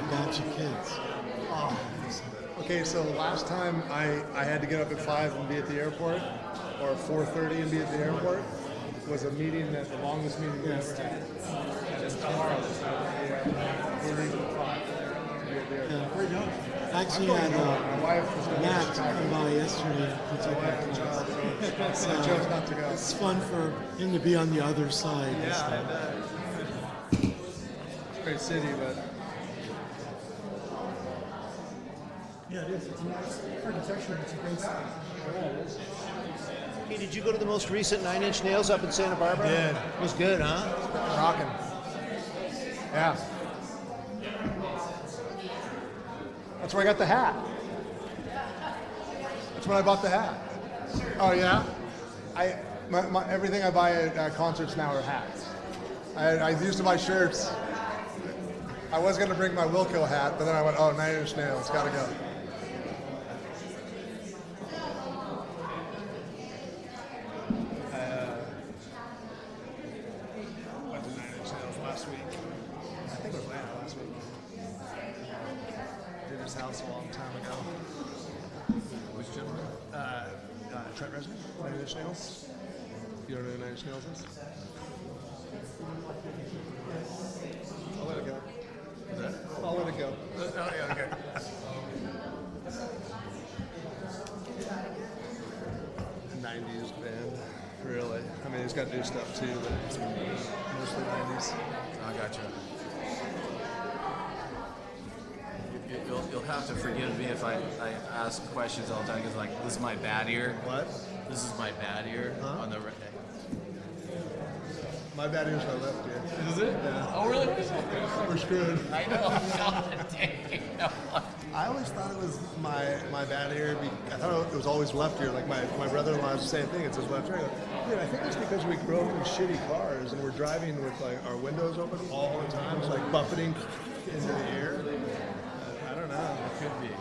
good batch of kids. Okay, so last time I, I had to get up at five and be at the airport, or four thirty and be at the airport, was a meeting that the longest meeting we ever had. And it's tomorrow. We're leaving at five. to be at the airport. Yeah. Actually, had My uh, wife was going Matt come by yesterday to take My my wife and class. child, so I chose not to go. It's fun for him to be on the other side. Yeah, I time. bet. It's a great city, but Yeah, it is. It's a nice architecture. It's a great city. Hey, did you go to the most recent Nine Inch Nails up in Santa Barbara? did. It was good, huh? rocking. Yeah. That's where I got the hat. That's when I bought the hat. Oh yeah. I my, my, everything I buy at uh, concerts now are hats. I, I used to buy shirts. I was gonna bring my Wilco hat, but then I went, oh, Nine Inch Nails, gotta go. went to Nine Inch Nails last week. I think it was Atlanta last week. Did his house a long time ago. Which gentleman? Uh, uh, Trent Reznor, Nine Inch Nails. You don't know who Nine Inch Nails is? I'll let it go. I'll let it go. oh, yeah, okay. '90s band, really. I mean, he's got new stuff too, but it's mostly '90s. I gotcha. You- you- You'll, you'll have to forgive me if I, I ask questions all the time because like this is my bad ear. What? This is my bad ear on the. Re- My bad ear's my left ear. is it? Oh really? We're screwed. I know. God dang. I always thought it was my my bad ear. Be, I thought it was always left ear. Like my, my brother-in-law is the same thing. It's his left ear. I go, Dude, I think it's because we grew up in shitty cars and we're driving with like our windows open all the time. It's like buffeting into the ear. Uh, I don't know. It could be.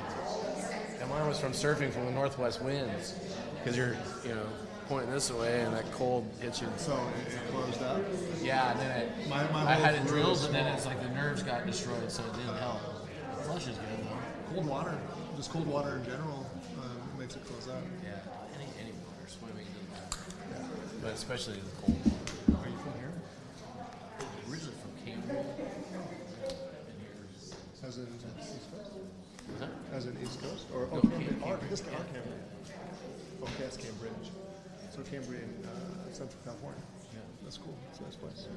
And mine was from surfing from the northwest winds because you're you know pointing this way and that cold hits you. So it, it closed up. Yeah, and then it, My- my I had it drilled, and then it's like the nerves got destroyed, so it didn't help. Flush is good though. Cold water, just cold water in general, um, makes it close up. Yeah, any any water, swimming doesn't matter. But especially the cold. Are you from here? Originally from Cambridge. As an East Coast? As in East Coast? Or oh, No, Cambridge. Cam- Our, Cambridge, this our yeah. Cambridge. Okay, that's Cambridge. So Cambridge in uh, Central California. Yeah. That's cool. It's a nice place.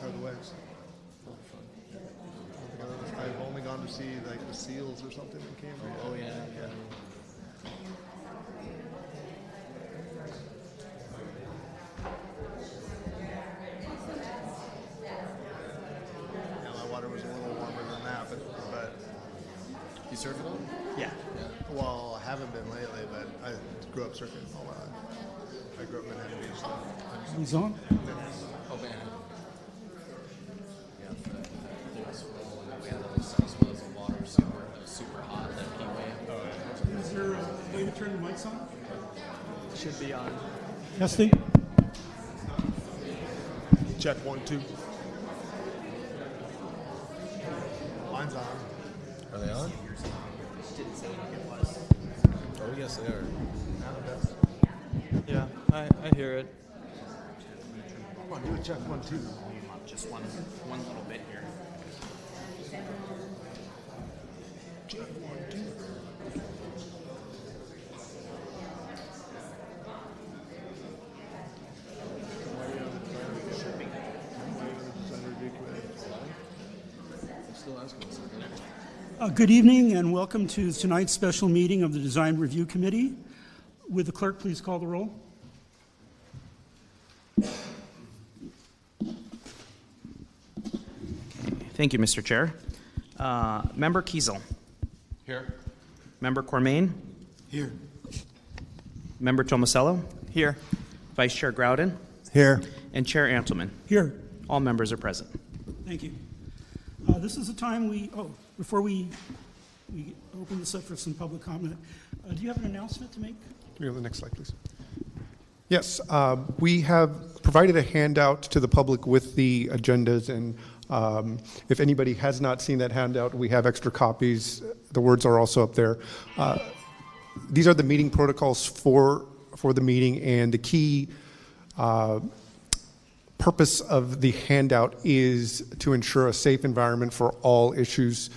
How are the waves? Fun. Think I've I've only gone to see like the seals or something in Cambridge. Oh yeah, yeah. Yeah, my water was a little warmer than that, but, but You surf a lot? yeah. Well, I haven't been lately, but I grew up surfing all my life. I grew up in Manhattan Beach. So. He's on. Oh man. Yeah, but there's we had those South Wales the water was super super hot that heat wave. Oh, Is there uh, a way to turn the mics on? Should be on. Testing. Check one, two. Mine's on. Are they on? Oh yes they are. Yeah, I, I hear it. Come on, do a check one, two. Just one, one little bit here. Check one, Uh, good evening and welcome to tonight's special meeting of the Design Review Committee. Would the clerk please call the roll? Thank you, Mr. Chair. Uh, Member Kiesel, Here. Member Cormain, Here. Member Tomasello, Here. Vice Chair Groudon, Here. and Chair Antleman. Here. All members are present. Thank you. Uh, this is the time we, oh, before we, we open this up for some public comment, uh, do you have an announcement to make? Can we go to the next slide, please? Yes, uh, we have provided a handout to the public with the agendas and Um, If anybody has not seen that handout, we have extra copies. The words are also up there. Uh, These are the meeting protocols for, for the meeting, and the key uh, purpose of the handout is to ensure a safe environment for all issues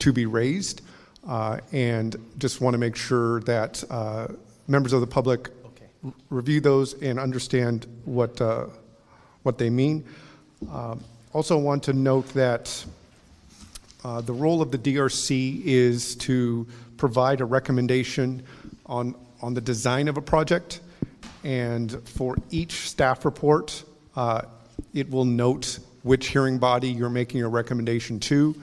to be raised. Uh, and just want to make sure that uh, members of the public r- review those and understand what, uh, what they mean. Um, also, want to note that uh, the role of the DRC is to provide a recommendation on, on the design of a project. And for each staff report, uh, it will note which hearing body you're making a recommendation to.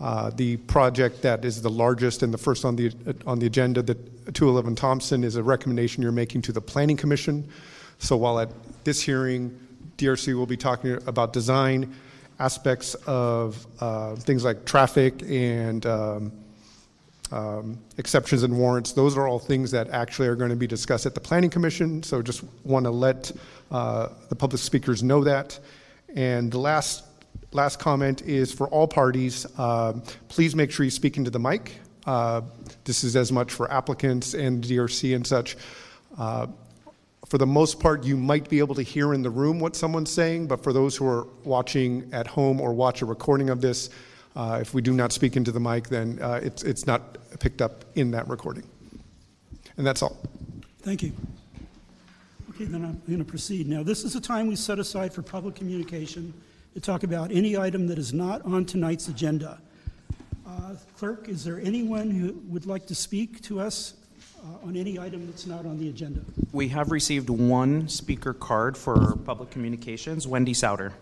Uh, the project that is the largest and the first on the, on the agenda, the 211 Thompson, is a recommendation you're making to the Planning Commission. So while at this hearing, DRC will be talking about design, aspects of uh, things like traffic and um, um, exceptions and warrants. Those are all things that actually are going to be discussed at the Planning Commission. So just want to let uh, the public speakers know that. And the last last comment is for all parties. um please make sure you speak into the mic. Uh, this is as much for applicants and DRC and such. Uh, for the most part, you might be able to hear in the room what someone's saying, but for those who are watching at home or watch a recording of this, uh, if we do not speak into the mic, then uh, it's, it's not picked up in that recording. And that's all. Thank you. Okay, then I'm going to proceed. Now, this is a time we set aside for public communication to talk about any item that is not on tonight's agenda. Uh, Clerk, is there anyone who would like to speak to us uh, on any item that's not on the agenda? We have received one speaker card for public communications. Wendy Souter.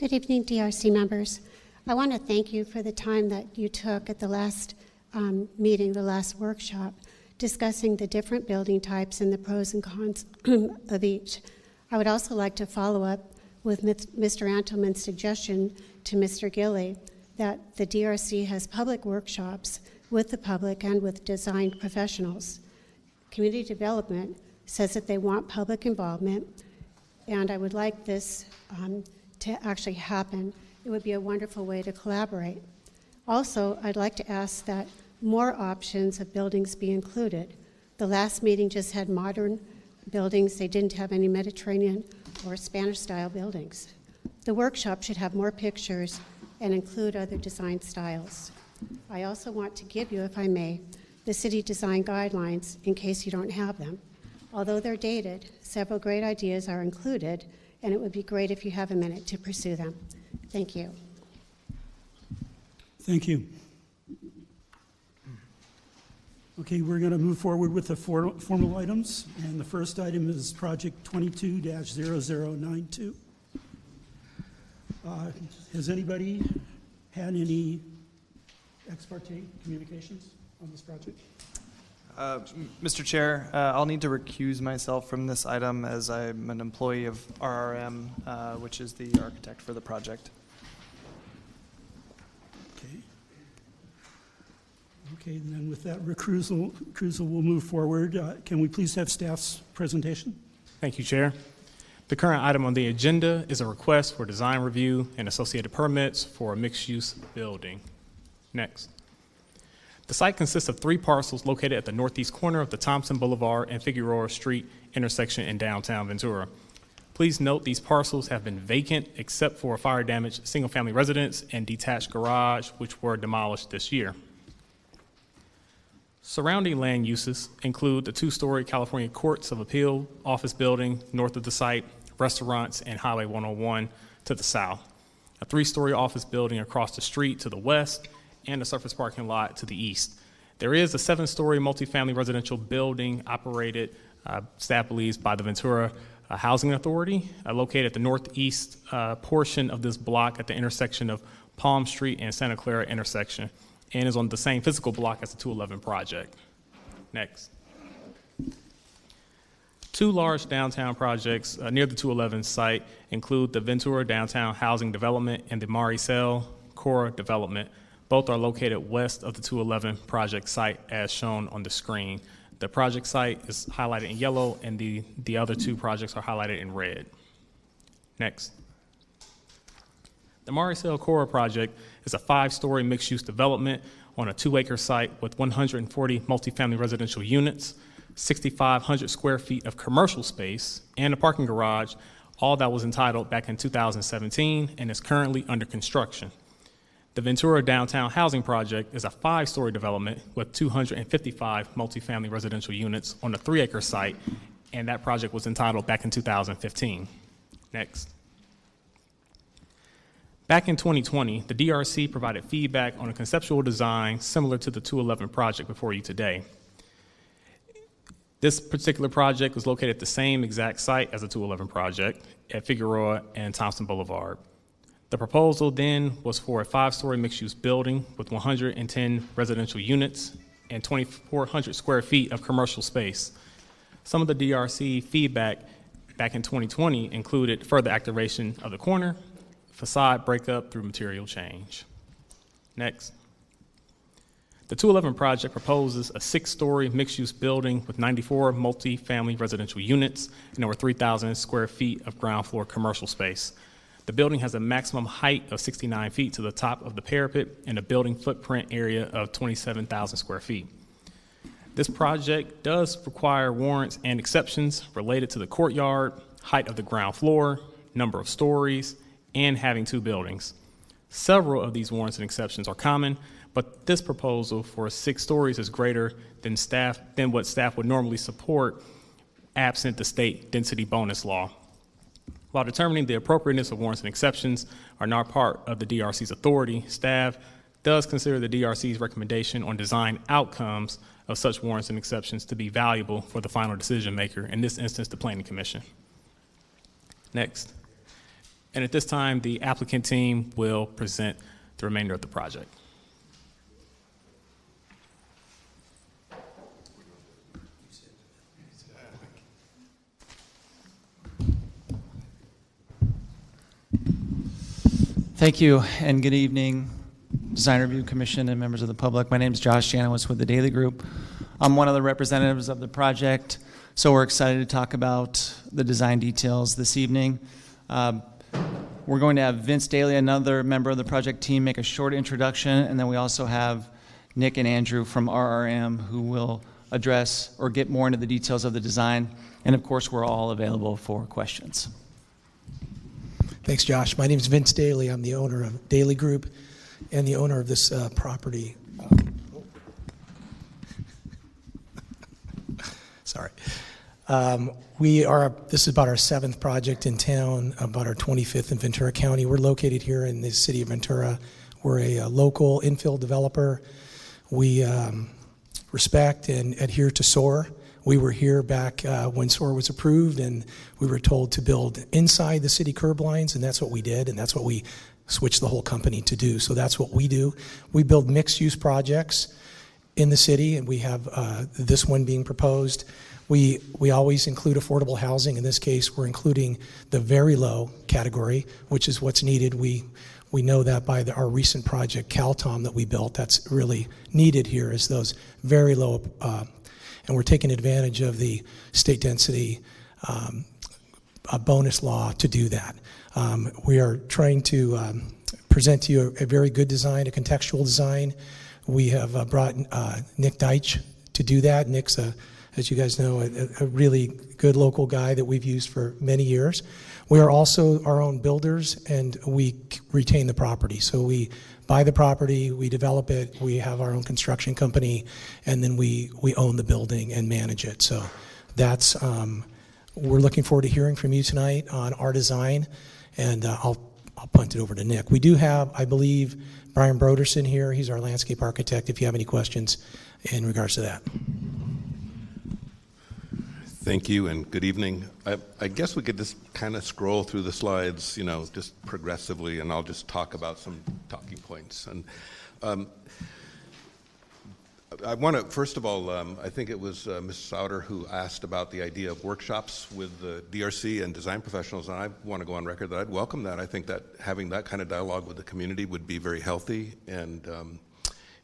Good evening, DRC members. I want to thank you for the time that you took at the last um, meeting, the last workshop, discussing the different building types and the pros and cons of each. I would also like to follow up with Mr. Antelman's suggestion to Mr. Gilli that the DRC has public workshops with the public and with design professionals. Community development says that they want public involvement, and I would like this um, to actually happen. It would be a wonderful way to collaborate. Also, I'd like to ask that more options of buildings be included. The last meeting just had modern buildings, they didn't have any Mediterranean or Spanish style buildings. The workshop should have more pictures and include other design styles. I also want to give you, if I may, the city design guidelines in case you don't have them. Although they're dated, several great ideas are included, and it would be great if you have a minute to pursue them. Thank you. Thank you. Okay, we're going to move forward with the for- formal items, and the first item is Project 22-0092. Uh, Has anybody had any ex parte communications on this project? Uh, Mr. Chair, uh, I'll need to recuse myself from this item as I'm an employee of RRM, uh, which is the architect for the project. Okay. Okay, and then with that recusal, recusal, we'll move forward. Uh, Can we please have staff's presentation? Thank you, Chair. The current item on the agenda is a request for design review and associated permits for a mixed-use building. Next. The site consists of three parcels located at the northeast corner of the Thompson Boulevard and Figueroa Street intersection in downtown Ventura. Please note these parcels have been vacant except for a fire-damaged single-family residence and detached garage, which were demolished this year. Surrounding land uses include the two-story California Courts of Appeal office building north of the site, restaurants, and Highway 101 to the south, a three-story office building across the street to the west, and a surface parking lot to the east. There is a seven-story multifamily residential building operated, uh, staff believes, by the Ventura uh, Housing Authority, uh, located at the northeast uh, portion of this block at the intersection of Palm Street and Santa Clara intersection, and is on the same physical block as the 211 project. Next. Two large downtown projects uh, near the 211 site include the Ventura Downtown Housing Development and the Maricel Cora Development. Both are located west of the 211 project site as shown on the screen. The project site is highlighted in yellow and the, the other two projects are highlighted in red. Next. The Maricel Cora project is a five-story mixed-use development on a two-acre site with 140 multifamily residential units, 6,500 square feet of commercial space, and a parking garage, all that was entitled back in 2017 and is currently under construction. The Ventura Downtown Housing Project is a five-story development with 255 multifamily residential units on a three-acre site, and that project was entitled back in 2015. Next. Back in 2020, the DRC provided feedback on a conceptual design similar to the 211 project before you today. This particular project was located at the same exact site as the 211 project at Figueroa and Thompson Boulevard. The proposal then was for a five-story mixed-use building with 110 residential units and 2,400 square feet of commercial space. Some of the DRC feedback back in 2020 included further activation of the corner, facade breakup through material change. Next. The 211 project proposes a six-story mixed-use building with 94 multi-family residential units and over 3,000 square feet of ground floor commercial space. The building has a maximum height of 69 feet to the top of the parapet and a building footprint area of 27,000 square feet. This project does require warrants and exceptions related to the courtyard, height of the ground floor, number of stories, and having two buildings. Several of these warrants and exceptions are common, but this proposal for six stories is greater than staff than what staff would normally support absent the state density bonus law. While determining the appropriateness of warrants and exceptions are not part of the DRC's authority, staff does consider the DRC's recommendation on design outcomes of such warrants and exceptions to be valuable for the final decision maker, in this instance, the Planning Commission. Next. And at this time, the applicant team will present the remainder of the project. Thank you, and good evening, Design Review Commission and members of the public. My name is Josh Janowitz with the Daly Group. I'm one of the representatives of the project, so we're excited to talk about the design details this evening. Um, we're going to have Vince Daly, another member of the project team, make a short introduction, and then we also have Nick and Andrew from RRM who will address or get more into the details of the design. And of course, we're all available for questions. Thanks, Josh. My name is Vince Daly. I'm the owner of Daly Group and the owner of this uh, property. Sorry. Um, we are, this is about our seventh project in town, about our 25th in Ventura County. We're located here in the city of Ventura. We're a, a local infill developer. We um, respect and adhere to SOAR. We were here back uh, when SOAR was approved, and we were told to build inside the city curb lines, and that's what we did, and that's what we switched the whole company to do. So that's what we do. We build mixed use projects in the city, and we have uh, this one being proposed. We, we always include affordable housing. In this case, we're including the very low category, which is what's needed. We, we know that by the, our recent project, CalTom, that we built, that's really needed here is those very low uh, and we're taking advantage of the state density um, bonus law to do that. Um, we are trying to um, present to you a, a, very good design, a contextual design. We have uh, brought uh, Nick Deitch to do that. Nick's, a, as you guys know, a, a really good local guy that we've used for many years. We are also our own builders, and we retain the property. So we buy the property, we develop it, we have our own construction company, and then we, we own the building and manage it. So that's, um, we're looking forward to hearing from you tonight on our design, and uh, I'll, I'll punt it over to Nick. We do have, I believe, Brian Broderson here. He's our landscape architect if you have any questions in regards to that. Thank you and good evening. I, I, guess we could just kind of scroll through the slides, you know, just progressively, and I'll just talk about some talking points. And um, I want to, first of all, um, I think it was uh, Ms. Souter who asked about the idea of workshops with the DRC and design professionals, and I want to go on record that I'd welcome that. I think that having that kind of dialogue with the community would be very healthy, and um,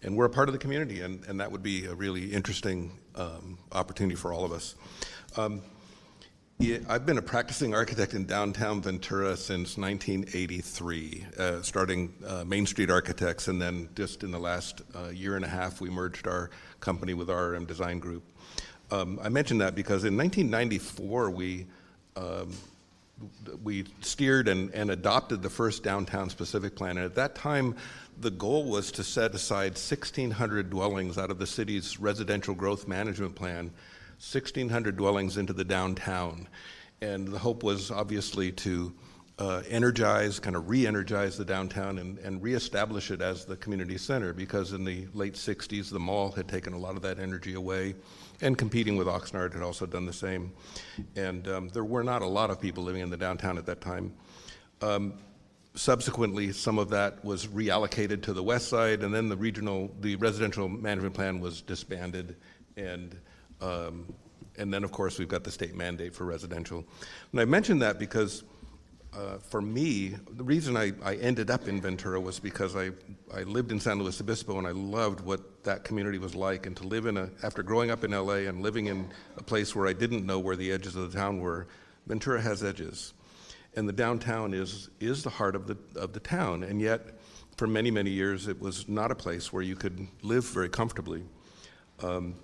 and we're a part of the community, and, and that would be a really interesting um, opportunity for all of us. Um, yeah, I've been a practicing architect in downtown Ventura since 1983, uh, starting uh, Main Street Architects, and then just in the last uh, year and a half, we merged our company with RRM Design Group. Um, I mention that because in 1994, we um, we steered and, and adopted the first downtown specific plan. And at that time, the goal was to set aside 1,600 dwellings out of the city's residential growth management plan 1,600 dwellings into the downtown. And the hope was obviously to uh, energize, kind of re energize the downtown and, and reestablish it as the community center because in the late 60s, the mall had taken a lot of that energy away. And competing with Oxnard had also done the same. And um, there were not a lot of people living in the downtown at that time. Um, subsequently, some of that was reallocated to the west side, and then the regional, the residential management plan was disbanded, and um, and then, of course, we've got the state mandate for residential. And I mention that because uh, for me, the reason I, I ended up in Ventura was because I, I lived in San Luis Obispo and I loved what that community was like. And to live in a, after growing up in LA and living in a place where I didn't know where the edges of the town were, Ventura has edges. And the downtown is, is the heart of the, of the town. And yet, for many, many years, it was not a place where you could live very comfortably. Um,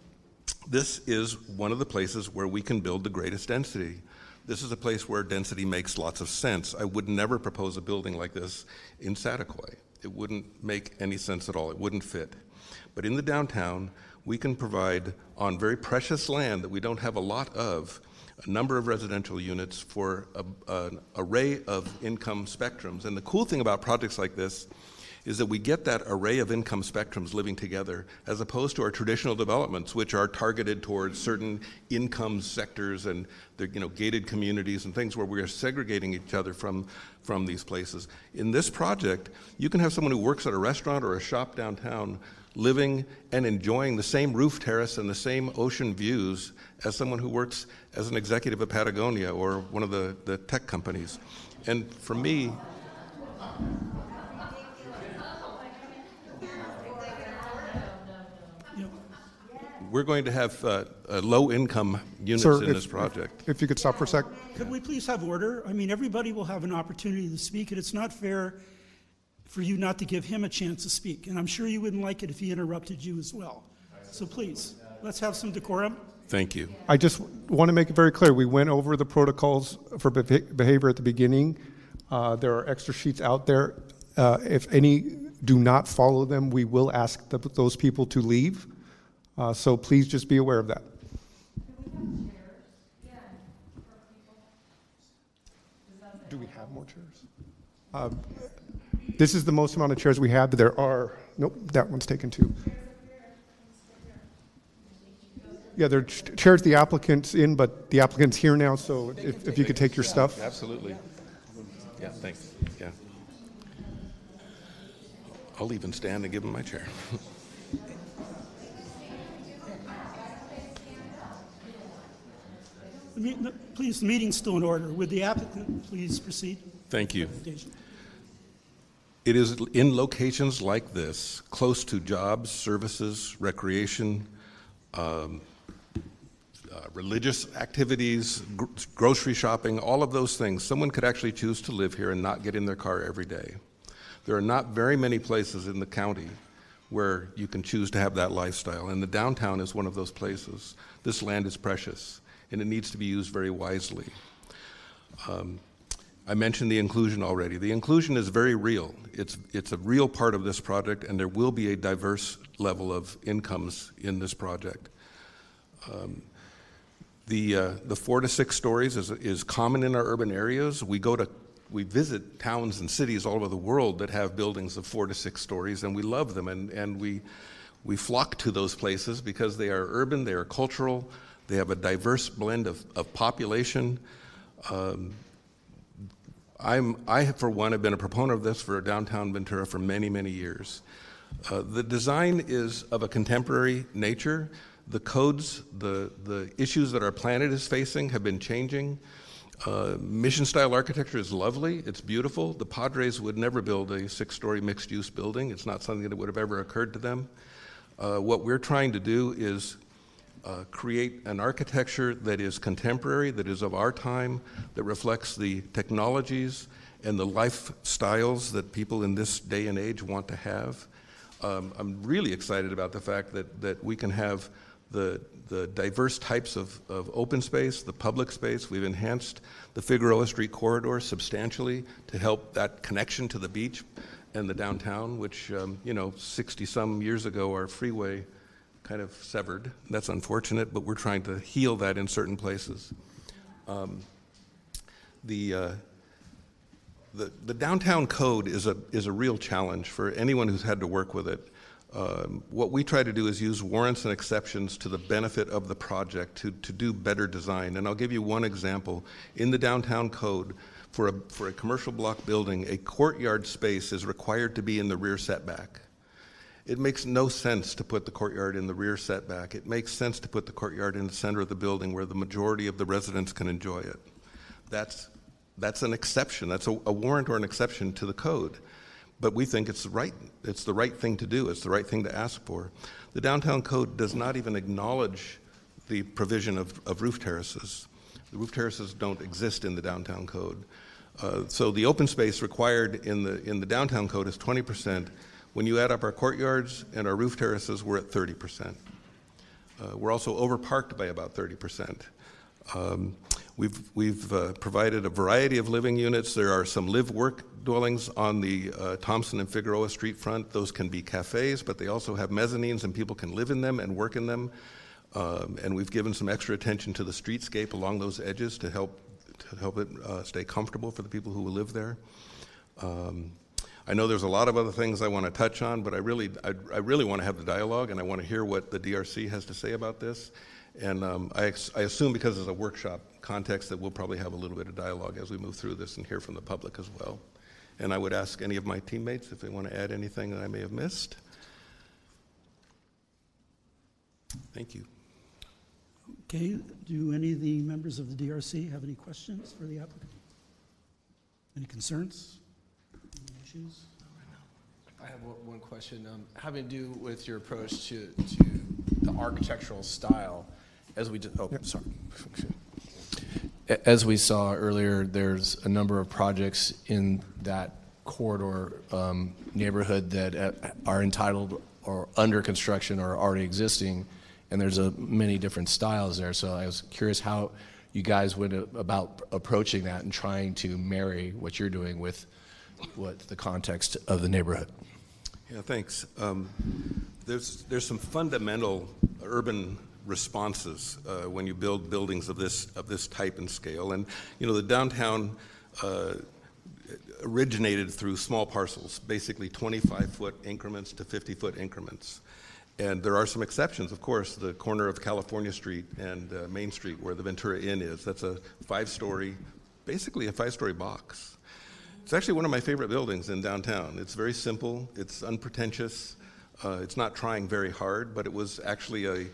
this is one of the places where we can build the greatest density. This is a place where density makes lots of sense. I would never propose a building like this in Saticoy. It wouldn't make any sense at all. It wouldn't fit. But in the downtown, we can provide on very precious land that we don't have a lot of a number of residential units for a, an array of income spectrums. And the cool thing about projects like this is that we get that array of income spectrums living together as opposed to our traditional developments which are targeted towards certain income sectors and the you know gated communities and things where we are segregating each other from from these places. In this project you can have someone who works at a restaurant or a shop downtown living and enjoying the same roof terrace and the same ocean views as someone who works as an executive at Patagonia or one of the, the tech companies. And for me we're going to have uh, uh, low-income units Sir, in if- this project. If you could stop for a sec. Could we please have order? I mean, everybody will have an opportunity to speak, and it's not fair for you not to give him a chance to speak. And I'm sure you wouldn't like it if he interrupted you as well. So please, let's have some decorum. Thank you. I just want to make it very clear, we went over the protocols for behavior at the beginning. Uh, There are extra sheets out there. Uh, If any do not follow them, we will ask th- those people to leave. Uh, So please just be aware of that. Do we have more chairs? Uh, This is the most amount of chairs we have, but there are, nope, that one's taken too. Yeah, there are ch- chairs the applicant's in, but the applicant's here now, so if, if you could take your stuff. Absolutely. Yeah, thanks. Yeah. I'll even stand and give him my chair. The me- no, Please, the meeting's still in order. Would the applicant please proceed? Thank you. It is in locations like this, close to jobs, services, recreation, um, uh, religious activities, gr- grocery shopping, all of those things. Someone could actually choose to live here and not get in their car every day. There are not very many places in the county where you can choose to have that lifestyle, and the downtown is one of those places. This land is precious, and it needs to be used very wisely. Um, I mentioned the inclusion already. The inclusion is very real. It's, it's a real part of this project, and there will be a diverse level of incomes in this project. Um, the, uh, the four to six stories is, is common in our urban areas. We go to, we visit towns and cities all over the world that have buildings of four to six stories, and we love them, and, and we, we flock to those places because they are urban, they are cultural, they have a diverse blend of, of population. Um, I'm, I, for one, have been a proponent of this for downtown Ventura for many, many years. Uh, the design is of a contemporary nature. The codes, the, the issues that our planet is facing have been changing. Uh, mission style architecture is lovely, it's beautiful. The Padres would never build a six story mixed use building, it's not something that would have ever occurred to them. Uh, what we're trying to do is uh, create an architecture that is contemporary, that is of our time, that reflects the technologies and the lifestyles that people in this day and age want to have. Um, I'm really excited about the fact that, that we can have the, the diverse types of, of open space, the public space. We've enhanced the Figueroa Street corridor substantially to help that connection to the beach and the downtown, which, um, you know, 60 some years ago, our freeway kind of severed. That's unfortunate, but we're trying to heal that in certain places. Um, the, uh, the, the downtown code is a, is a real challenge for anyone who's had to work with it. Um, what we try to do is use warrants and exceptions to the benefit of the project to, to do better design. And I'll give you one example. In the downtown code, for a, for a commercial block building, a courtyard space is required to be in the rear setback. It makes no sense to put the courtyard in the rear setback. It makes sense to put the courtyard in the center of the building where the majority of the residents can enjoy it. That's, that's an exception. That's a, a warrant or an exception to the code. But we think it's right. It's the right thing to do. It's the right thing to ask for. The downtown code does not even acknowledge the provision of, of roof terraces. The roof terraces don't exist in the downtown code. Uh, so the open space required in the in the downtown code is 20 percent. When you add up our courtyards and our roof terraces, we're at 30 percent. Uh, we're also overparked by about 30 percent. Um, we've we've uh, provided a variety of living units. There are some live-work dwellings on the uh, Thompson and Figueroa Street front. Those can be cafes, but they also have mezzanines, and people can live in them and work in them. Um, and we've given some extra attention to the streetscape along those edges to help to help it uh, stay comfortable for the people who live there. Um, I know there's a lot of other things I want to touch on, but I really, I, I, really want to have the dialogue, and I want to hear what the DRC has to say about this. And um, I, I assume because it's a workshop context that we'll probably have a little bit of dialogue as we move through this and hear from the public as well. And I would ask any of my teammates if they want to add anything that I may have missed. Thank you. Okay, do any of the members of the DRC have any questions for the applicant? Any concerns? Any issues? I have one one question, um, having to do with your approach to, to the architectural style. As we, did, oh, sorry. A- As we saw earlier, there's a number of projects in that corridor um, neighborhood that uh, are entitled or under construction or already existing, and there's a many different styles there. So I was curious how you guys went a- about approaching that and trying to marry what you're doing with what the context of the neighborhood. Yeah, thanks. Um, there's there's some fundamental urban responses uh, when you build buildings of this of this type and scale, and you know the downtown. Uh, originated through small parcels, basically 25 foot increments to 50 foot increments. And there are some exceptions, of course, the corner of California Street and uh, Main Street where the Ventura Inn is. That's a five story, basically a five story box. It's actually one of my favorite buildings in downtown. It's very simple, it's unpretentious, uh, it's not trying very hard, but it was actually a,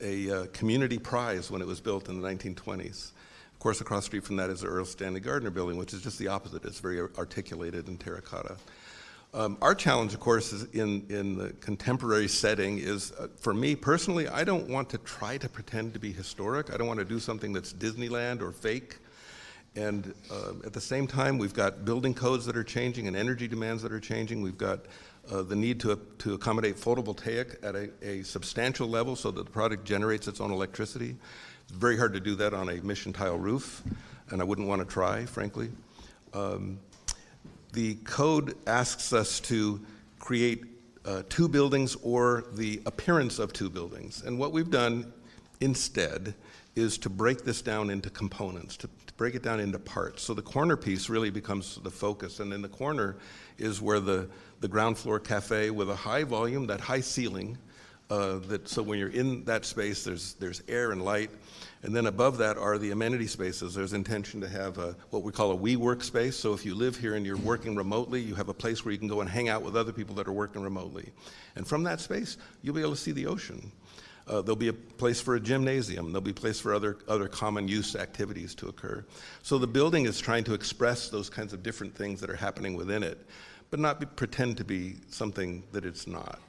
a uh, community prize when it was built in the 1920s. Of course, across the street from that is the Erle Stanley Gardner building, which is just the opposite. It's very articulated in terracotta. Um, our challenge, of course, is in, in the contemporary setting is, uh, for me personally, I don't want to try to pretend to be historic. I don't want to do something that's Disneyland or fake. And uh, at the same time, we've got building codes that are changing and energy demands that are changing. We've got uh, the need to, to accommodate photovoltaic at a, a, substantial level so that the product generates its own electricity. It's very hard to do that on a mission tile roof, and I wouldn't want to try, frankly. Um, the code asks us to create uh, two buildings or the appearance of two buildings. And what we've done instead is to break this down into components, to, break it down into parts. So the corner piece really becomes the focus. And in the corner is where the, the ground floor cafe with a high volume, that high ceiling, Uh, that so when you're in that space, there's there's air and light, and then above that are the amenity spaces. There's intention to have a, what we call a WeWork space. So if you live here and you're working remotely, you have a place where you can go and hang out with other people that are working remotely, and from that space, you'll be able to see the ocean. Uh, there'll be a place for a gymnasium. There'll be a place for other, other common use activities to occur. So the building is trying to express those kinds of different things that are happening within it, but not be, pretend to be something that it's not.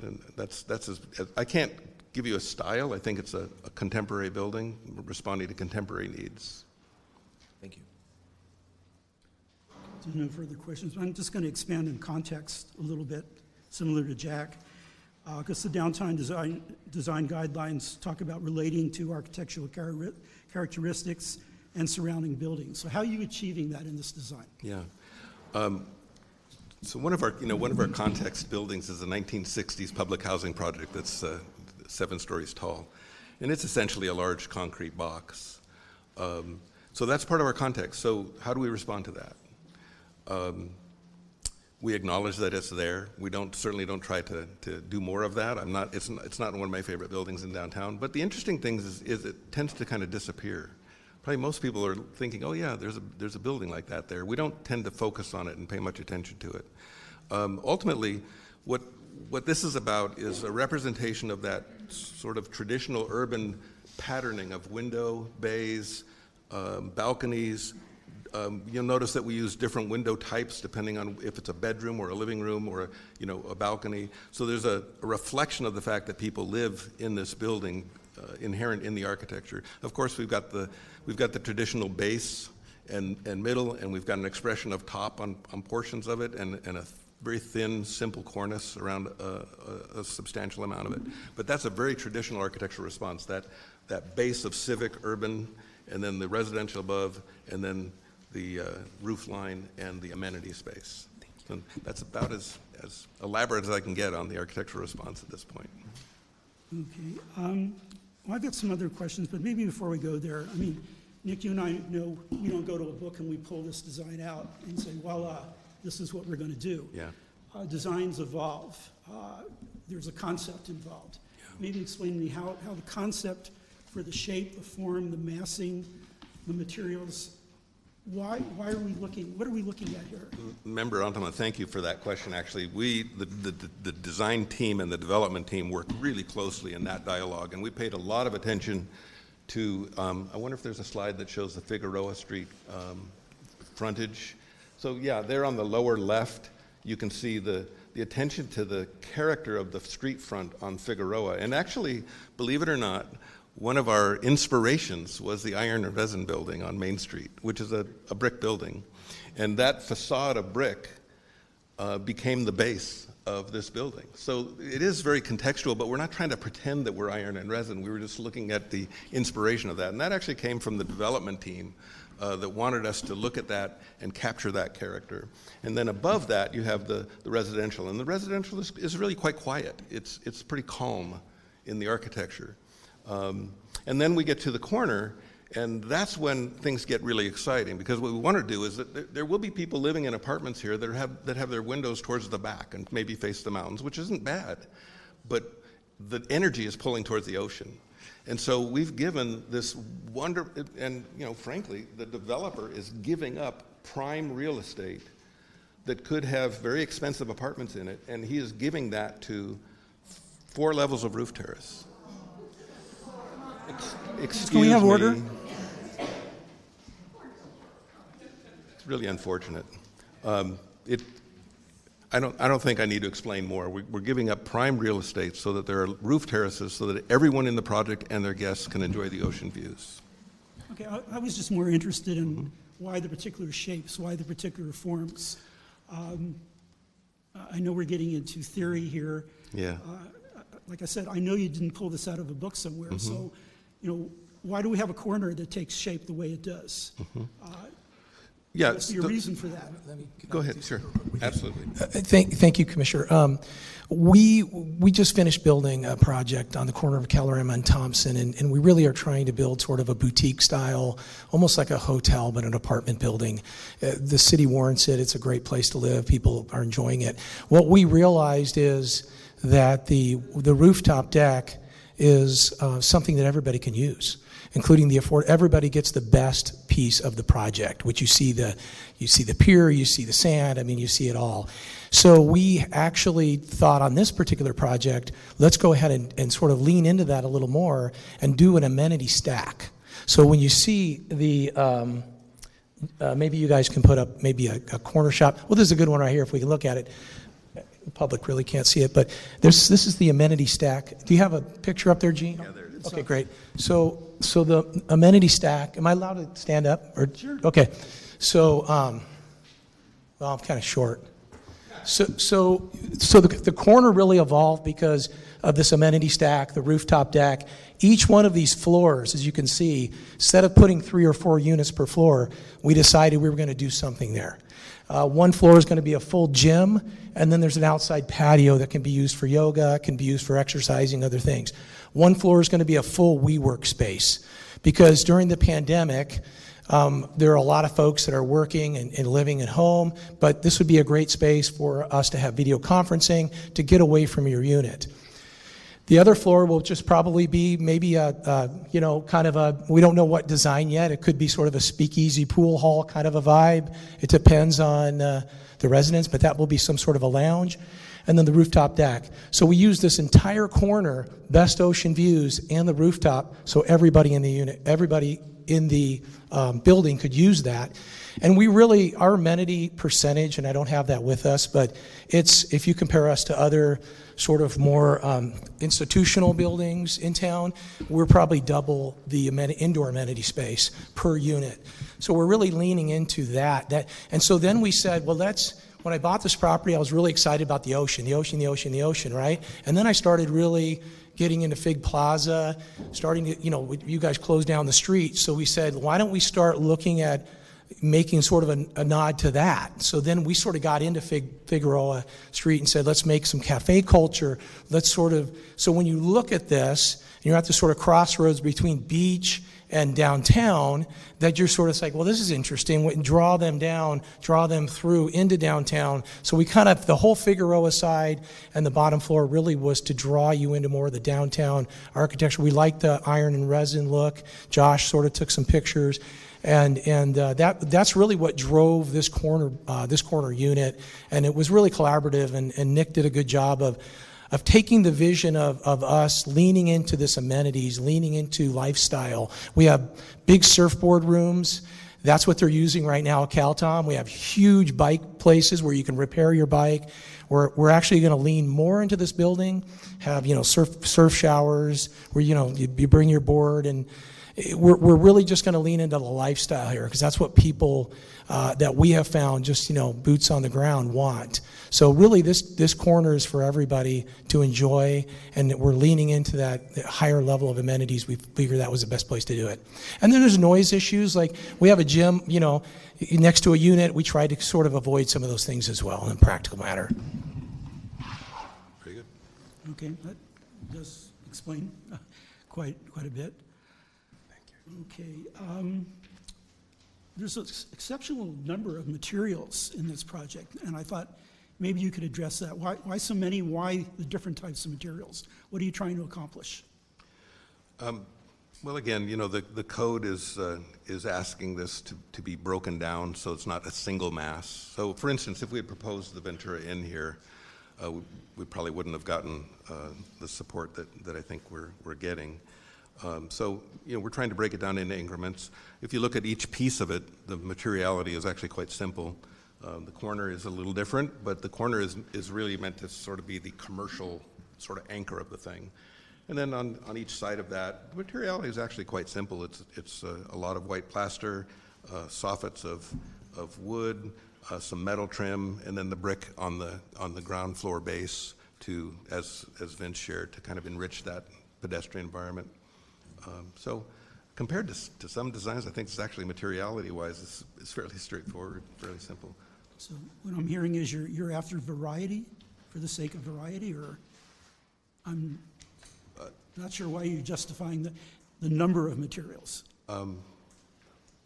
And that's, that's as, I can't give you a style. I think it's a, a contemporary building responding to contemporary needs. Thank you. There's no further questions. I'm just going to expand in context a little bit, similar to Jack, because the downtown design, design guidelines talk about relating to architectural char- characteristics and surrounding buildings. So how are you achieving that in this design? Yeah. Um, so one of our, you know, one of our context buildings is a 1960s public housing project that's uh, seven stories tall, and it's essentially a large concrete box. Um, so that's part of our context. So how do we respond to that? Um, we acknowledge that it's there. We don't certainly don't try to, to do more of that. I'm not. It's not, it's not one of my favorite buildings in downtown. But the interesting thing is, is it tends to kind of disappear. Probably most people are thinking, oh yeah, there's a there's a building like that there. We don't tend to focus on it and pay much attention to it. Um, ultimately, what what this is about is a representation of that sort of traditional urban patterning of window bays, um, balconies, um, you'll notice that we use different window types depending on if it's a bedroom or a living room or a, you know a balcony. So there's a, a reflection of the fact that people live in this building, uh, inherent in the architecture. Of course, we've got the we've got the traditional base and, and middle, and we've got an expression of top on, on portions of it, and, and a very thin, simple cornice around a, a, a substantial amount of it. But that's a very traditional architectural response. That that base of civic, urban, and then the residential above, and then the uh, roof line and the amenity space. And that's about as, as elaborate as I can get on the architectural response at this point. Okay. Um, well, I've got some other questions, but maybe before we go there, I mean, Nick, you and I know we don't go to a book and we pull this design out and say, voila, this is what we're going to do. Yeah. Uh, designs evolve. Uh, there's a concept involved. Maybe explain to me how, how the concept for the shape, the form, the massing, the materials, why, why are we looking, what are we looking at here? Member Antama, thank you for that question. Actually, we, the, the, the design team and the development team worked really closely in that dialogue, and we paid a lot of attention to, um, I wonder if there's a slide that shows the Figueroa Street um, frontage. So yeah, there on the lower left, you can see the, the attention to the character of the street front on Figueroa. And actually, believe it or not, one of our inspirations was the Iron and Resin building on Main Street, which is a, a brick building. And that facade of brick uh, became the base of this building. So it is very contextual, but we're not trying to pretend that we're iron and resin. We were just looking at the inspiration of that. And that actually came from the development team uh, that wanted us to look at that and capture that character. And then above that, you have the, the residential. And the residential is, is really quite quiet, it's, it's pretty calm in the architecture. Um, and then we get to the corner, and that's when things get really exciting because what we want to do is that there, will be people living in apartments here that have, that have their windows towards the back and maybe face the mountains, which isn't bad. But the energy is pulling towards the ocean. And so we've given this wonder, and you know, frankly, the developer is giving up prime real estate that could have very expensive apartments in it, and he is giving that to four levels of roof terrace. Ex- excuse Can we have me. order? It's really unfortunate. Um, it, I don't, I don't think I need to explain more. We, we're giving up prime real estate so that there are roof terraces so that everyone in the project and their guests can enjoy the ocean views. Okay, I, I was just more interested in why the particular shapes, why the particular forms. Um, I know we're getting into theory here. Yeah. Uh, like I said, I know you didn't pull this out of a book somewhere, Mhm. so, you know, why do we have a corner that takes shape the way it does? Mhm. Uh, Yeah, What's your the- reason for that? Go ahead, sure, absolutely. Uh, Thank, thank you, Commissioner. Um, we we just finished building a project on the corner of Kalorama and Thompson, and, and we really are trying to build sort of a boutique style, almost like a hotel, but an apartment building. Uh, the city warrants it. It's a great place to live. People are enjoying it. What we realized is that the, the rooftop deck is uh, something that everybody can use, including the afford. Everybody gets the best piece of the project, which you see the, you see the pier, you see the sand. I mean, you see it all. So we actually thought on this particular project, let's go ahead and, and sort of lean into that a little more and do an amenity stack. So when you see the, um, uh, maybe you guys can put up maybe a, a corner shop. Well, this is a good one right here if we can look at it. The public really can't see it, but there's, this is the amenity stack. Do you have a picture up there, Gene? Yeah, there it is. Okay, great. So, so the amenity stack, am I allowed to stand up? Or, sure. Okay. So, um, well, I'm kind of short. So, so, so the, the corner really evolved because of this amenity stack, the rooftop deck. Each one of these floors, as you can see, instead of putting three or four units per floor, we decided we were going to do something there. Uh, one floor is going to be a full gym, and then there's an outside patio that can be used for yoga, can be used for exercising, other things. One floor is going to be a full WeWork space because during the pandemic, um, there are a lot of folks that are working and, and, living at home, but this would be a great space for us to have video conferencing to get away from your unit. The other floor will just probably be maybe a, a, you know, kind of a, we don't know what design yet. It could be sort of a speakeasy pool hall kind of a vibe. It depends on uh, the residents, but that will be some sort of a lounge. And then the rooftop deck. So we use this entire corner, best ocean views, and the rooftop, so everybody in the unit, everybody in the um, building could use that. And we really, our amenity percentage, and I don't have that with us, but it's, if you compare us to other sort of more um, institutional buildings in town, we're probably double the amen- indoor amenity space per unit. So we're really leaning into that. that. And so then we said, well, let's, when I bought this property, I was really excited about the ocean, the ocean, the ocean, the ocean, right? And then I started really getting into Fig Plaza, starting to, you know, you guys closed down the street. So we said, why don't we start looking at making sort of a, a, nod to that. So then we sort of got into Fig, Figueroa Street and said, let's make some cafe culture. Let's sort of, so when you look at this, you're at the sort of crossroads between beach and downtown, that you're sort of like, well, this is interesting. Draw them down, draw them through into downtown. So we kind of, the whole Figueroa side and the bottom floor really was to draw you into more of the downtown architecture. We liked the iron and resin look. Josh sort of took some pictures and and uh, that that's really what drove this corner uh, this corner unit, and it was really collaborative. And, and Nick did a good job of of taking the vision of, of us leaning into this amenities, leaning into lifestyle. We have big surfboard rooms. That's what they're using right now at CalTom. We have huge bike places where you can repair your bike. We're, we're actually going to lean more into this building, have, you know, surf, surf showers where, you know, you, you bring your board and we're, we're really just going to lean into the lifestyle here because that's what people uh, that we have found just you know boots on the ground want. So really this this corner is for everybody to enjoy and we're leaning into that higher level of amenities. We figured that was the best place to do it. And then there's noise issues like we have a gym you know next to a unit. We try to sort of avoid some of those things as well in a practical matter. Pretty good. okay that does explain quite quite a bit Okay. Um, there's an exceptional number of materials in this project, and I thought maybe you could address that. Why, why so many? Why the different types of materials? What are you trying to accomplish? Um, well, again, you know, the, the code is, uh, is asking this to, to be broken down so it's not a single mass. So, for instance, if we had proposed the Ventura Inn here, uh, we, probably wouldn't have gotten uh, the support that, that I think we're, we're getting. Um, so, you know, we're trying to break it down into increments. If you look at each piece of it, the materiality is actually quite simple. Um, the corner is a little different, but the corner is, is really meant to sort of be the commercial sort of anchor of the thing. And then on, on each side of that, the materiality is actually quite simple. It's, it's uh, a lot of white plaster, uh, soffits of, of wood, uh, some metal trim, and then the brick on the, on the ground floor base to, as, as Vince shared, to kind of enrich that pedestrian environment. Um, so compared to, to some designs, I think it's actually materiality-wise, it's, it's fairly straightforward, fairly simple. So what I'm hearing is you're, you're after variety for the sake of variety, or I'm not sure why you're justifying the, the number of materials. Um,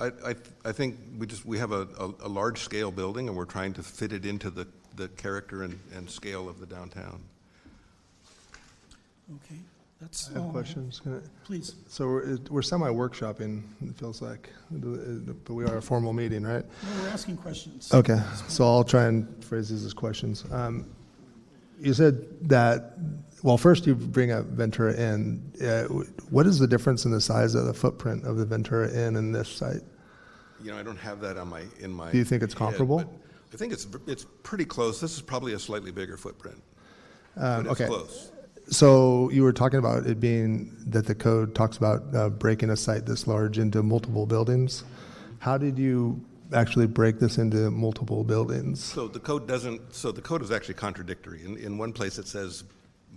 I, I, I think we just we have a, a, a large scale building and we're trying to fit it into the, the character and, and scale of the downtown. Okay, that's I have all. questions. Can I- Please. So we're, we're semi-workshopping, it feels like, but we are a formal meeting, right? No, We're asking questions. Okay, so I'll try and phrase these as questions. Um, You said that, well, first you bring up Ventura Inn. Uh, What is the difference in the size of the footprint of the Ventura Inn and this site? You know, I don't have that on my, in my. Do you think it's head, comparable? but I think it's, it's pretty close. This is probably a slightly bigger footprint. Um, But it's okay. close. So you were talking about it being that the code talks about uh, breaking a site this large into multiple buildings. How did you actually break this into multiple buildings? So the code doesn't, so the code is actually contradictory. In, in one place it says.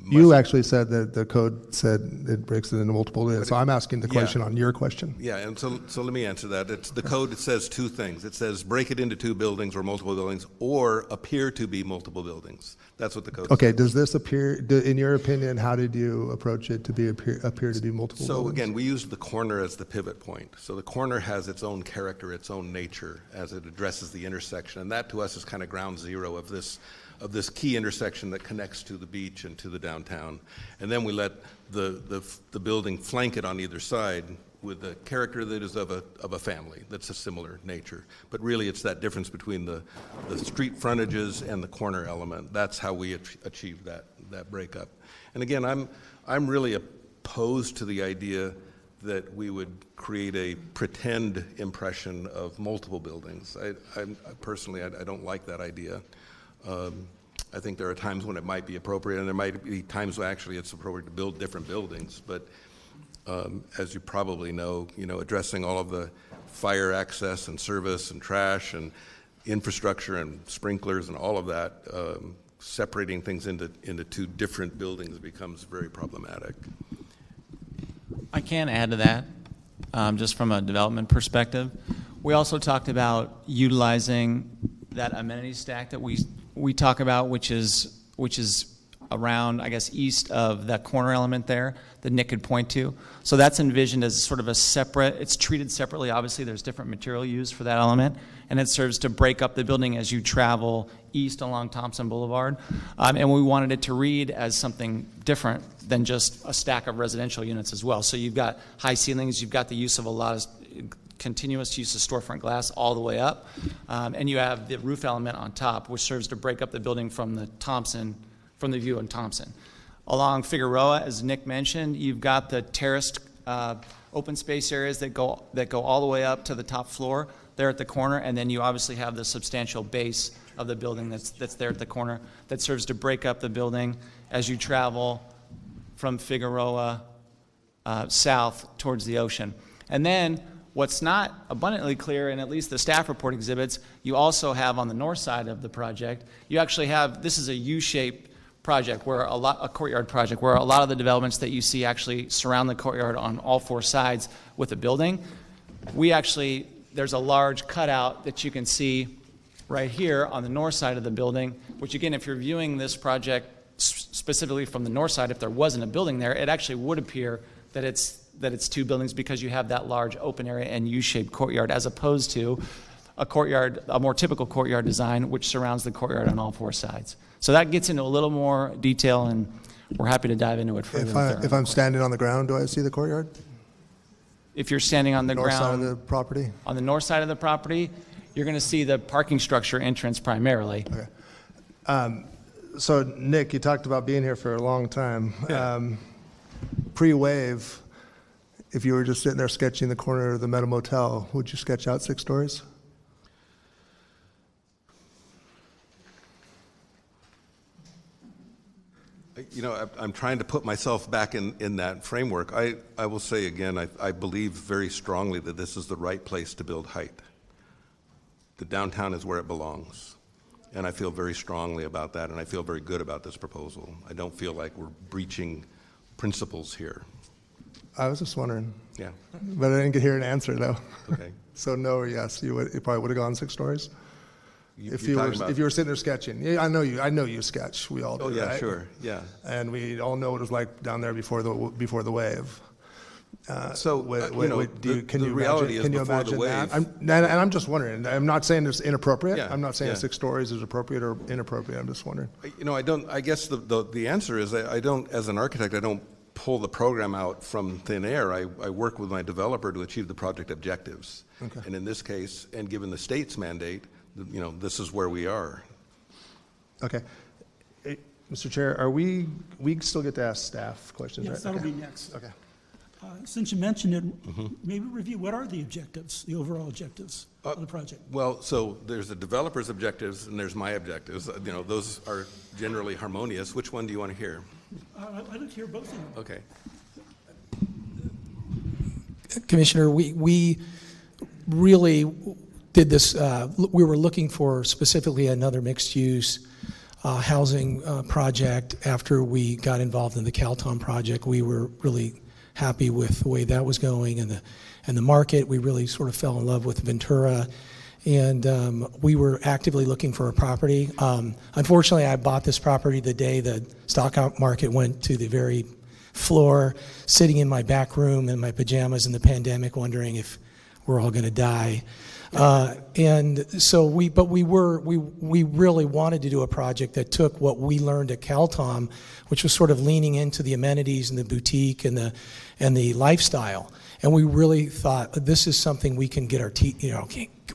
You actually said that the code said it breaks it into multiple buildings. So I'm asking the question on your question. Yeah, and so, so let me answer that. It's, the code it says two things. It says break it into two buildings or multiple buildings, or appear to be multiple buildings. That's what the code says. Okay, does this appear, do- in your opinion, how did you approach it to be, appear appear to be multiple So buildings? again, we used the corner as the pivot point. So the corner has its own character, its own nature as it addresses the intersection. And that to us is kind of ground zero of this, of this key intersection that connects to the beach and to the downtown. And then we let the, the, the building flank it on either side with the character that is of a, of a family that's a similar nature. But really, it's that difference between the, the street frontages and the corner element. That's how we ach- achieved that, that breakup. And again, I'm, I'm really opposed to the idea that we would create a pretend impression of multiple buildings. I, I personally, I, I don't like that idea. Um, I think there are times when it might be appropriate, and there might be times when actually it's appropriate to build different buildings. But um, as you probably know, you know, addressing all of the fire access and service and trash and infrastructure and sprinklers and all of that, um, separating things into, into two different buildings becomes very problematic. I can add to that, um, just from a development perspective. We also talked about utilizing that amenity stack that we, we talk about, which is, which is around, I guess, east of that corner element there that Nick could point to. So that's envisioned as sort of a separate, it's treated separately. Obviously, there's different material used for that element, and it serves to break up the building as you travel east along Thompson Boulevard. Um, and we wanted it to read as something different than just a stack of residential units as well. So you've got high ceilings, you've got the use of a lot of continuous use of storefront glass all the way up, um, and you have the roof element on top, which serves to break up the building from the Thompson, from the view on Thompson. Along Figueroa, as Nick mentioned, you've got the terraced uh, open space areas that go that go all the way up to the top floor there at the corner, and then you obviously have the substantial base of the building that's that's there at the corner that serves to break up the building as you travel from Figueroa uh, south towards the ocean. And then what's not abundantly clear, and at least the staff report exhibits, you also have on the north side of the project, you actually have this is a U-shaped project where a lot a courtyard project where a lot of the developments that you see actually surround the courtyard on all four sides with a building. We actually there's a large cutout that you can see right here on the north side of the building, which again, if you're viewing this project specifically from the north side, if there wasn't a building there, it actually would appear that it's that it's two buildings because you have that large open area and U-shaped courtyard, as opposed to a courtyard, a more typical courtyard design, which surrounds the courtyard on all four sides. So that gets into a little more detail, and we're happy to dive into it further. If, I, if I'm standing on the ground, do I see the courtyard? if you're standing on the ground North side of the property? on the north side of the property, you're going to see the parking structure entrance primarily. Um, so, Nick, you talked about being here for a long time. Um, Pre-wave, if you were just sitting there sketching the corner of the Meta Motel, would you sketch out six stories? You know, I'm trying to put myself back in, in that framework. I, I will say again, I, I believe very strongly that this is the right place to build height. The downtown is where it belongs. And I feel very strongly about that, and I feel very good about this proposal. I don't feel like we're breaching principles here. I was just wondering. Yeah. But I didn't get hear an answer, though. Okay. So, no or yes, you, would, you probably would have gone six stories? You- if you were, about- if you were sitting there sketching, yeah, I know you. I know you sketch. We all do. Oh, yeah, right? sure, yeah. And we all know what it was like down there before the before the wave. Uh, So, what- uh, you what- know, what- do the- can the you reality imagine, is can you before the imagine that? wave- I'm, and, and I'm just wondering. I'm not saying it's inappropriate. Yeah, I'm not saying yeah. six stories is appropriate or inappropriate. I'm just wondering. You know, I don't, I guess the, the, the answer is I, I don't, as an architect, I don't pull the program out from thin air. I, I work with my developer to achieve the project objectives. Okay. And in this case, and given the state's mandate, you know, this is where we are. Okay. Eh, Mr. Chair, are we, we still get to ask staff questions, right? Yes, that'll Okay. be next. Okay. Uh, Since you mentioned it, Mm-hmm. maybe review, what are the objectives, the overall objectives of the project? Well, so there's the developer's objectives and there's my objectives. Uh, You know, those are generally harmonious. Which one do you want to hear? Uh, I- I'd like to hear both of them. Okay. Commissioner, we, we really did this, uh, we were looking for specifically another mixed-use uh, housing uh, project. After we got involved in the Calton project, we were really happy with the way that was going and the, and the market. We really sort of fell in love with Ventura. And um, we were actively looking for a property. Um, Unfortunately, I bought this property the day the stock market went to the very floor, sitting in my back room in my pajamas in the pandemic, wondering if we're all going to die. Uh, and so we, but we were, we, we really wanted to do a project that took what we learned at CalTom, which was sort of leaning into the amenities and the boutique and the, and the lifestyle. And we really thought this is something we can get our teeth, you know,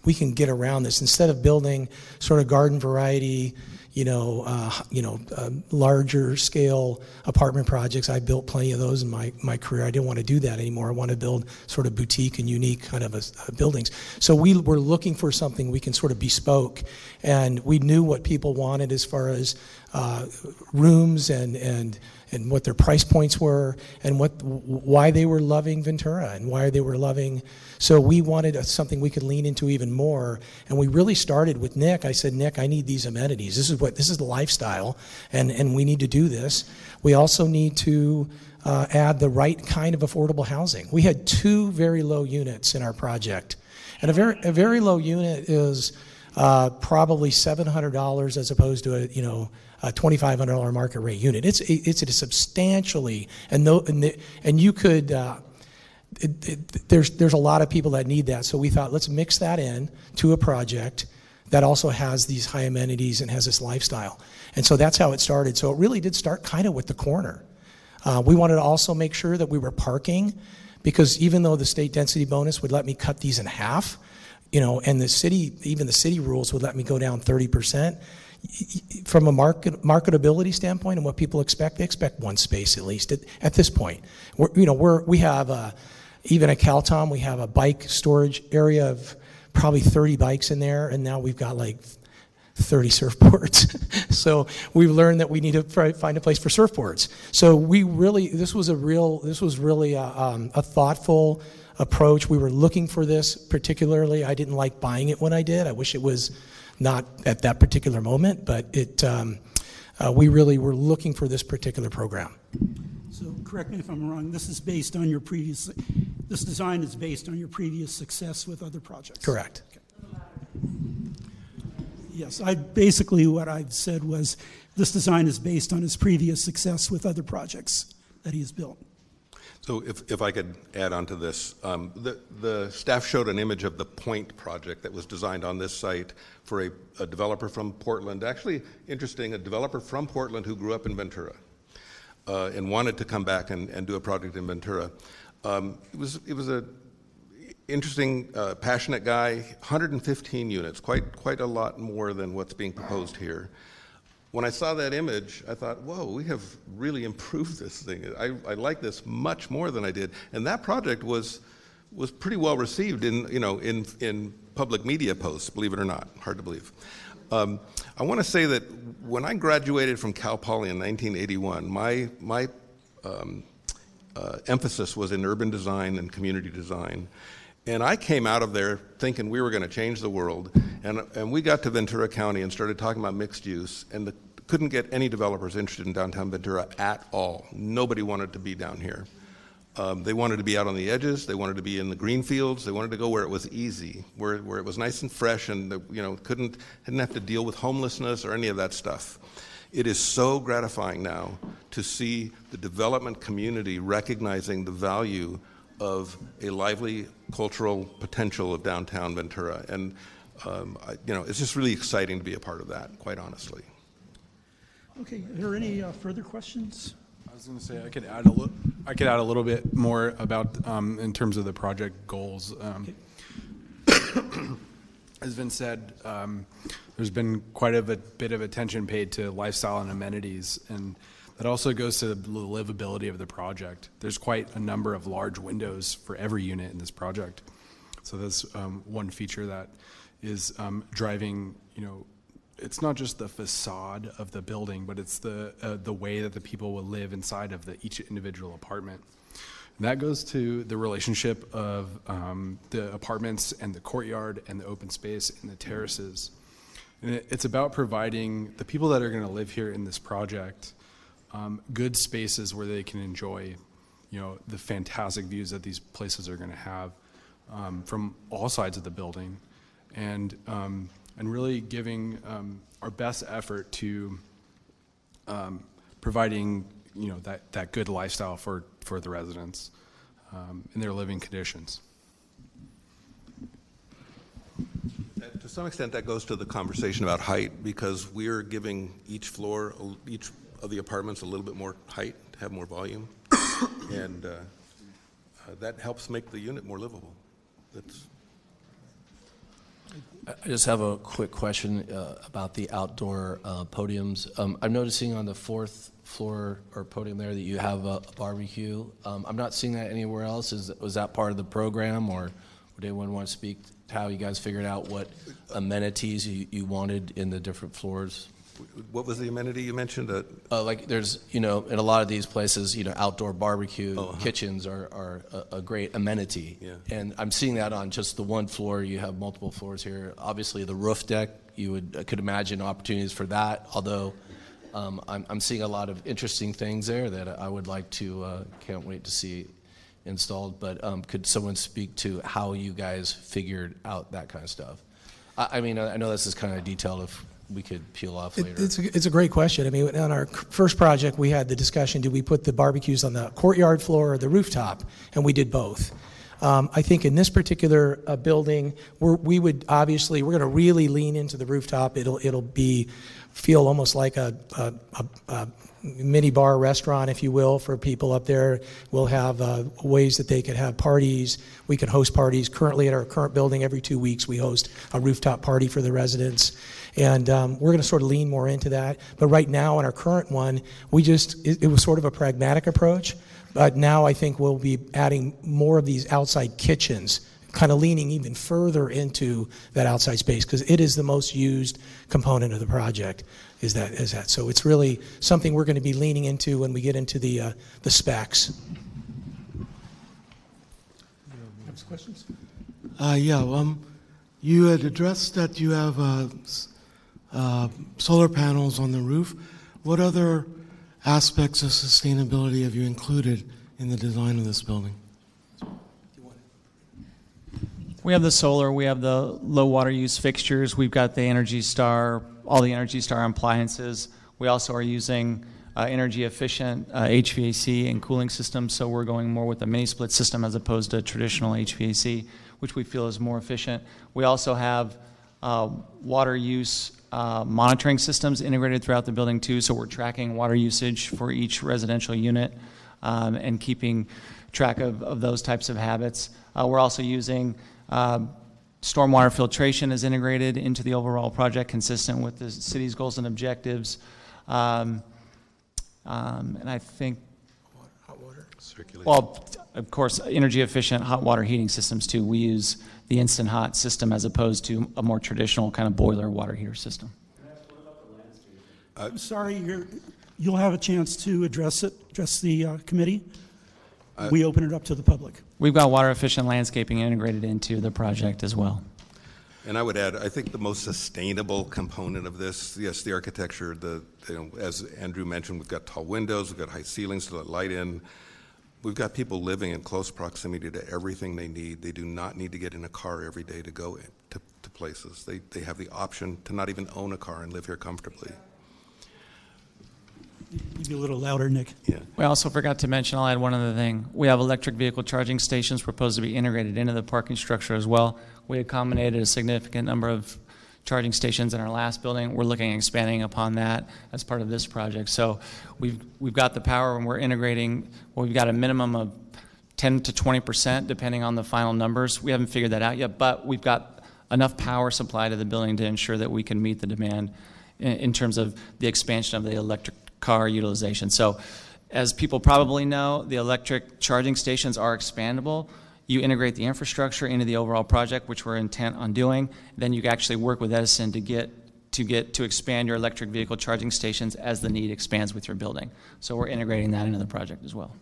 we can get around this instead of building sort of garden variety, you know, uh, you know, uh, larger scale apartment projects. I built plenty of those in my, my career. I didn't want to do that anymore. I want to build sort of boutique and unique kind of a, uh, buildings. So we were looking for something we can sort of bespoke, and we knew what people wanted as far as uh, rooms and and and what their price points were and what why they were loving Ventura and why they were loving. So we wanted something we could lean into even more, and we really started with Nick. I said, Nick, I need these amenities. This is what this is the lifestyle, and and we need to do this. We also need to. Uh, add the right kind of affordable housing. We had two very low units in our project, and a very a very low unit is uh, probably seven hundred dollars as opposed to a you know a twenty five hundred dollar market rate unit. It's it's a substantially and no and, the, and you could. Uh, it, it, there's there's a lot of people that need that, so we thought let's mix that in to a project that also has these high amenities and has this lifestyle, and so that's how it started. So it really did start kind of with the corner. Uh, we wanted to also make sure that we were parking, because even though the state density bonus would let me cut these in half, you know, and the city, even the city rules would let me go down 30%. From a market, marketability standpoint and what people expect, they expect one space at least at, at this point. We're, you know, we're, we have, a, even at Caltom, we have a bike storage area of probably 30 bikes in there, and now we've got like 30 surfboards. so we've learned that we need to find a place for surfboards. So we really, this was a real, this was really a, um, a thoughtful approach. We were looking for this particularly. I didn't like buying it when I did. I wish it was not at that particular moment, but it, um, uh, we really were looking for this particular program. So correct me if I'm wrong, this is based on your previous, this design is based on your previous success with other projects? Correct. Yes, I, basically what I've said was, this design is based on his previous success with other projects that he has built. So if, if I could add on to this, um, the, the staff showed an image of the Point project that was designed on this site for a, a developer from Portland. Actually, interesting, a developer from Portland who grew up in Ventura uh, and wanted to come back and, and do a project in Ventura. Um, it was it was a interesting, uh, passionate guy. 115 units, quite quite a lot more than what's being proposed here when I saw that image, I thought, whoa, we have really improved this thing. I, I like this much more than I did. And that project was, was pretty well received in, you know, in, in public media posts, believe it or not. Hard to believe. Um, I want to say that when I graduated from Cal Poly in 1981, my, my um, uh, emphasis was in urban design and community design. And I came out of there thinking we were going to change the world. And, and we got to Ventura County and started talking about mixed use and the, couldn't get any developers interested in downtown Ventura at all. Nobody wanted to be down here. Um, they wanted to be out on the edges. They wanted to be in the green fields. They wanted to go where it was easy, where, where it was nice and fresh and, you know, couldn't, didn't have to deal with homelessness or any of that stuff. It is so gratifying now to see the development community recognizing the value of a lively cultural potential of downtown Ventura. And, um, I, you know, it's just really exciting to be a part of that, quite honestly. Okay, are there any uh, further questions? I was going to say I could add a little. I could add a little bit more about um, in terms of the project goals. Um, as Vince said, um, there's been quite a bit, bit of attention paid to lifestyle and amenities, and that also goes to the livability of the project. There's quite a number of large windows for every unit in this project, so that's um, one feature that is um, driving. You know, it's not just the facade of the building, but it's the uh, the way that the people will live inside of the each individual apartment. And that goes to the relationship of um, the apartments and the courtyard and the open space and the terraces. And it, it's about providing the people that are going to live here in this project um, good spaces where they can enjoy, you know, the fantastic views that these places are going to have um, from all sides of the building, and um, and really giving um, our best effort to um, providing you know that, that good lifestyle for, for the residents um, in their living conditions. To some extent, that goes to the conversation about height, because we're giving each floor, each of the apartments a little bit more height, to have more volume, and uh, uh, that helps make the unit more livable. That's, I just have a quick question uh, about the outdoor uh, podiums. Um, I'm noticing on the fourth floor or podium there that you have a a barbecue. Um, I'm not seeing that anywhere else. Is, was that part of the program, or would anyone want to speak to how you guys figured out what amenities you, you wanted in the different floors? What was the amenity you mentioned? Uh, Uh, like there's, you know, in a lot of these places, you know, outdoor barbecue Oh, uh-huh. kitchens are, are a, a great amenity. Yeah. And I'm seeing that on just the one floor. You have multiple floors here. Obviously, the roof deck, you would I could imagine opportunities for that. Although, um, I'm, I'm seeing a lot of interesting things there that I would like to. Uh, can't wait to see installed. But um, could someone speak to how you guys figured out that kind of stuff? I, I mean, I know this is kind of detailed. If we could peel off It- later. It's a, it's a great question. I mean, on our first project, we had the discussion, do we put the barbecues on the courtyard floor or the rooftop? And we did both. Um, I think in this particular uh, building, we're, we would obviously, we're going to really lean into the rooftop. It'll, it'll be, feel almost like a, a, a, a mini bar restaurant, if you will, for people up there. We'll have uh, ways that they could have parties. We can host parties. Currently, at our current building, every two weeks, we host a rooftop party for the residents. And um, we're going to sort of lean more into that. But right now, in our current one, we just, it, it was sort of a pragmatic approach. But now I think we'll be adding more of these outside kitchens, kind of leaning even further into that outside space because it is the most used component of the project. Is that is that? So it's really something we're going to be leaning into when we get into the uh, the specs. Questions? Uh, yeah, um, you had addressed that you have uh, s- uh, solar panels on the roof. What other aspects of sustainability have you included in the design of this building? We have the solar, we have the low water use fixtures, we've got the Energy Star, all the Energy Star appliances. We also are using uh, energy efficient uh, HVAC and cooling systems, so we're going more with a mini split system as opposed to traditional HVAC, which we feel is more efficient. We also have uh, water use uh, monitoring systems integrated throughout the building too, so we're tracking water usage for each residential unit um, and keeping track of, of those types of habits. Uh, we're also using uh, stormwater filtration is integrated into the overall project, consistent with the city's goals and objectives. Um, um, and I think, hot circulation. well, of course, energy efficient hot water heating systems too. We use the instant hot system as opposed to a more traditional kind of boiler water heater system. I'm sorry, you're, you'll have a chance to address it, address the uh, committee. We open it up to the public. We've got water efficient landscaping integrated into the project as well. And I would add, I think the most sustainable component of this, yes, the architecture, the, you know, as Andrew mentioned, we've got tall windows, we've got high ceilings to let light in. We've got people living in close proximity to everything they need. They do not need to get in a car every day to go in- to, to places. They, they have the option to not even own a car and live here comfortably. Maybe a little louder, Nick. Yeah. We also forgot to mention, I'll add one other thing. We have electric vehicle charging stations proposed to be integrated into the parking structure as well. We accommodated a significant number of charging stations in our last building. We're looking at expanding upon that as part of this project. So we've, we've got the power and we're integrating, well, we've got a minimum of 10 to 20% depending on the final numbers. We haven't figured that out yet, but we've got enough power supply to the building to ensure that we can meet the demand in, in terms of the expansion of the electric car utilization. So as people probably know, the electric charging stations are expandable. You integrate the infrastructure into the overall project, which we're intent on doing. Then you actually work with Edison to get to get to expand your electric vehicle charging stations as the need expands with your building. So we're integrating that into the project as well.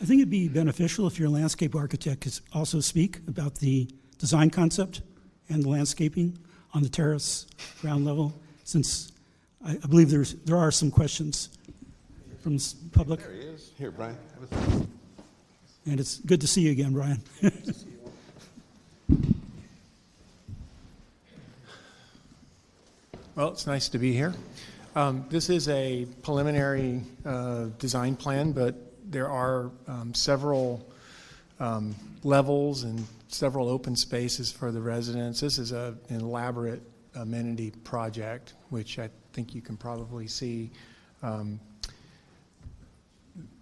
I think it'd be beneficial if your landscape architect could also speak about the design concept and the landscaping on the terrace ground level, since I, I believe there's, there are some questions from the public. There he is. Here, Brian. And it's good to see you again, Brian. Well, it's nice to be here. Um, This is a preliminary uh, design plan, but there are um, several um, levels and several open spaces for the residents. This is a- an elaborate amenity project, which I think you can probably see. Um,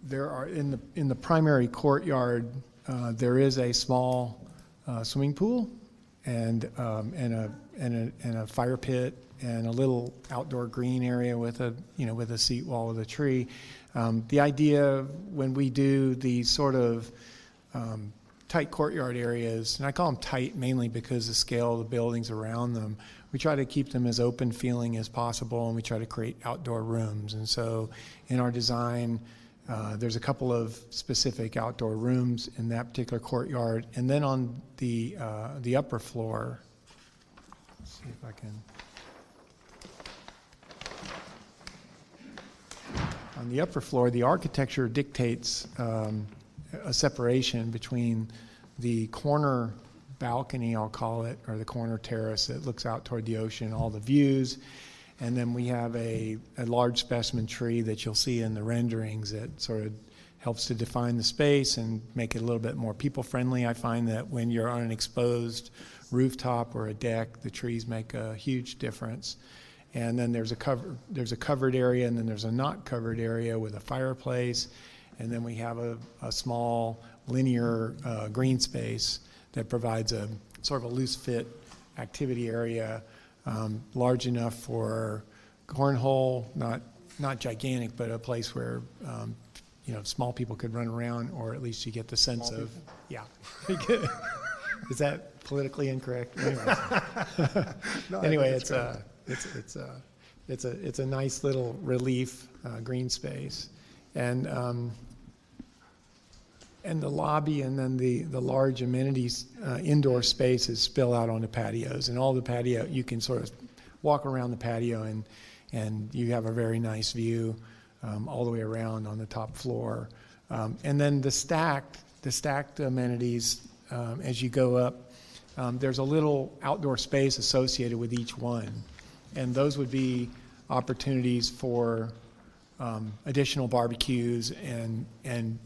There are, in the, in the primary courtyard, uh, there is a small uh, swimming pool and, um, and a, and a, and a fire pit and a little outdoor green area with a, you know, with a seat wall with a tree. Um, The idea when we do these sort of um, tight courtyard areas, and I call them tight mainly because the scale of the buildings around them, we try to keep them as open feeling as possible and we try to create outdoor rooms. And so in our design, uh, there's a couple of specific outdoor rooms in that particular courtyard. And then on the, uh, the upper floor, let's see if I can. On the upper floor, the architecture dictates um, a separation between the corner balcony, I'll call it, or the corner terrace that looks out toward the ocean, all the views. And then we have a, a large specimen tree that you'll see in the renderings that sort of helps to define the space and make it a little bit more people friendly. I find that when you're on an exposed rooftop or a deck, the trees make a huge difference. And then there's a cover, there's a covered area, and then there's a not covered area with a fireplace. And then we have a, a small linear uh, green space that provides a sort of a loose fit activity area, um, large enough for cornhole, not not gigantic, but a place where um, you know small people could run around, or at least you get the sense Small of yeah. Is that politically incorrect? No, anyway, it's it's a it's it's a it's a it's a nice little relief uh, green space, and um, and the lobby and then the, the large amenities uh, indoor spaces spill out onto patios. And all the patio you can sort of walk around the patio and and you have a very nice view um, all the way around on the top floor. Um, and then the stacked the stacked amenities um, as you go up um, there's a little outdoor space associated with each one. And those would be opportunities for um, additional barbecues and and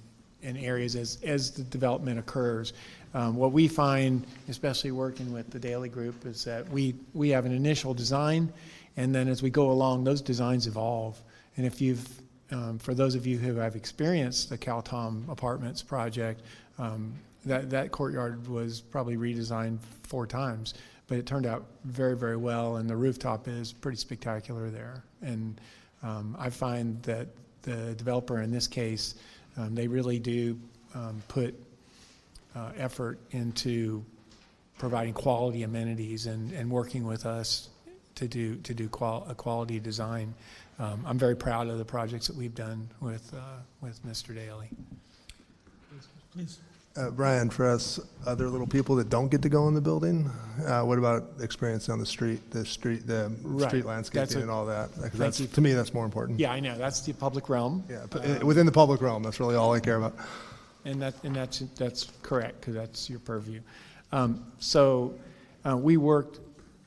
and areas as as the development occurs. Um, what we find, especially working with the Daly Group, is that we we have an initial design, and then as we go along, those designs evolve. And if you've um, for those of you who have experienced the Caltom Apartments project, um, that that courtyard was probably redesigned four times, but it turned out very very well, and the rooftop is pretty spectacular there. And um, I find that the developer in this case, um, they really do um, put uh, effort into providing quality amenities and, and working with us to do to do qual- a quality design. Um, I'm very proud of the projects that we've done with uh, with Mr. Daly. Please. Uh, Brian, for us other little people that don't get to go in the building, uh, what about experience on the street, the street, the Right. street That's landscaping a- and all that? That's, you. to me, that's more important. Yeah, I know that's the public realm. Yeah, but, uh, within the public realm, that's really all I care about. And that, and that's, that's correct, because that's your purview. Um, So uh, we worked,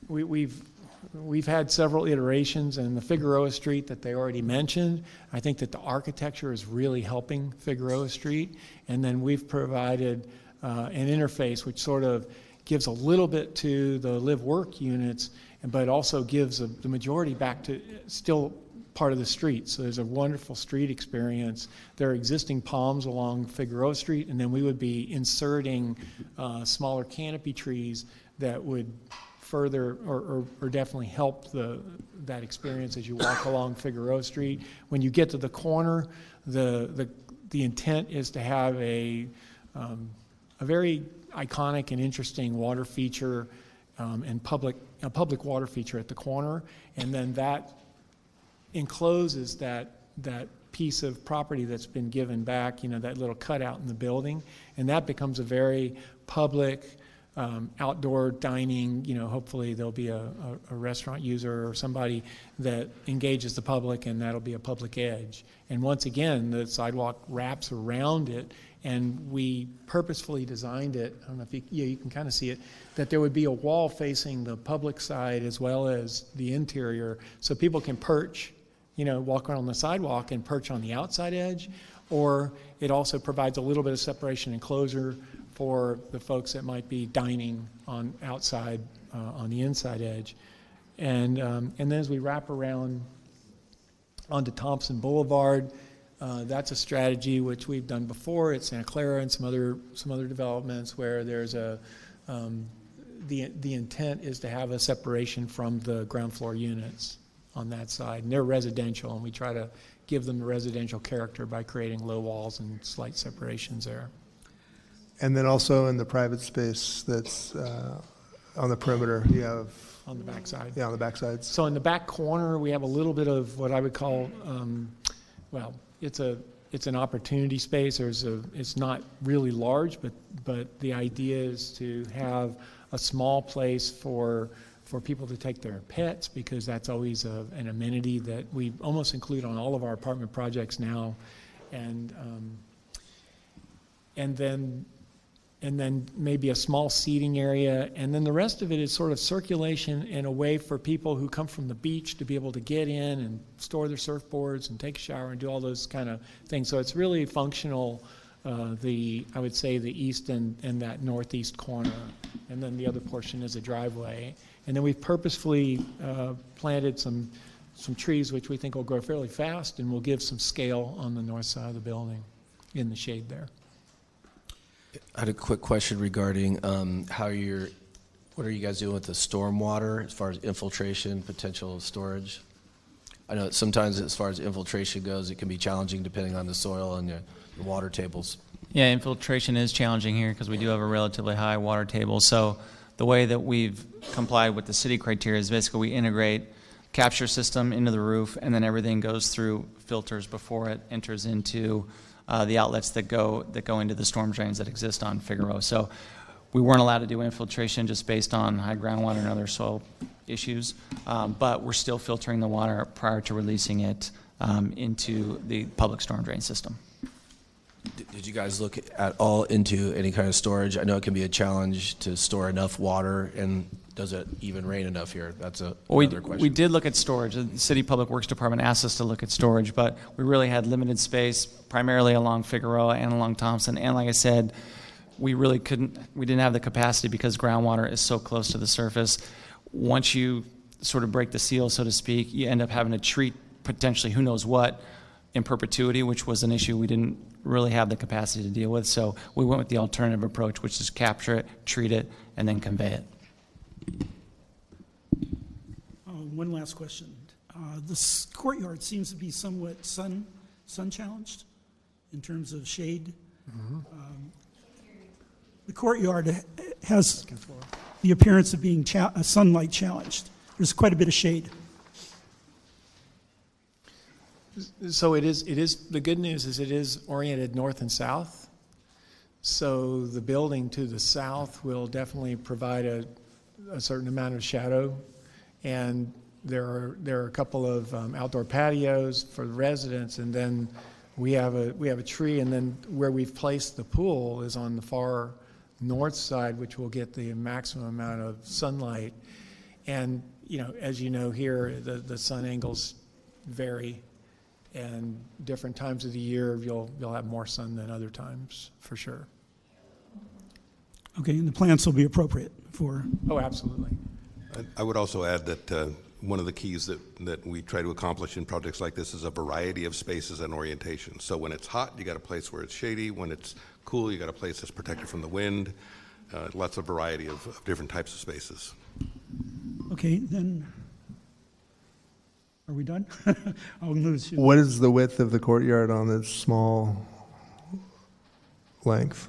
we, we've, we've had several iterations, and the Figueroa Street that they already mentioned, I think that the architecture is really helping Figueroa Street. And then we've provided uh, an interface which sort of gives a little bit to the live-work units, but also gives a, the majority back to still part of the street. So there's a wonderful street experience. There are existing palms along Figueroa Street, and then we would be inserting uh, smaller canopy trees that would further or, or, or definitely help the, that experience as you walk along Figueroa Street. When you get to the corner, the, the, the intent is to have a, um, a very iconic and interesting water feature um, and public, a public water feature at the corner. And then that encloses that, that piece of property that's been given back, you know, that little cutout in the building. And that becomes a very public, um, outdoor dining, you know, hopefully there'll be a, a, a, restaurant user or somebody that engages the public and that'll be a public edge. And once again, the sidewalk wraps around it and we purposefully designed it, I don't know if you, yeah, you can kind of see it, that there would be a wall facing the public side as well as the interior so people can perch, you know, walk around the sidewalk and perch on the outside edge or it also provides a little bit of separation and closure for the folks that might be dining on outside uh, on the inside edge. And, um, and then as we wrap around onto Thompson Boulevard, uh, that's a strategy which we've done before at Santa Clara and some other, some other developments where there's a, um, the, the intent is to have a separation from the ground floor units on that side. And they're residential, and we try to give them the residential character by creating low walls and slight separations there. And then also in the private space that's uh, on the perimeter, you have. On the backside. Yeah, on the backsides. So in the back corner, we have a little bit of what I would call, um, well, it's a, it's an opportunity space. There's a, it's not really large, but, but the idea is to have a small place for, for people to take their pets because that's always a, an amenity that we almost include on all of our apartment projects now. And, um, and then and then maybe a small seating area, and then the rest of it is sort of circulation and a way for people who come from the beach to be able to get in and store their surfboards and take a shower and do all those kind of things. So it's really functional. Uh, the I would say the east and, and that northeast corner, and then the other portion is a driveway. And then we've purposefully uh, planted some some trees which we think will grow fairly fast and will give some scale on the north side of the building in the shade there. I had a quick question regarding um, how you're, what are you guys doing with the stormwater as far as infiltration, potential of storage? I know that sometimes as far as infiltration goes, it can be challenging depending on the soil and the, the water tables. Yeah, infiltration is challenging here because we do have a relatively high water table. So the way that we've complied with the city criteria is basically we integrate capture system into the roof and then everything goes through filters before it enters into uh, the outlets that go that go into the storm drains that exist on Figueroa. So we weren't allowed to do infiltration just based on high groundwater and other soil issues, um, but we're still filtering the water prior to releasing it um, into the public storm drain system. Did you guys look at all into any kind of storage? I know it can be a challenge to store enough water, and does it even rain enough here? That's a, well, another we, question. We did look at storage. The City Public Works Department asked us to look at storage, but we really had limited space, primarily along Figueroa and along Thompson. And like I said, we really couldn't, we didn't have the capacity because groundwater is so close to the surface. Once you sort of break the seal, so to speak, you end up having to treat potentially who knows what in perpetuity, which was an issue we didn't really have the capacity to deal with. So we went with the alternative approach, which is capture it, treat it, and then convey it. Uh, one last question. Uh, this courtyard seems to be somewhat sun sun challenged in terms of shade. Mm-hmm. Um, the courtyard has the appearance of being cha- sunlight challenged. There's quite a bit of shade. So it is, it is, the good news is it is oriented north and south. So the building to the south will definitely provide a, a certain amount of shadow. And there are, there are a couple of um, outdoor patios for the residents. And then we have a, we have a tree. And then where we've placed the pool is on the far north side, which will get the maximum amount of sunlight. And you know, as you know here, the, the sun angles vary. And different times of the year, you'll, you'll have more sun than other times, for sure. Okay, and the plants will be appropriate for, Oh, absolutely. I- I would also add that uh, one of the keys that, that we try to accomplish in projects like this is a variety of spaces and orientations. So when it's hot, you got a place where it's shady. When it's cool, you got a place that's protected from the wind. Uh, Lots of variety of of different types of spaces. okay, then, are we done? I'll lose you. What is the width of the courtyard on this small length?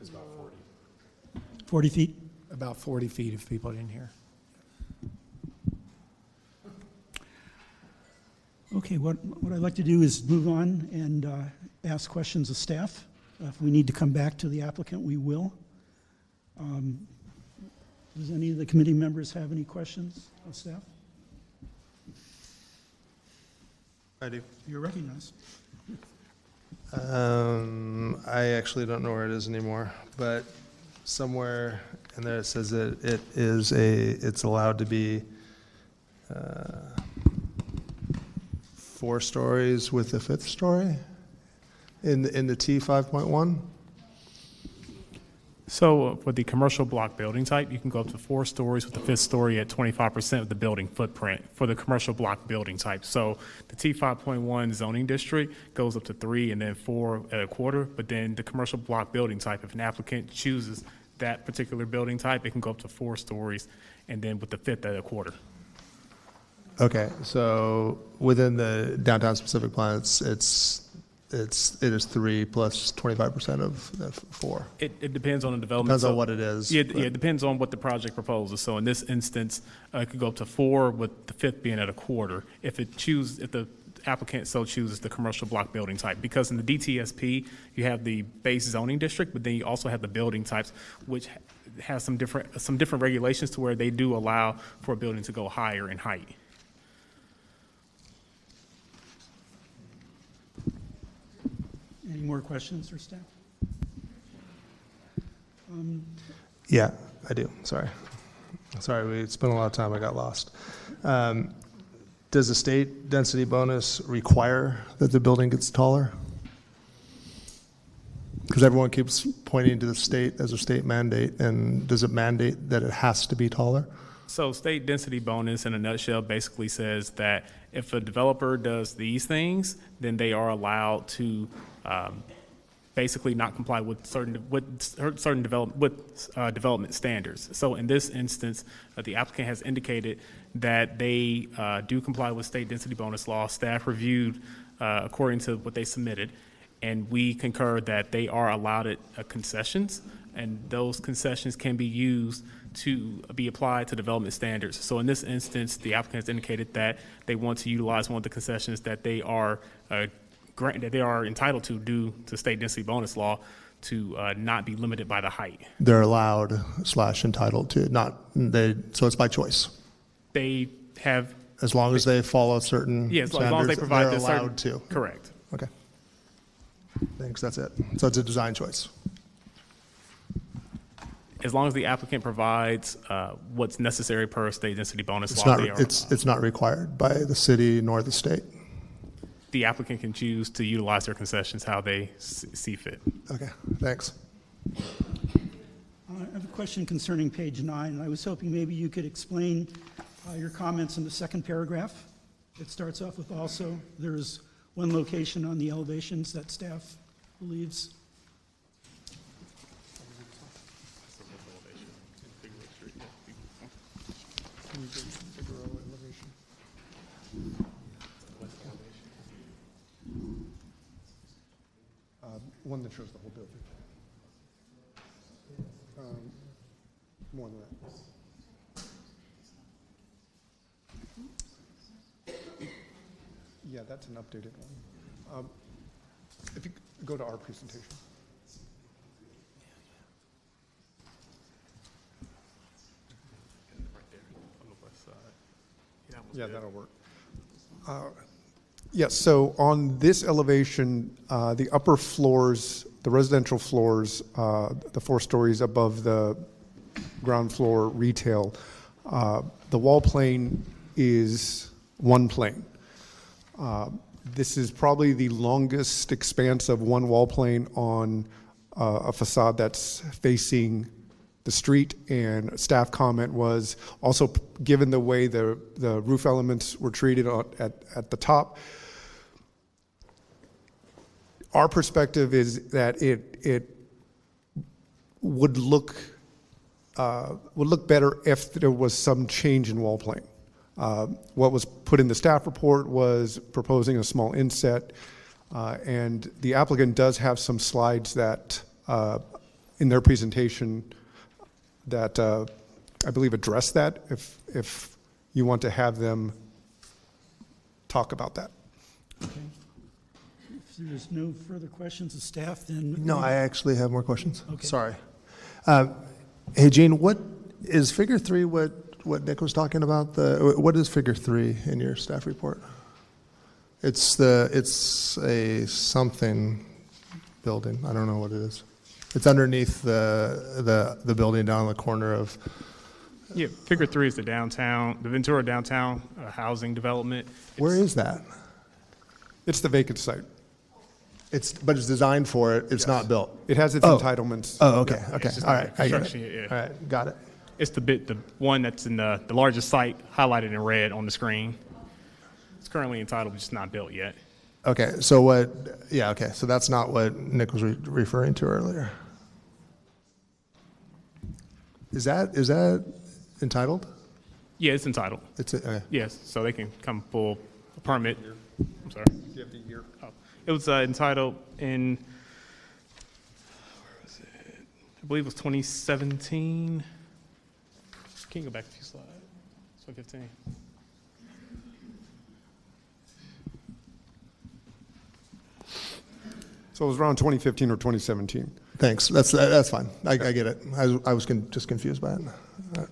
It's about 40. 40 feet? About 40 feet if people didn't hear. Okay, what, what I'd like to do is move on and uh, ask questions of staff. Uh, If we need to come back to the applicant, we will. Um, Does any of the committee members have any questions of staff? I do. You're recognized. Um, I actually don't know where it is anymore, but somewhere in there it says that it is a, it's allowed to be uh, four stories with a fifth story in, in the T 5.1? So uh, for the commercial block building type, you can go up to four stories with the fifth story at 25% of the building footprint for the commercial block building type. So the T5.1 zoning district goes up to three and then four at a quarter, but then the commercial block building type, if an applicant chooses that particular building type, it can go up to four stories and then with the fifth at a quarter. Okay, so within the downtown specific plan, it's, it's, it's, it is three plus 25% of the f- four. It, it depends on the development. Depends on So- what it is, Yeah, but- yeah, it depends on what the project proposes. So in this instance, uh, it could go up to four with the fifth being at a quarter. If it choose, if the applicant so chooses the commercial block building type. Because in the DTSP, you have the base zoning district, but then you also have the building types, which has some different, some different regulations to where they do allow for a building to go higher in height. Any more questions for staff? Um, Yeah, I do. Sorry. Sorry, we spent a lot of time. I got lost. Um, does the state density bonus require that the building gets taller? Because everyone keeps pointing to the state as a state mandate, and does it mandate that it has to be taller? So state density bonus in a nutshell basically says that if a developer does these things, then they are allowed to um, basically not comply with certain, with certain develop, with uh, development standards. So in this instance, uh, the applicant has indicated that they uh, do comply with state density bonus law. Staff reviewed uh, according to what they submitted, and we concur that they are allowed uh, concessions, and those concessions can be used to be applied to development standards. So in this instance, the applicant has indicated that they want to utilize one of the concessions that they are uh, grant, that they are entitled to due to state density bonus law to uh, not be limited by the height. They're allowed slash entitled to, not, they, so it's by choice. They have, As long as they follow certain yeah, as long as they standards, provide they're the certain- allowed to. Correct. Okay. Thanks, that's it. So it's a design choice. As long as the applicant provides uh, what's necessary per state density bonus It's law, not, they are it's, it's not required by the city nor the state. the applicant can choose to utilize their concessions how they s- see fit. Okay, thanks. Uh, I have a question concerning page nine. I was hoping maybe you could explain uh, your comments in the second paragraph. It starts off with also, there's one location on the elevations that staff believes. Uh, One that shows the whole building. Um, More than that. Yeah, that's an updated one. Um, If you go to our presentation. Yeah, that'll work. Uh, Yes, so on this elevation, uh, the upper floors, the residential floors, uh, the four stories above the ground floor retail, Uh, The wall plane is one plane. Uh, This is probably the longest expanse of one wall plane on uh, a facade that's facing the street, and staff comment was also, given the way the, the roof elements were treated on- at, at the top, our perspective is that it, it would look, uh, would look better if there was some change in wall plane. Uh, What was put in the staff report was proposing a small inset, uh, and the applicant does have some slides that, uh, in their presentation, that uh, I believe address that, if, if you want to have them talk about that. Okay. If there's no further questions of staff, then. No, I actually have more questions. Okay. Sorry. Uh, Hey, Gene, what, is figure three what, what Nick was talking about? The, what is figure three in your staff report? It's the, it's a something building. I don't know what it is. It's underneath the, the, the building down the corner of, Yeah, figure three is the downtown, the Ventura downtown uh, housing development. where is that? It's the vacant site. It's, but it's designed for it, it's not built. It has its Oh. entitlements. Oh, okay, Yeah, okay, it's just all under right, I get it. yeah. All right, got it. It's the bit, the one that's in the, the largest site highlighted in red on the screen. It's currently entitled, just not built yet. Okay, so what, yeah, okay, so that's not what Nick was re- referring to earlier. Is that, is that entitled? Yeah, it's entitled. It's, a- okay. Yes, so they can come pull a permit. I'm sorry. you have the year? Oh, It was uh, entitled in, where was it? I believe it was 2017. Can you go back a few slides? 2015. So it was around 2015 or 2017. Thanks, that's, that's fine, I, I get it. I was, I was con- just confused by it. All right.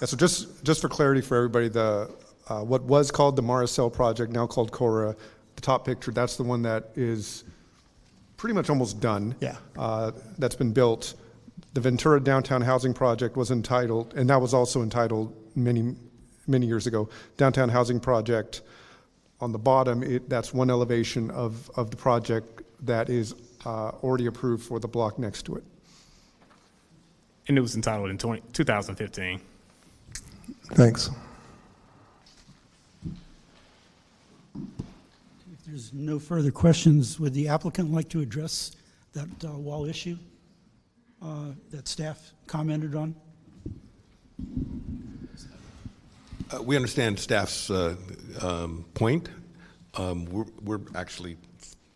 Yeah, so just, just for clarity for everybody, the, uh, what was called the Maricel project, now called Cora, the top picture, that's the one that is pretty much almost done. Yeah. Uh, That's been built. The Ventura Downtown Housing Project was entitled, and that was also entitled many, many years ago, Downtown Housing Project. On the bottom, it, that's one elevation of, of the project that is uh, already approved for the block next to it. And it was entitled in 20 2015. Thanks. If there's no further questions, would the applicant like to address that uh, wall issue uh, that staff commented on? Uh, We understand staff's uh, um, point. Um, We're we're actually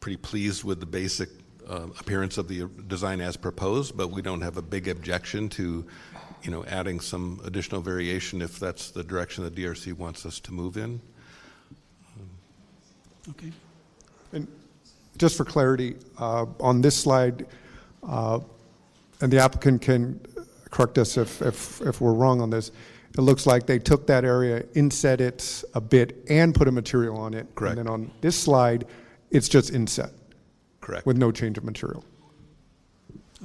pretty pleased with the basic uh, appearance of the design as proposed, but we don't have a big objection to, you know, adding some additional variation if that's the direction the DRC wants us to move in. Okay. And just for clarity, uh, on this slide, uh, and the applicant can correct us if, if, if we're wrong on this, it looks like they took that area, inset it a bit, and put a material on it. Correct. And then on this slide, it's just inset. Correct. With no change of material.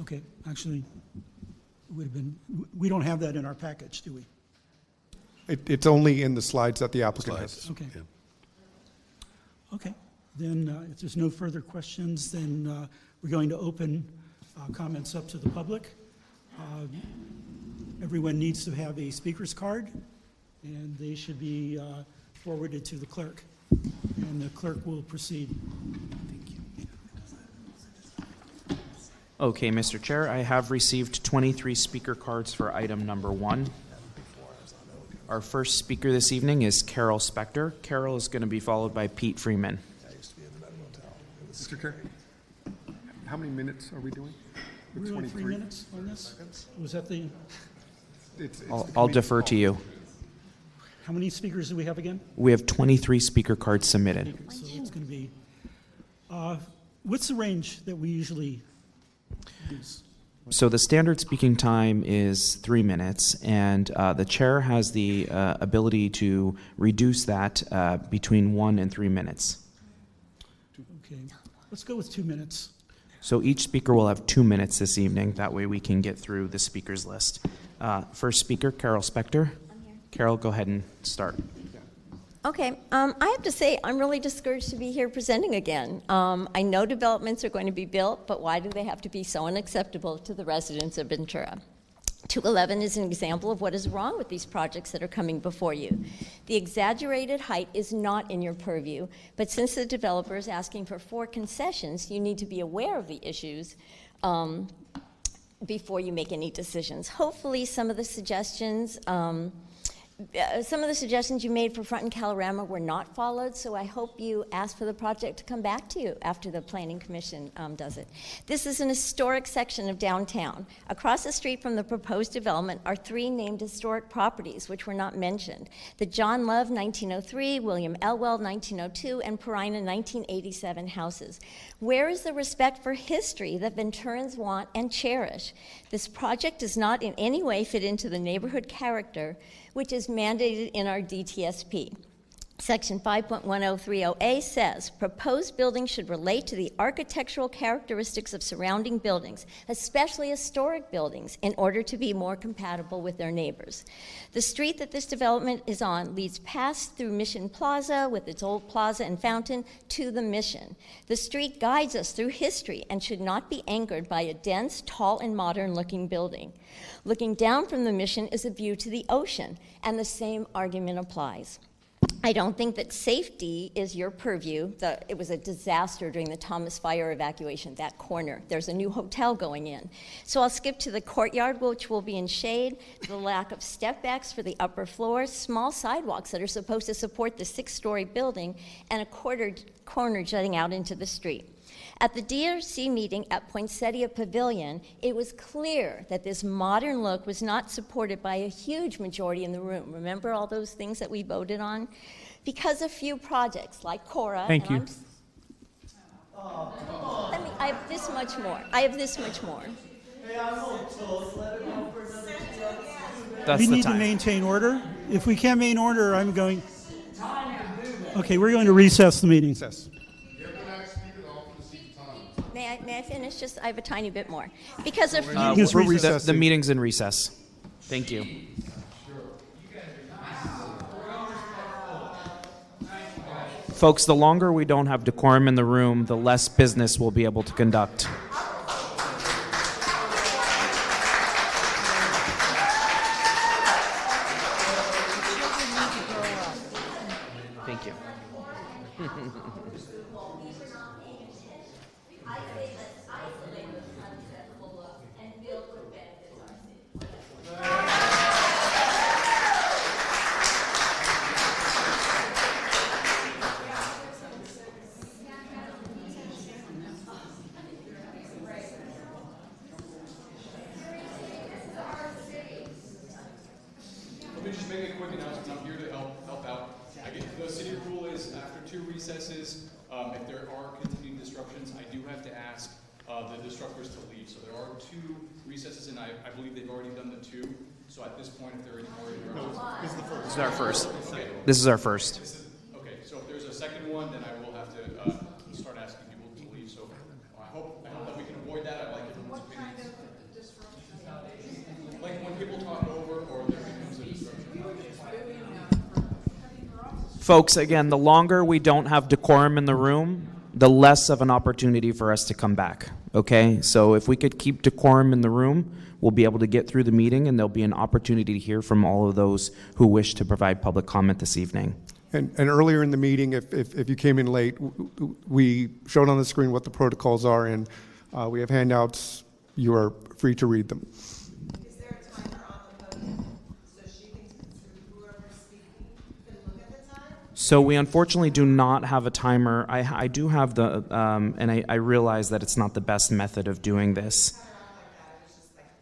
Okay, actually, it would have been, we don't have that in our package, do we? It, it's only in the slides that the applicant Slides. has. Okay. Okay, then uh, if there's no further questions, then uh, we're going to open uh, comments up to the public. Uh, Everyone needs to have a speaker's card, and they should be uh, forwarded to the clerk, and the clerk will proceed. Okay, Mr. Chair, I have received 23 speaker cards for item number one. Our first speaker this evening is Carol Spector. Carol is going to be followed by Pete Freeman. Mr. Chair, how many minutes are we doing? With We're on three 23? minutes on this? Was that the, It's- it's I'll, the I'll committee defer call. to you. how many speakers do we have again? We have 23 speaker cards submitted. So it's going to be, uh, what's the range that we usually use? So the standard speaking time is three minutes, and uh, the chair has the uh, ability to reduce that uh, between one and three minutes. Okay, let's go with two minutes. So each speaker will have two minutes this evening. That way we can get through the speakers list. Uh, first speaker, Carol Spector. Carol, go ahead and start. Okay, um, I have to say, I'm really discouraged to be here presenting again. Um, I know developments are going to be built, but why do they have to be so unacceptable to the residents of Ventura? 211 is an example of what is wrong with these projects that are coming before you. The exaggerated height is not in your purview, but since the developer is asking for four concessions, you need to be aware of the issues um, before you make any decisions. Hopefully, some of the suggestions. Um, uh, some of the suggestions you made for Front and Kalorama were not followed, so I hope you ask for the project to come back to you after the Planning Commission um, does it. This is an historic section of downtown. Across the street from the proposed development are three named historic properties which were not mentioned the John Love 1903, William Elwell 1902, and Perina 1987 houses. Where is the respect for history that Venturans want and cherish? This project does not in any way fit into the neighborhood character which is mandated in our DTSP. Section 5.1030A says proposed buildings should relate to the architectural characteristics of surrounding buildings, especially historic buildings, in order to be more compatible with their neighbors. The street that this development is on leads past through Mission Plaza with its old plaza and fountain to the Mission. The street guides us through history and should not be anchored by a dense, tall, and modern looking building. Looking down from the Mission is a view to the ocean, and the same argument applies. I don't think that safety is your purview. The, it was a disaster during the Thomas Fire evacuation, that corner. There's a new hotel going in. So I'll skip to the courtyard, which will be in shade, the lack of step backs for the upper floors, small sidewalks that are supposed to support the six story building, and a quarter, corner jutting out into the street. At the DRC meeting at Poinsettia Pavilion, it was clear that this modern look was not supported by a huge majority in the room. Remember all those things that we voted on? Because a few projects like Cora. Thank you. Let me, I have this much more. I have this much more. That's we need time. to maintain order. If we can't maintain order, I'm going. Okay, we're going to recess the meeting. May I, may I finish? Just I have a tiny bit more. Because of Uh, Because we're- we're the, the meeting's in recess. Thank you. Folks, the longer we don't have decorum in the room, the less business we'll be able to conduct. Thank you. Let me just make a quick announcement. I'm here to help, help out. I get, the city rule is after two recesses, um, if there are continued disruptions, I do have to ask, uh, the disruptors. So there are two recesses and I, I believe they've already done the two. So at this point, if there are any more interruptions. this is the first. This is our first. Okay. This is our first. This is- Okay, so if there's a second one, then I will have to, uh, start asking people to leave. So I hope, I hope that we can avoid that. I like everyone's opinions. Like when people talk over or there becomes a disruption. Folks, again, the longer we don't have decorum in the room, the less of an opportunity for us to come back. Okay? So if we could keep decorum in the room, we'll be able to get through the meeting and there'll be an opportunity to hear from all of those who wish to provide public comment this evening. And, and earlier in the meeting, if, if, if you came in late, we showed on the screen what the protocols are, and uh, we have handouts. You are free to read them. So we unfortunately do not have a timer. I, I do have the, um, and I, I realize that it's not the best method of doing this.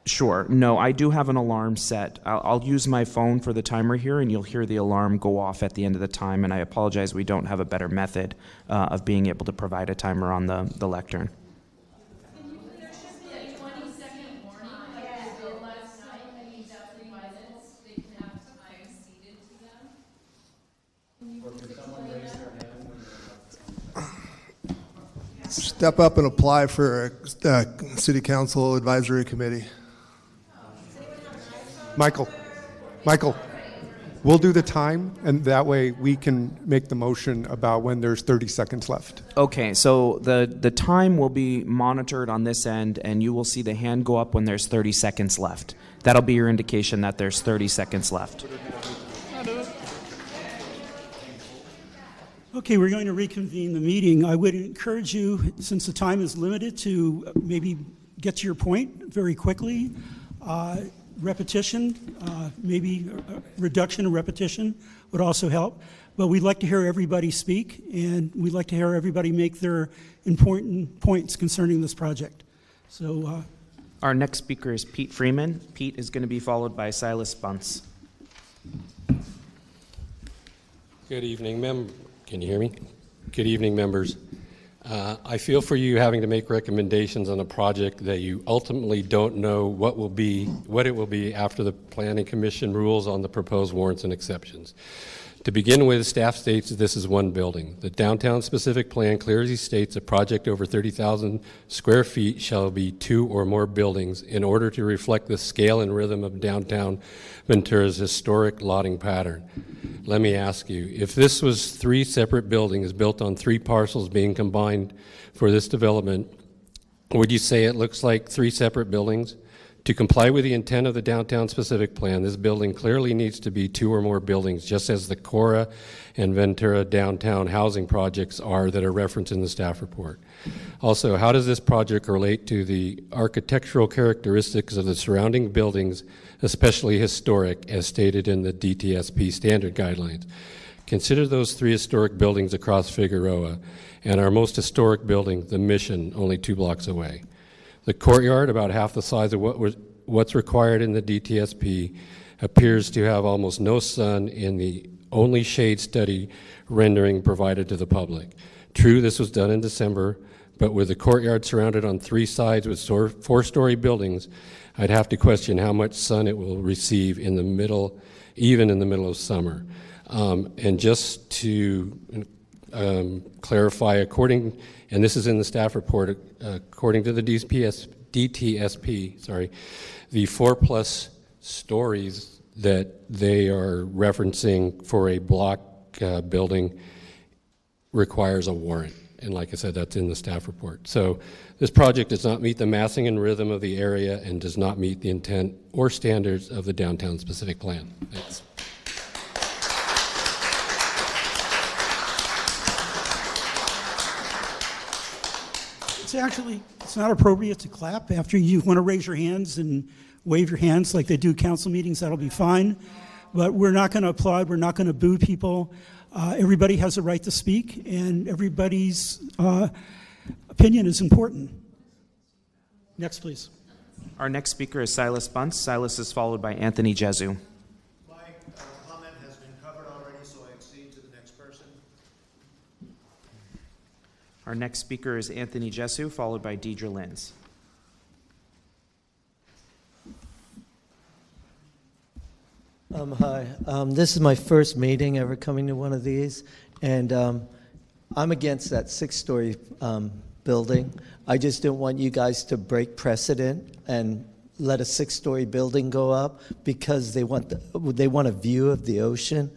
Sure. No, I do have an alarm set. I'll, I'll use my phone for the timer here, and you'll hear the alarm go off at the end of the time. And I apologize, we don't have a better method uh, of being able to provide a timer on the, the lectern. Step up and apply for a uh, city council advisory committee. Michael, Michael, We'll do the time, and that way we can make the motion about when there's 30 seconds left. Okay, so the, the time will be monitored on this end, and you will see the hand go up when there's 30 seconds left. That'll be your indication that there's 30 seconds left. Okay, we're going to reconvene the meeting. I would encourage you, since the time is limited, to uh, maybe get to your point very quickly. Uh, repetition, uh, maybe a reduction of repetition would also help. But we'd like to hear everybody speak, and we'd like to hear everybody make their important points concerning this project. So, uh, Our next speaker is Pete Freeman. Pete is going to be followed by Silas Bunce. Good evening, mem. Can you hear me? Good evening, members. Uh, I feel for you having to make recommendations on a project that you ultimately don't know what will be, what it will be after the Planning Commission rules on the proposed warrants and exceptions. To begin with, staff states that this is one building. The downtown specific plan clearly states a project over 30,000 square feet shall be two or more buildings in order to reflect the scale and rhythm of downtown Ventura's historic lotting pattern. Let me ask you, if this was three separate buildings built on three parcels being combined for this development, would you say it looks like three separate buildings? To comply with the intent of the downtown specific plan, this building clearly needs to be two or more buildings, just as the Cora and Ventura downtown housing projects are that are referenced in the staff report. Also, how does this project relate to the architectural characteristics of the surrounding buildings, especially historic, as stated in the DTSP standard guidelines? Consider those three historic buildings across Figueroa and our most historic building, the Mission, only two blocks away. The courtyard, about half the size of what was, what's required in the DTSP, appears to have almost no sun in the only shade study rendering provided to the public. True, this was done in December, but with the courtyard surrounded on three sides with four story buildings, I'd have to question how much sun it will receive in the middle, even in the middle of summer. Um, and just to um, clarify, according and this is in the staff report, according to the DPS, DTSP, sorry, the four plus stories that they are referencing for a block uh, building requires a warrant. And like I said, that's in the staff report. So this project does not meet the massing and rhythm of the area and does not meet the intent or standards of the downtown specific plan. Thanks. It's actually, it's not appropriate to clap after you want to raise your hands and wave your hands like they do council meetings. That'll be fine. But we're not going to applaud. We're not going to boo people. Uh, everybody has a right to speak, and everybody's uh, opinion is important. Next, please. Our next speaker is Silas Bunce. Silas is followed by Anthony Jesu. Our next speaker is Anthony Jesu, followed by Deidre Lenz. Um, hi. Um, this is my first meeting ever coming to one of these, and um, I'm against that six story um, building. I just don't want you guys to break precedent and let a six story building go up because they want, the, they want a view of the ocean.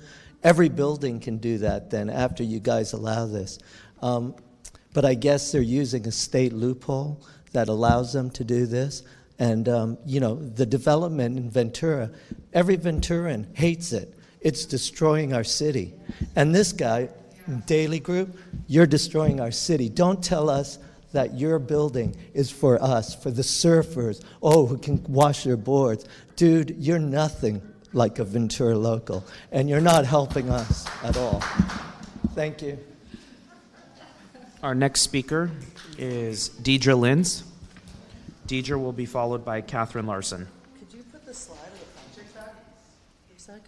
Every building can do that then after you guys allow this. Um, but I guess they're using a state loophole that allows them to do this. And, um, you know, the development in Ventura, every Venturan hates it. It's destroying our city. And this guy, Daly Group, you're destroying our city. Don't tell us that your building is for us, for the surfers, oh, who can wash their boards. Dude, you're nothing like a Ventura local, and you're not helping us at all. Thank you. Our next speaker is Deidre Lenz. Deidre will be followed by Catherine Larson. Could you put the slide of the project back for a sec?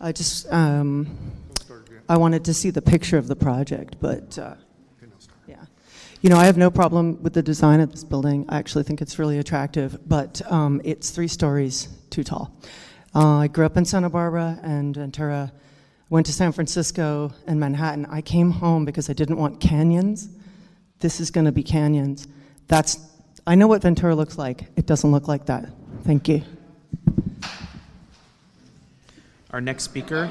I just, um, I wanted to see the picture of the project, but, uh, yeah. You know, I have no problem with the design of this building. I actually think it's really attractive, but um, it's three stories too tall. Uh, I grew up in Santa Barbara and Ventura went to San Francisco and Manhattan. I came home because I didn't want canyons. This is going to be canyons. That's I know what Ventura looks like. It doesn't look like that. Thank you. Our next speaker,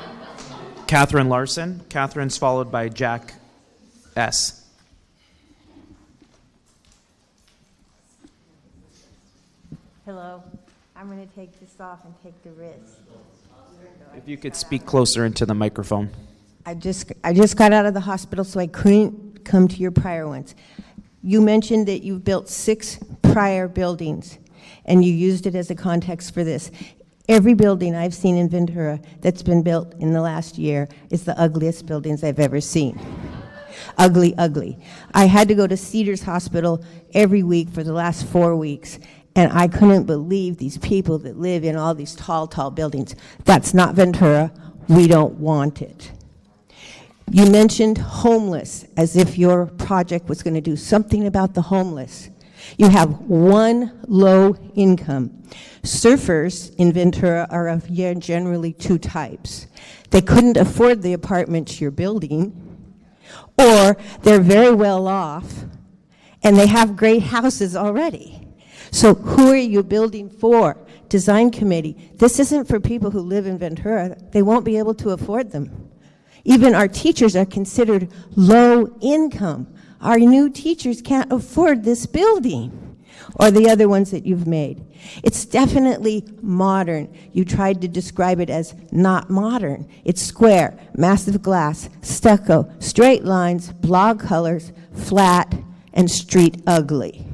Catherine Larson. Catherine's followed by Jack S. Hello. I'm going to take this off and take the risk. If you could speak closer into the microphone. I just I just got out of the hospital, so I couldn't come to your prior ones. You mentioned that you've built six prior buildings, and you used it as a context for this. Every building I've seen in Ventura that's been built in the last year is the ugliest buildings I've ever seen. Ugly, ugly. I had to go to Cedars Hospital every week for the last four weeks, and I couldn't believe these people that live in all these tall, tall buildings. That's not Ventura. We don't want it. You mentioned homeless as if your project was going to do something about the homeless. You have one low income. Surfers in Ventura are of generally two types. They couldn't afford the apartments you're building, or they're very well off and they have great houses already. So who are you building for? Design committee. This isn't for people who live in Ventura. They won't be able to afford them. Even our teachers are considered low income. Our new teachers can't afford this building or the other ones that you've made. It's definitely modern. You tried to describe it as not modern. It's square, massive glass, stucco, straight lines, block colors, flat, and street ugly.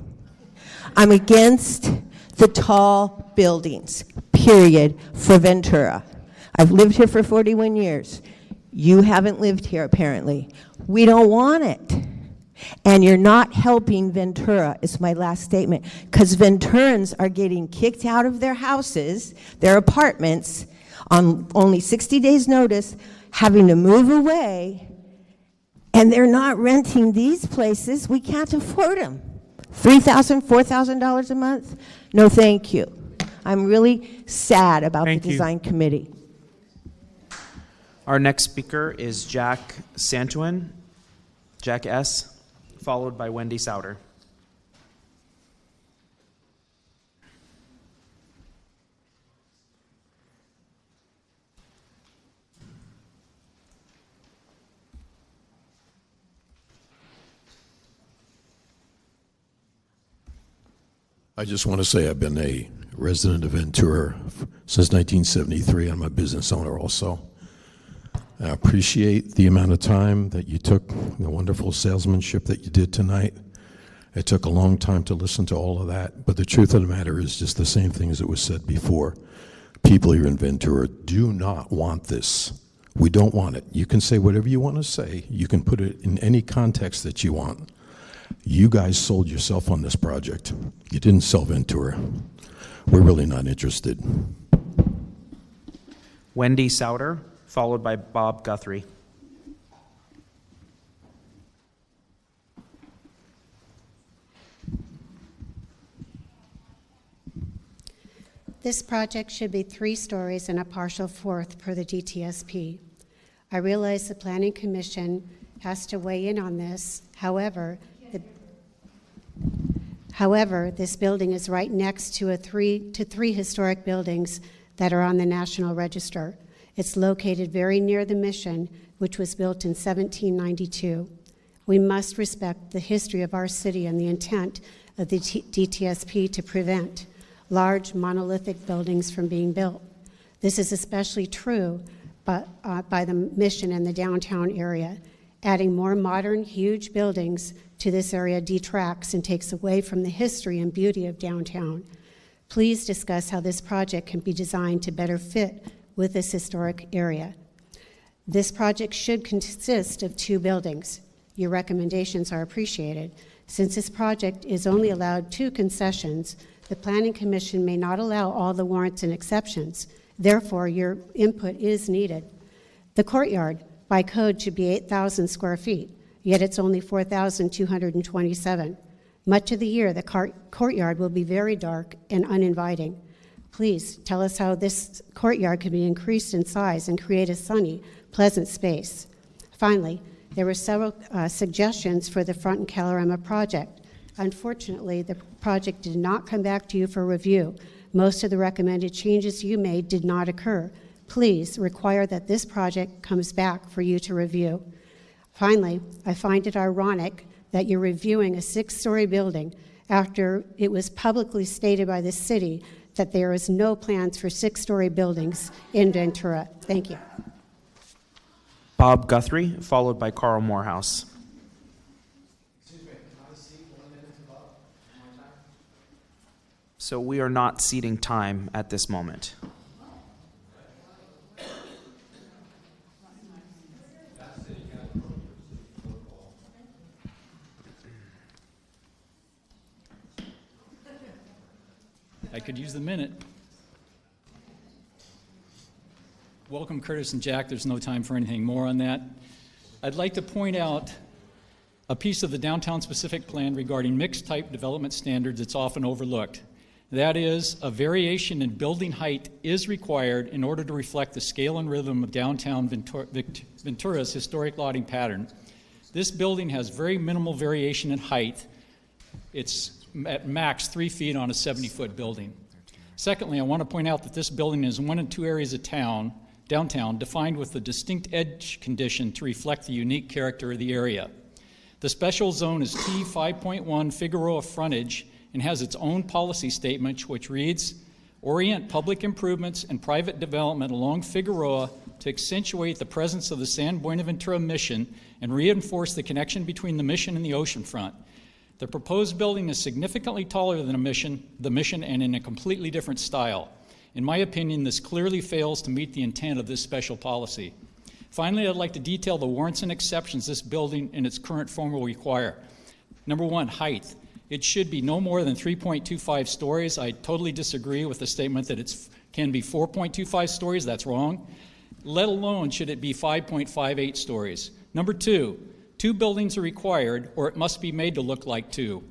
I'm against the tall buildings, period, for Ventura. I've lived here for 41 years. You haven't lived here, apparently. We don't want it. And you're not helping Ventura, is my last statement, because Venturans are getting kicked out of their houses, their apartments, on only 60 days' notice, having to move away, and they're not renting these places. We can't afford them. $3,000, $4,000 a month? No, thank you. I'm really sad about Thank the you. design committee. Our next speaker is Jack Santuin, Jack S., followed by Wendy Souter. I just want to say I've been a resident of Ventura since 1973. I'm a business owner also. I appreciate the amount of time that you took, the wonderful salesmanship that you did tonight. It took a long time to listen to all of that, but the truth of the matter is just the same thing as it was said before. People here in Ventura do not want this. We don't want it. You can say whatever you want to say, you can put it in any context that you want. You guys sold yourself on this project. You didn't sell Ventura. We're really not interested. Wendy Souter, followed by Bob Guthrie. This project should be three stories and a partial fourth per the DTSP. I realize the Planning Commission has to weigh in on this. However, the, however, this building is right next to a three to three historic buildings that are on the National Register. It's located very near the mission, which was built in 1792. We must respect the history of our city and the intent of the T- DTSP to prevent large monolithic buildings from being built. This is especially true by, uh, by the mission in the downtown area. Adding more modern, huge buildings to this area detracts and takes away from the history and beauty of downtown. Please discuss how this project can be designed to better fit with this historic area. This project should consist of two buildings. Your recommendations are appreciated. Since this project is only allowed two concessions, the Planning Commission may not allow all the warrants and exceptions. Therefore, your input is needed. The courtyard, by code, should be 8,000 square feet, yet it's only 4,227. Much of the year, the car- courtyard will be very dark and uninviting. Please tell us how this courtyard can be increased in size and create a sunny, pleasant space. Finally, there were several uh, suggestions for the Front and Kalorama project. Unfortunately, the project did not come back to you for review. Most of the recommended changes you made did not occur. Please require that this project comes back for you to review. Finally, I find it ironic that you're reviewing a six story building after it was publicly stated by the city that there is no plans for six story buildings in Ventura. Thank you. Bob Guthrie, followed by Carl Morehouse. So we are not ceding time at this moment. I could use the minute. Welcome, Curtis and Jack. There's no time for anything more on that. I'd like to point out a piece of the downtown specific plan regarding mixed type development standards that's often overlooked. That is, a variation in building height is required in order to reflect the scale and rhythm of downtown Ventura, Ventura's historic lotting pattern. This building has very minimal variation in height. It's at max three feet on a 70 foot building. Secondly, I want to point out that this building is one and two areas of town, downtown, defined with a distinct edge condition to reflect the unique character of the area. The special zone is T 5.1 Figueroa frontage and has its own policy statement, which reads Orient public improvements and private development along Figueroa to accentuate the presence of the San Buenaventura mission and reinforce the connection between the mission and the oceanfront. The proposed building is significantly taller than mission, the mission and in a completely different style. In my opinion, this clearly fails to meet the intent of this special policy. Finally, I'd like to detail the warrants and exceptions this building in its current form will require. Number one, height. It should be no more than 3.25 stories. I totally disagree with the statement that it can be 4.25 stories. That's wrong. Let alone should it be 5.58 stories. Number two, Two buildings are required, or it must be made to look like two.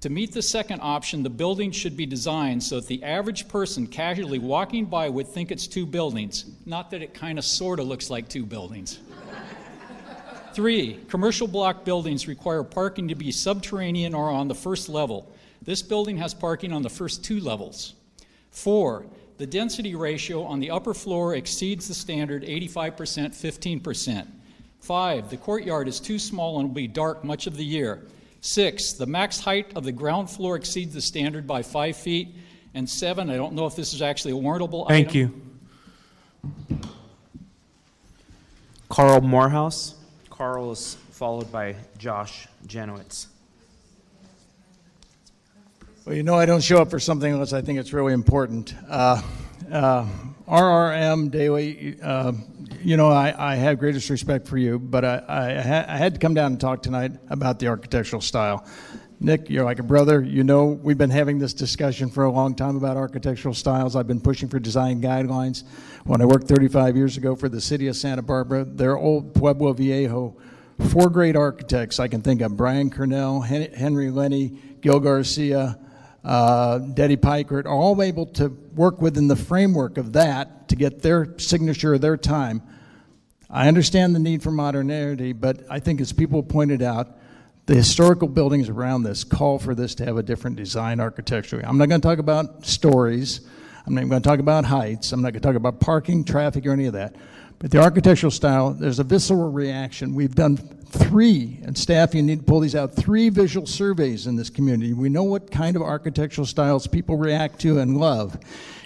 To meet the second option, the building should be designed so that the average person casually walking by would think it's two buildings, not that it kind of sort of looks like two buildings. Three, commercial block buildings require parking to be subterranean or on the first level. This building has parking on the first two levels. Four, the density ratio on the upper floor exceeds the standard 85% 15%. Five, the courtyard is too small and will be dark much of the year. Six, the max height of the ground floor exceeds the standard by five feet. And seven, I don't know if this is actually a warrantable Thank item. you. Carl Morehouse. Carl is followed by Josh Janowitz. Well, you know, I don't show up for something unless I think it's really important. Uh, uh, RRM Daly, uh, you know, I, I have greatest respect for you, but I, I, ha- I, had to come down and talk tonight about the architectural style. Nick, you're like a brother. You know, we've been having this discussion for a long time about architectural styles. I've been pushing for design guidelines. When I worked 35 years ago for the city of Santa Barbara, their old Pueblo Viejo, four great architects I can think of Brian Cearnal, Henry Lenny, Gil Garcia, uh, Detty Peikert, all able to work within the framework of that to get their signature of their time. I understand the need for modernity, but I think as people pointed out, the historical buildings around this call for this to have a different design architecture. I'm not going to talk about stories. I'm not going to talk about heights. I'm not going to talk about parking, traffic, or any of that. But the architectural style, there's a visceral reaction. We've done three, and staff, you need to pull these out, three visual surveys in this community. We know what kind of architectural styles people react to and love.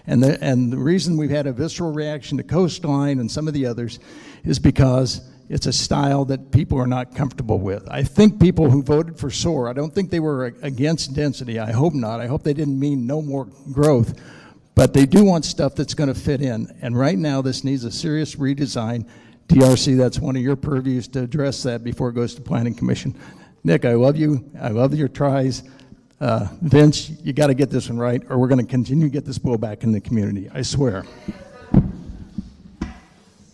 And the, and the reason we've had a visceral reaction to Coastline and some of the others is because it's a style that people are not comfortable with. I think people who voted for SOAR, I don't think they were against density. I hope not. I hope they didn't mean no more growth. But they do want stuff that's going to fit in. And right now, this needs a serious redesign. DRC, that's one of your purviews to address that before it goes to Planning Commission. Nick, I love you. I love your tries. Uh, Vince, you got to get this one right, or we're going to continue to get this blowback in the community. I swear.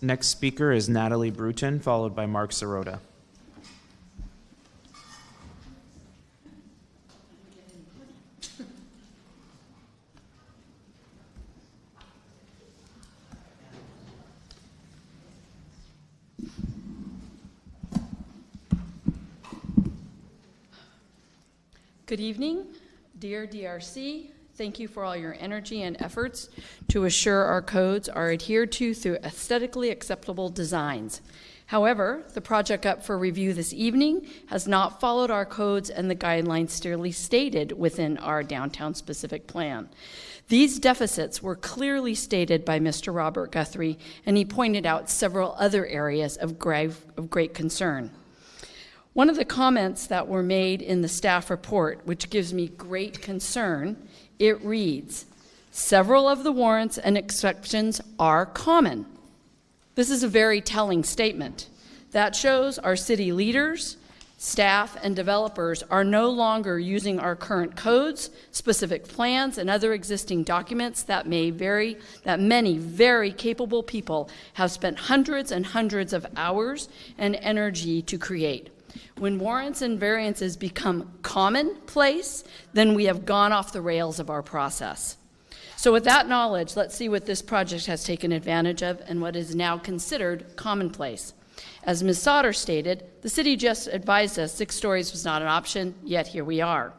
Next speaker is Natalie Bruton, followed by Mark Sirota. Good evening, dear DRC, Thank you for all your energy and efforts to assure our codes are adhered to through aesthetically acceptable designs. However, the project up for review this evening has not followed our codes and the guidelines clearly stated within our downtown specific plan. These deficits were clearly stated by Mr. Robert Guthrie, and he pointed out several other areas of, grave, of great concern. One of the comments that were made in the staff report, which gives me great concern, it reads Several of the warrants and exceptions are common. This is a very telling statement. That shows our city leaders, staff, and developers are no longer using our current codes, specific plans, and other existing documents that may very that many very capable people have spent hundreds and hundreds of hours and energy to create. When warrants and variances become commonplace, then we have gone off the rails of our process. So, with that knowledge, let's see what this project has taken advantage of and what is now considered commonplace. As Ms. Sauter stated, the city just advised us six stories was not an option, yet here we are.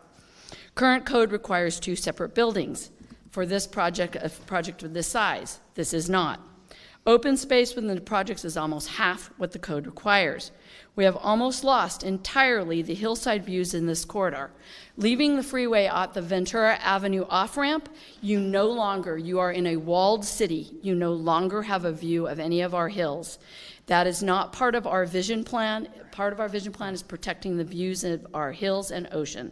Current code requires two separate buildings. For this project, a project of this size, this is not. Open space within the projects is almost half what the code requires. We have almost lost entirely the hillside views in this corridor. Leaving the freeway at the Ventura Avenue off ramp, you no longer, you are in a walled city. You no longer have a view of any of our hills. That is not part of our vision plan. Part of our vision plan is protecting the views of our hills and ocean.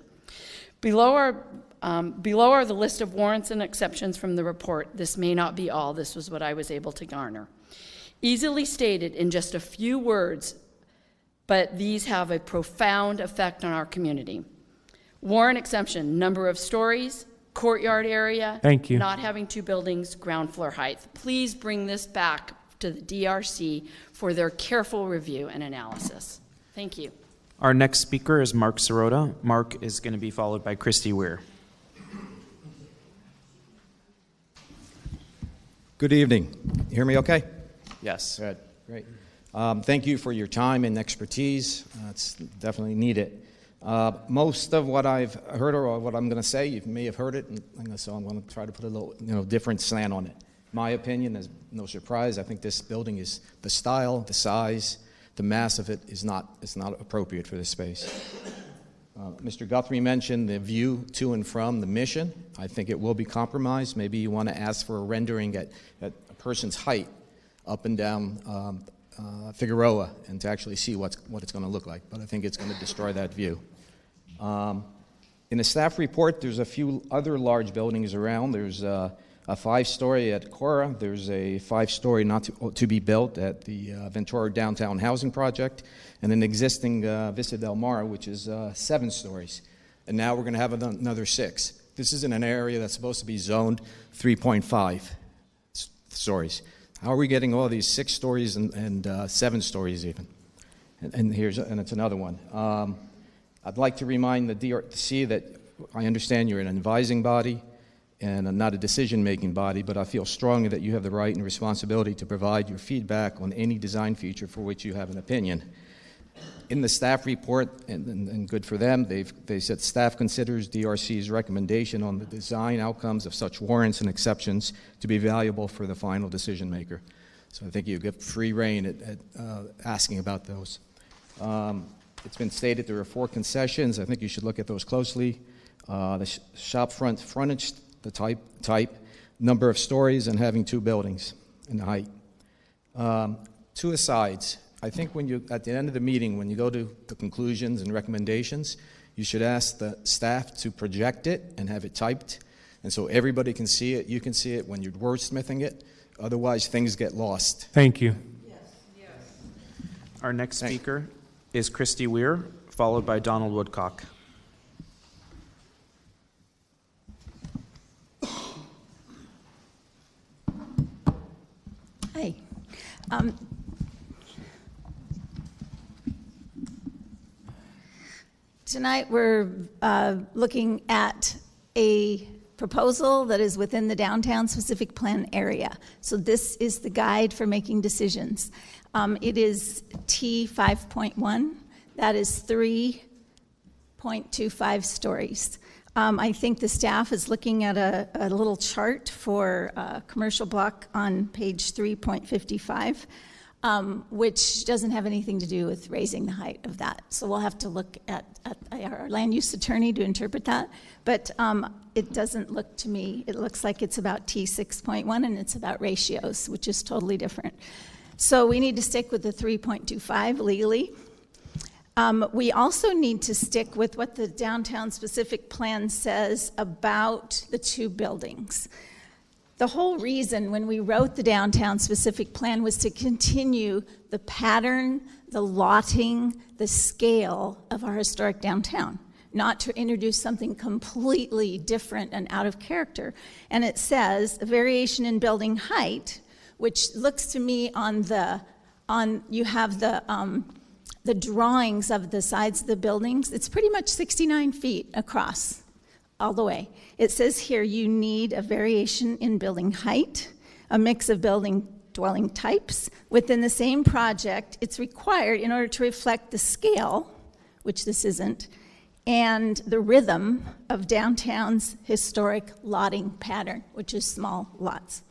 Below are, um, below are the list of warrants and exceptions from the report. This may not be all. This was what I was able to garner. Easily stated in just a few words, but these have a profound effect on our community. Warrant exemption, number of stories, courtyard area. Thank you. Not having two buildings, ground floor height. Please bring this back to the DRC for their careful review and analysis. Thank you. Our next speaker is Mark Sirota. Mark is going to be followed by Christy Weir. Good evening. You hear me okay? Yes. Good. Great. Um, thank you for your time and expertise. Uh, it's definitely needed. Uh, most of what I've heard or what I'm going to say, you may have heard it, and so I'm going to try to put a little you know, different slant on it. My opinion is no surprise. I think this building is the style, the size, the mass of it is not, is not appropriate for this space. Uh, Mr. Guthrie mentioned the view to and from the mission. I think it will be compromised. Maybe you want to ask for a rendering at, at a person's height up and down um, uh, Figueroa and to actually see what's, what it's going to look like. But I think it's going to destroy that view. Um, in the staff report, there's a few other large buildings around. There's a five story at Cora, there's a five story not to, to, be built at the uh, Ventura Downtown Housing Project, and an existing uh, Vista Del Mar, which is uh, seven stories. And now we're going to have another six. This is in an area that's supposed to be zoned 3.5 stories. How are we getting all these six stories and, and uh, seven stories even? And, and, here's and it's another one. Um, I'd like to remind the DRC that I understand you're an advising body and not a decision making body, but I feel strongly that you have the right and responsibility to provide your feedback on any design feature for which you have an opinion. In the staff report, and, and, and good for them, they've, they said staff considers DRC's recommendation on the design outcomes of such warrants and exceptions to be valuable for the final decision maker. So I think you get free rein at, at uh, asking about those. Um, it's been stated there are four concessions. I think you should look at those closely. Uh, the sh- shop front frontage the type, type, number of stories, and having two buildings in the height. Um, two asides. I think when you, at the end of the meeting, when you go to the conclusions and recommendations, you should ask the staff to project it and have it typed, and so everybody can see it. You can see it when you're wordsmithing it. Otherwise, things get lost. Thank you. Our next speaker is Christy Weir, followed by Donald Woodcock. Hi. Um, tonight we're uh, looking at a proposal that is within the downtown specific plan area. So this is the guide for making decisions. Um, it is T 5.1. That is 3.25 stories. Um, I think the staff is looking at a, a little chart for a commercial block on page 3.55, um, which doesn't have anything to do with raising the height of that. So we'll have to look at, at our land use attorney to interpret that. But um, it doesn't look to me, it looks like it's about T6.1 and it's about ratios, which is totally different. So we need to stick with the 3.25 legally. Um, we also need to stick with what the downtown specific plan says about the two buildings. The whole reason when we wrote the downtown specific plan was to continue the pattern, the lotting, the scale of our historic downtown, not to introduce something completely different and out of character. And it says a variation in building height, which looks to me on the on you have the um, the drawings of the sides of the buildings, it's pretty much 69 feet across all the way. It says here you need a variation in building height, a mix of building dwelling types. Within the same project, it's required in order to reflect the scale, which this isn't, and the rhythm of downtown's historic lotting pattern, which is small lots.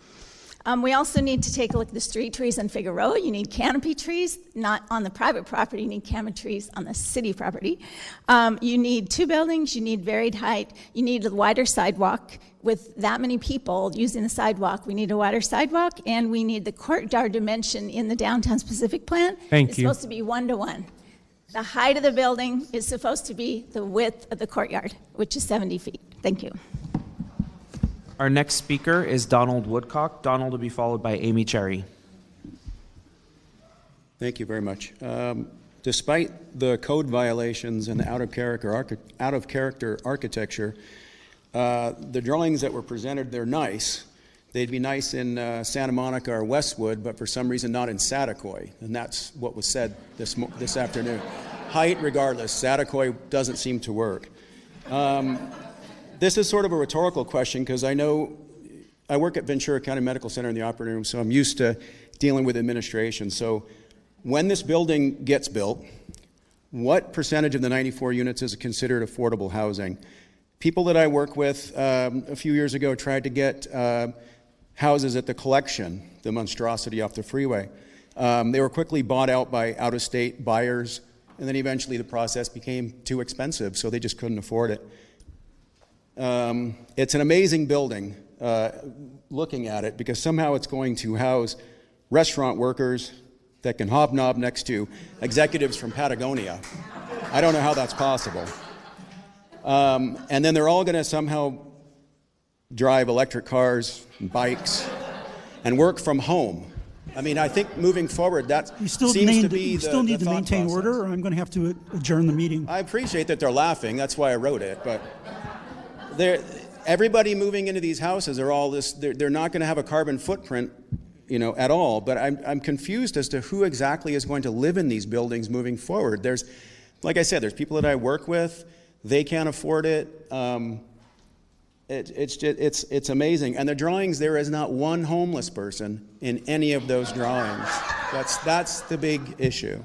Um, we also need to take a look at the street trees in Figueroa. You need canopy trees, not on the private property. You need canopy trees on the city property. Um, you need two buildings. You need varied height. You need a wider sidewalk. With that many people using the sidewalk, we need a wider sidewalk, and we need the courtyard dimension in the downtown specific plan. Thank it's you. supposed to be one to one. The height of the building is supposed to be the width of the courtyard, which is 70 feet. Thank you. Our next speaker is Donald Woodcock. Donald will be followed by Amy Cherry. Thank you very much. Um, despite the code violations and the out of character, archi- out of character architecture, uh, the drawings that were presented, they're nice. They'd be nice in uh, Santa Monica or Westwood, but for some reason not in Saticoy. And that's what was said this, mo- this afternoon. Height, regardless, Saticoy doesn't seem to work. Um, this is sort of a rhetorical question because I know I work at Ventura County Medical Center in the operating room, so I'm used to dealing with administration. So when this building gets built, what percentage of the 94 units is considered affordable housing? People that I work with um, a few years ago tried to get uh, houses at the collection, the monstrosity off the freeway. Um, they were quickly bought out by out of state buyers, and then eventually the process became too expensive, so they just couldn't afford it. Um, it's an amazing building uh, looking at it because somehow it's going to house restaurant workers that can hobnob next to executives from Patagonia. I don't know how that's possible. Um, and then they're all going to somehow drive electric cars and bikes and work from home. I mean, I think moving forward, that You still, seems main- to be you the, still the need to maintain process. order, or I'm going to have to adjourn the meeting. I appreciate that they're laughing. That's why I wrote it. But they're, everybody moving into these houses are all this. They're, they're not going to have a carbon footprint, you know, at all. But I'm, I'm confused as to who exactly is going to live in these buildings moving forward. There's, like I said, there's people that I work with. They can't afford it. Um, it, it's, just, it's, it's amazing. And the drawings, there is not one homeless person in any of those drawings. That's, that's the big issue.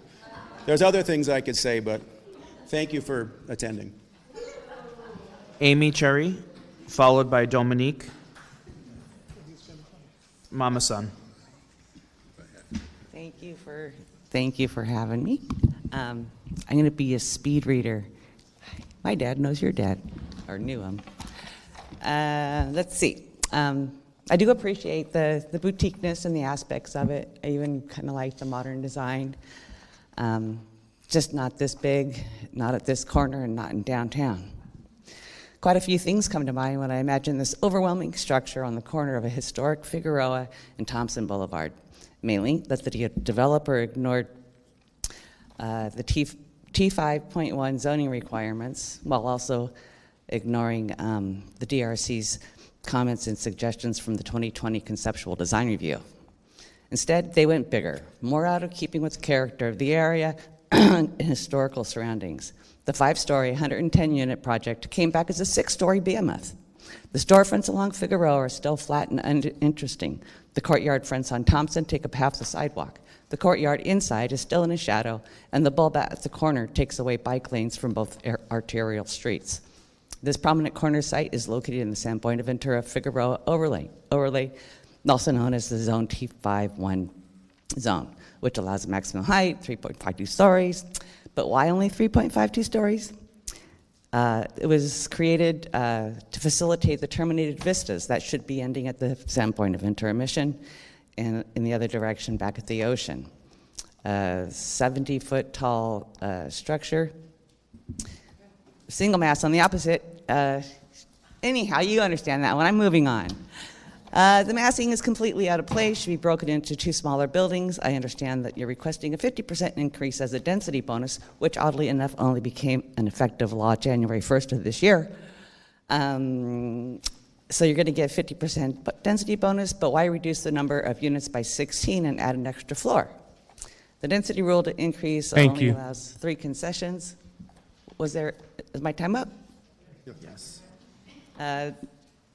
There's other things I could say, but thank you for attending. Amy Cherry, followed by Dominique. Mama Son. Thank you for thank you for having me. Um, I'm going to be a speed reader. My dad knows your dad, or knew him. Uh, let's see. Um, I do appreciate the the boutiqueness and the aspects of it. I even kind of like the modern design. Um, just not this big, not at this corner, and not in downtown. Quite a few things come to mind when I imagine this overwhelming structure on the corner of a historic Figueroa and Thompson Boulevard. Mainly that the developer ignored uh, the T, T5.1 zoning requirements while also ignoring um, the DRC's comments and suggestions from the 2020 conceptual design review. Instead, they went bigger, more out of keeping with the character of the area and historical surroundings. The five story, 110 unit project came back as a six story behemoth. The storefronts along Figueroa are still flat and uninteresting. The courtyard fronts on Thompson take up half the sidewalk. The courtyard inside is still in a shadow, and the bulb at the corner takes away bike lanes from both ar- arterial streets. This prominent corner site is located in the San Buenaventura Figueroa overlay, overlay, also known as the Zone T51 zone, which allows a maximum height 3.52 stories. But why only 3.52 stories? Uh, it was created uh, to facilitate the terminated vistas that should be ending at the San of intermission and in the other direction back at the ocean. 70 foot tall uh, structure, single mast on the opposite. Uh, anyhow, you understand that one. I'm moving on. Uh, the massing is completely out of place, should be broken into two smaller buildings. I understand that you're requesting a 50% increase as a density bonus, which oddly enough only became an effective law January 1st of this year. Um, so you're going to get 50% density bonus, but why reduce the number of units by 16 and add an extra floor? The density rule to increase Thank only you. allows three concessions. Was there, is my time up? Yes. Uh,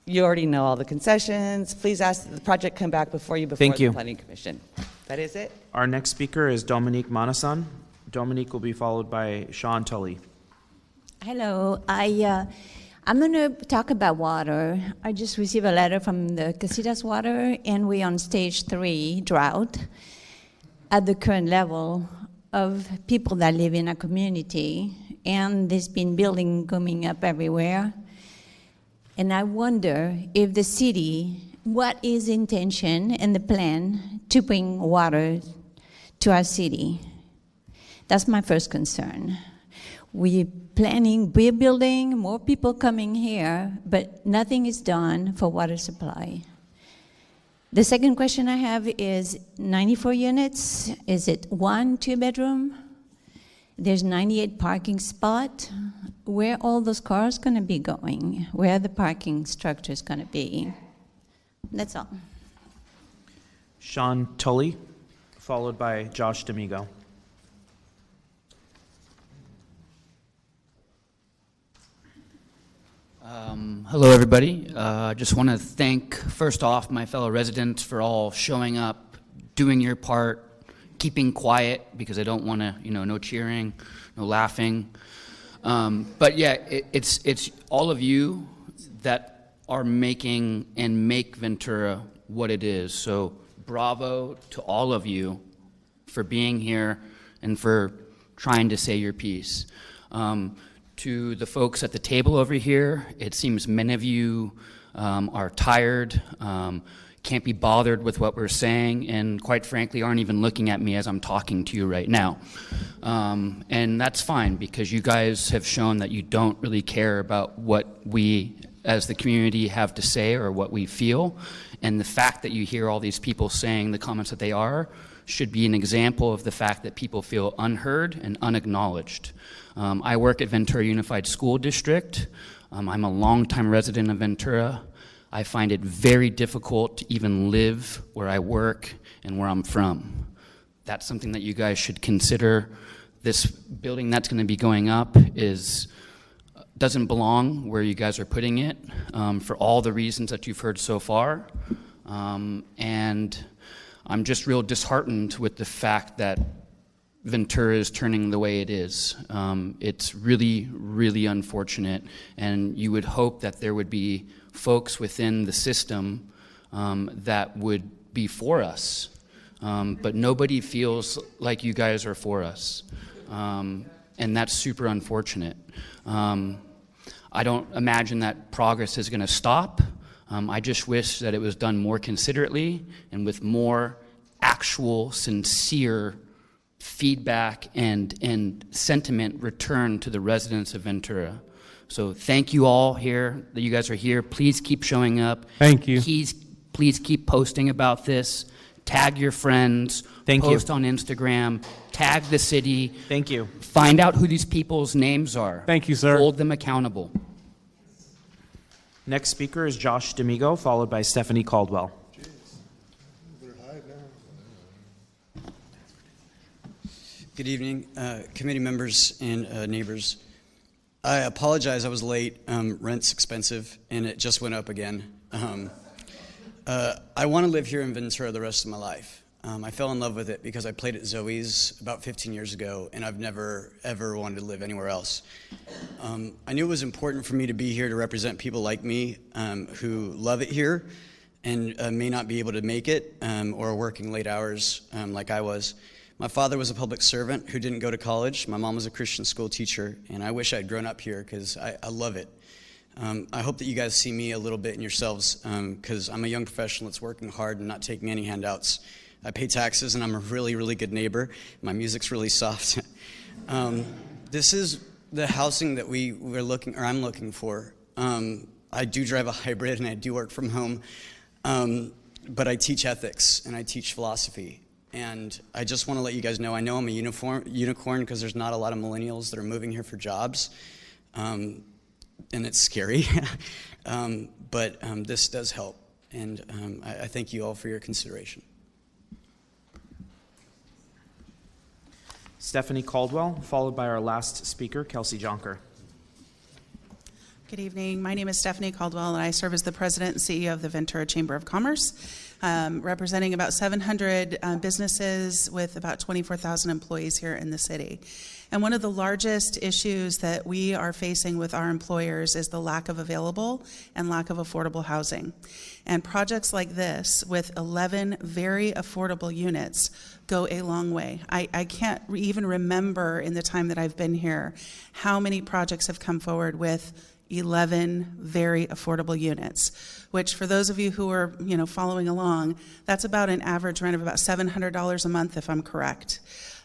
You already know all the concessions. Please ask that the project come back before you before Thank the you. planning commission. That is it? Our next speaker is Dominique Manasan. Dominique will be followed by Sean Tully. Hello, I, uh, I'm going to talk about water. I just received a letter from the Casitas Water, and we're on stage three drought at the current level of people that live in a community, and there's been building coming up everywhere. And I wonder if the city, what is intention and the plan to bring water to our city? That's my first concern. We're planning, we're building, more people coming here, but nothing is done for water supply. The second question I have is 94 units, is it one, two bedroom? There's 98 parking spot. Where all those cars going to be going? Where are the parking structures going to be? That's all. Sean Tully, followed by Josh D'Amigo. Um, hello, everybody. Uh, I just want to thank, first off, my fellow residents for all showing up, doing your part, keeping quiet because I don't want to, you know, no cheering, no laughing. Um, but yeah, it, it's it's all of you that are making and make Ventura what it is. So bravo to all of you for being here and for trying to say your piece. Um, to the folks at the table over here, it seems many of you um, are tired, um, can't be bothered with what we're saying, and quite frankly, aren't even looking at me as I'm talking to you right now. Um, and that's fine because you guys have shown that you don't really care about what we as the community have to say or what we feel. And the fact that you hear all these people saying the comments that they are should be an example of the fact that people feel unheard and unacknowledged. Um, I work at Ventura Unified School District. Um, I'm a longtime resident of Ventura. I find it very difficult to even live where I work and where I'm from. That's something that you guys should consider. This building that's going to be going up is doesn't belong where you guys are putting it um, for all the reasons that you've heard so far. Um, and I'm just real disheartened with the fact that Ventura is turning the way it is. Um, it's really, really unfortunate, and you would hope that there would be folks within the system um, that would be for us. Um, but nobody feels like you guys are for us. Um, and that's super unfortunate. Um, I don't imagine that progress is going to stop. Um, I just wish that it was done more considerately and with more actual, sincere feedback and, and sentiment returned to the residents of Ventura. So thank you all here that you guys are here. Please keep showing up. Thank you. Please, please keep posting about this. Tag your friends. Thank you. post on Instagram. Tag the city. Thank you. Find out who these people's names are. Thank you, sir. Hold them accountable. Next speaker is Josh D'Amigo, followed by Stephanie Caldwell. Good evening, uh, committee members and uh, neighbors. I apologize, I was late. Um, rent's expensive, and it just went up again. Um, uh, I want to live here in Ventura the rest of my life. Um, I fell in love with it because I played at Zoey's about 15 years ago, and I've never, ever wanted to live anywhere else. Um, I knew it was important for me to be here to represent people like me um, who love it here and uh, may not be able to make it um, or are working late hours um, like I was. My father was a public servant who didn't go to college. My mom was a Christian school teacher, and I wish I'd grown up here because I, I love it. Um, I hope that you guys see me a little bit in yourselves because I'm a young professional that's working hard and not taking any handouts. I pay taxes and I'm a really, really good neighbor. My music's really soft. um, this is the housing that we were looking, or I'm looking for. Um, I do drive a hybrid and I do work from home, um, but I teach ethics and I teach philosophy. And I just want to let you guys know I know I'm a uniform, unicorn because there's not a lot of millennials that are moving here for jobs. Um, and it's scary. Um, but um, this does help. And um, I, I thank you all for your consideration. Stephanie Caldwell, followed by our last speaker, Kelsey Jonker. Good evening. My name is Stephanie Caldwell, and I serve as the president and CEO of the Ventura Chamber of Commerce, um, representing about 700 uh, businesses with about 24,000 employees here in the city. And one of the largest issues that we are facing with our employers is the lack of available and lack of affordable housing. And projects like this, with 11 very affordable units, go a long way. I, I can't even remember in the time that I've been here how many projects have come forward with 11 very affordable units which for those of you who are you know following along that's about an average rent of about $700 a month if i'm correct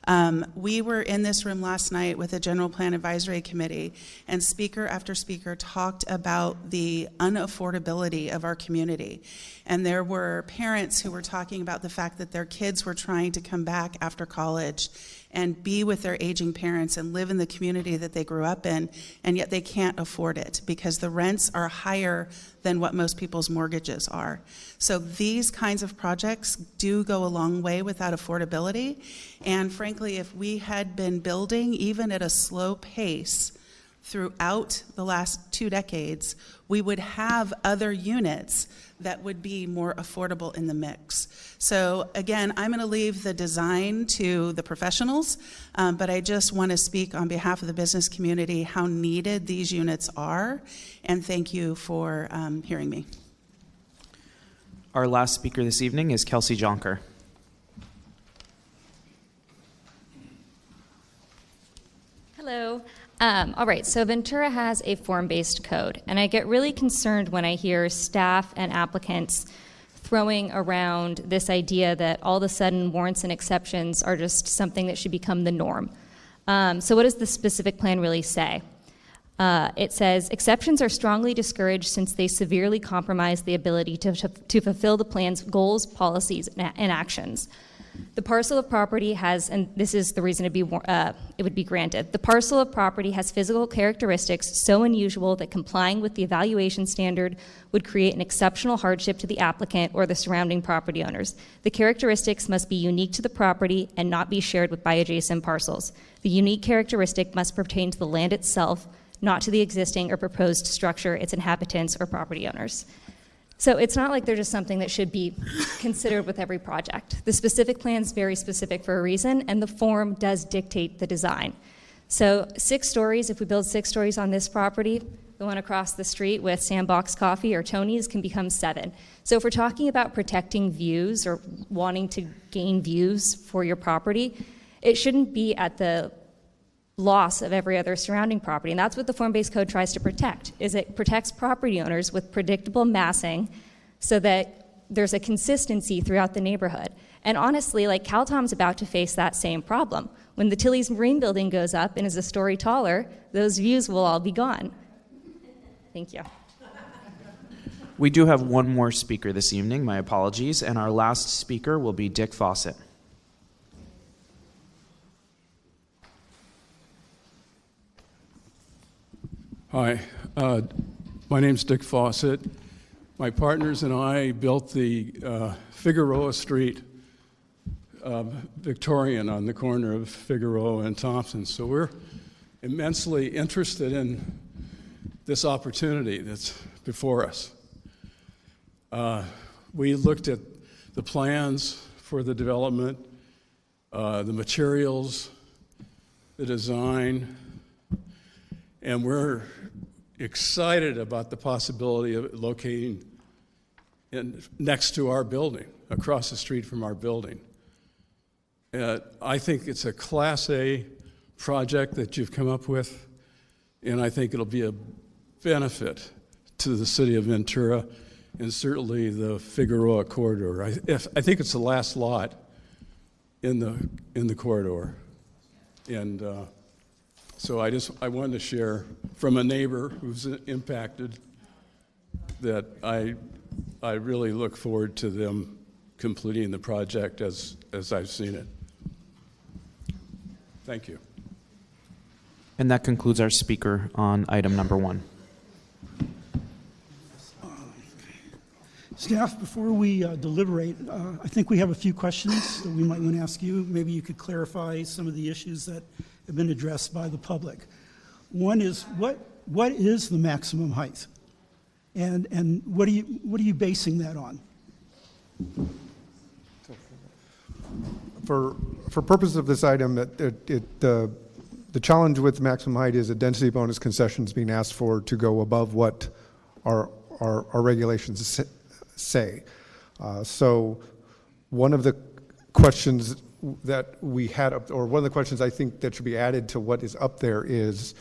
um, we were in this room last night with the General Plan Advisory Committee, and speaker after speaker talked about the unaffordability of our community. And there were parents who were talking about the fact that their kids were trying to come back after college and be with their aging parents and live in the community that they grew up in, and yet they can't afford it because the rents are higher than what most people's mortgages are. So these kinds of projects do go a long way with that affordability. And frankly, if we had been building even at a slow pace, throughout the last two decades, we would have other units that would be more affordable in the mix. So, again, I'm going to leave the design to the professionals, um, but I just want to speak on behalf of the business community how needed these units are, and thank you for um, hearing me. Our last speaker this evening is Kelsey Jonker. Hello. Um, all right, so Ventura has a form based code, and I get really concerned when I hear staff and applicants throwing around this idea that all of a sudden warrants and exceptions are just something that should become the norm. Um, so, what does the specific plan really say? Uh, it says exceptions are strongly discouraged since they severely compromise the ability to, to, to fulfill the plan's goals, policies, and actions. The parcel of property has, and this is the reason be, uh, it would be granted. The parcel of property has physical characteristics so unusual that complying with the evaluation standard would create an exceptional hardship to the applicant or the surrounding property owners. The characteristics must be unique to the property and not be shared with by adjacent parcels. The unique characteristic must pertain to the land itself, not to the existing or proposed structure, its inhabitants, or property owners. So it's not like they're just something that should be considered with every project. The specific plan is very specific for a reason, and the form does dictate the design. So six stories, if we build six stories on this property, the one across the street with Sandbox Coffee or Tony's can become seven. So if we're talking about protecting views or wanting to gain views for your property, it shouldn't be at the loss of every other surrounding property. And that's what the form-based code tries to protect, is it protects property owners with predictable massing so that there's a consistency throughout the neighborhood. And honestly, like CalTOM's about to face that same problem. When the Tilly's Marine building goes up and is a story taller, those views will all be gone. Thank you. We do have one more speaker this evening, my apologies, and our last speaker will be Dick Fawcett. Hi, uh, my name's Dick Fawcett. My partners and I built the uh, Figueroa Street uh, Victorian on the corner of Figueroa and Thompson. So we're immensely interested in this opportunity that's before us. Uh, we looked at the plans for the development, uh, the materials, the design, and we're excited about the possibility of locating in, next to our building, across the street from our building. Uh, I think it's a Class A project that you've come up with, and I think it'll be a benefit to the city of Ventura and certainly the Figueroa corridor. I, if, I think it's the last lot in the, in the corridor. And uh, so I just I wanted to share from a neighbor who's impacted that I, I really look forward to them completing the project as, as I've seen it. Thank you. And that concludes our speaker on item number one. Staff, before we uh, deliberate, uh, I think we have a few questions that we might want to ask you. Maybe you could clarify some of the issues that have been addressed by the public. One is what, what is the maximum height? And, and what, are you, what are you basing that on? For, for purpose of this item, it, it, it, uh, the challenge with maximum height is a density bonus concessions being asked for to go above what our, our, our regulations say. Uh, so one of the questions that we had or one of the questions I think that should be added to what is up there is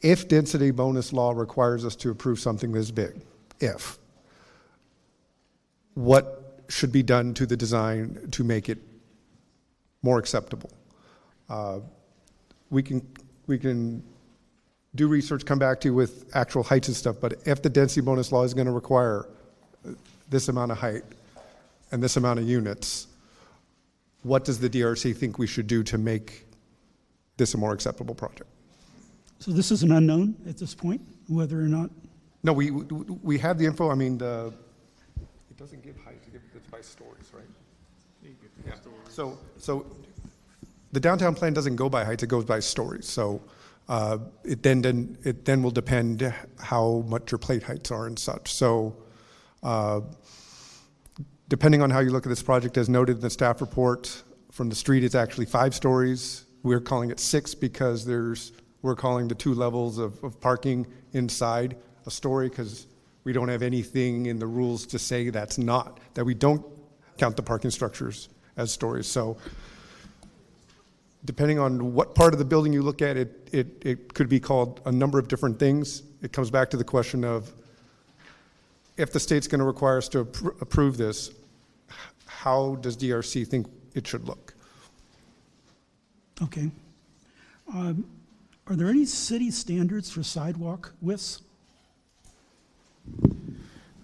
if density bonus law requires us to approve something this big, if, what should be done to the design to make it more acceptable? Uh, we can we can do research, come back to you with actual heights and stuff. But if the density bonus law is going to require this amount of height and this amount of units, what does the DRC think we should do to make this a more acceptable project? So this is an unknown at this point, whether or not. No, we we, have the info. I mean, the it doesn't give height; it gives it's by stories, right? Yeah. So so the downtown plan doesn't go by heights; it goes by stories. So uh, it then then it then will depend how much your plate heights are and such. So. Uh, depending on how you look at this project, as noted in the staff report, from the street it's actually five stories. We're calling it six because there's we're calling the two levels of, of parking inside a story because we don't have anything in the rules to say that's not that we don't count the parking structures as stories. So depending on what part of the building you look at, it, it, it could be called a number of different things. It comes back to the question of if the state's going to require us to appro- approve this, how does DRC think it should look? Okay. Um, are there any city standards for sidewalk widths?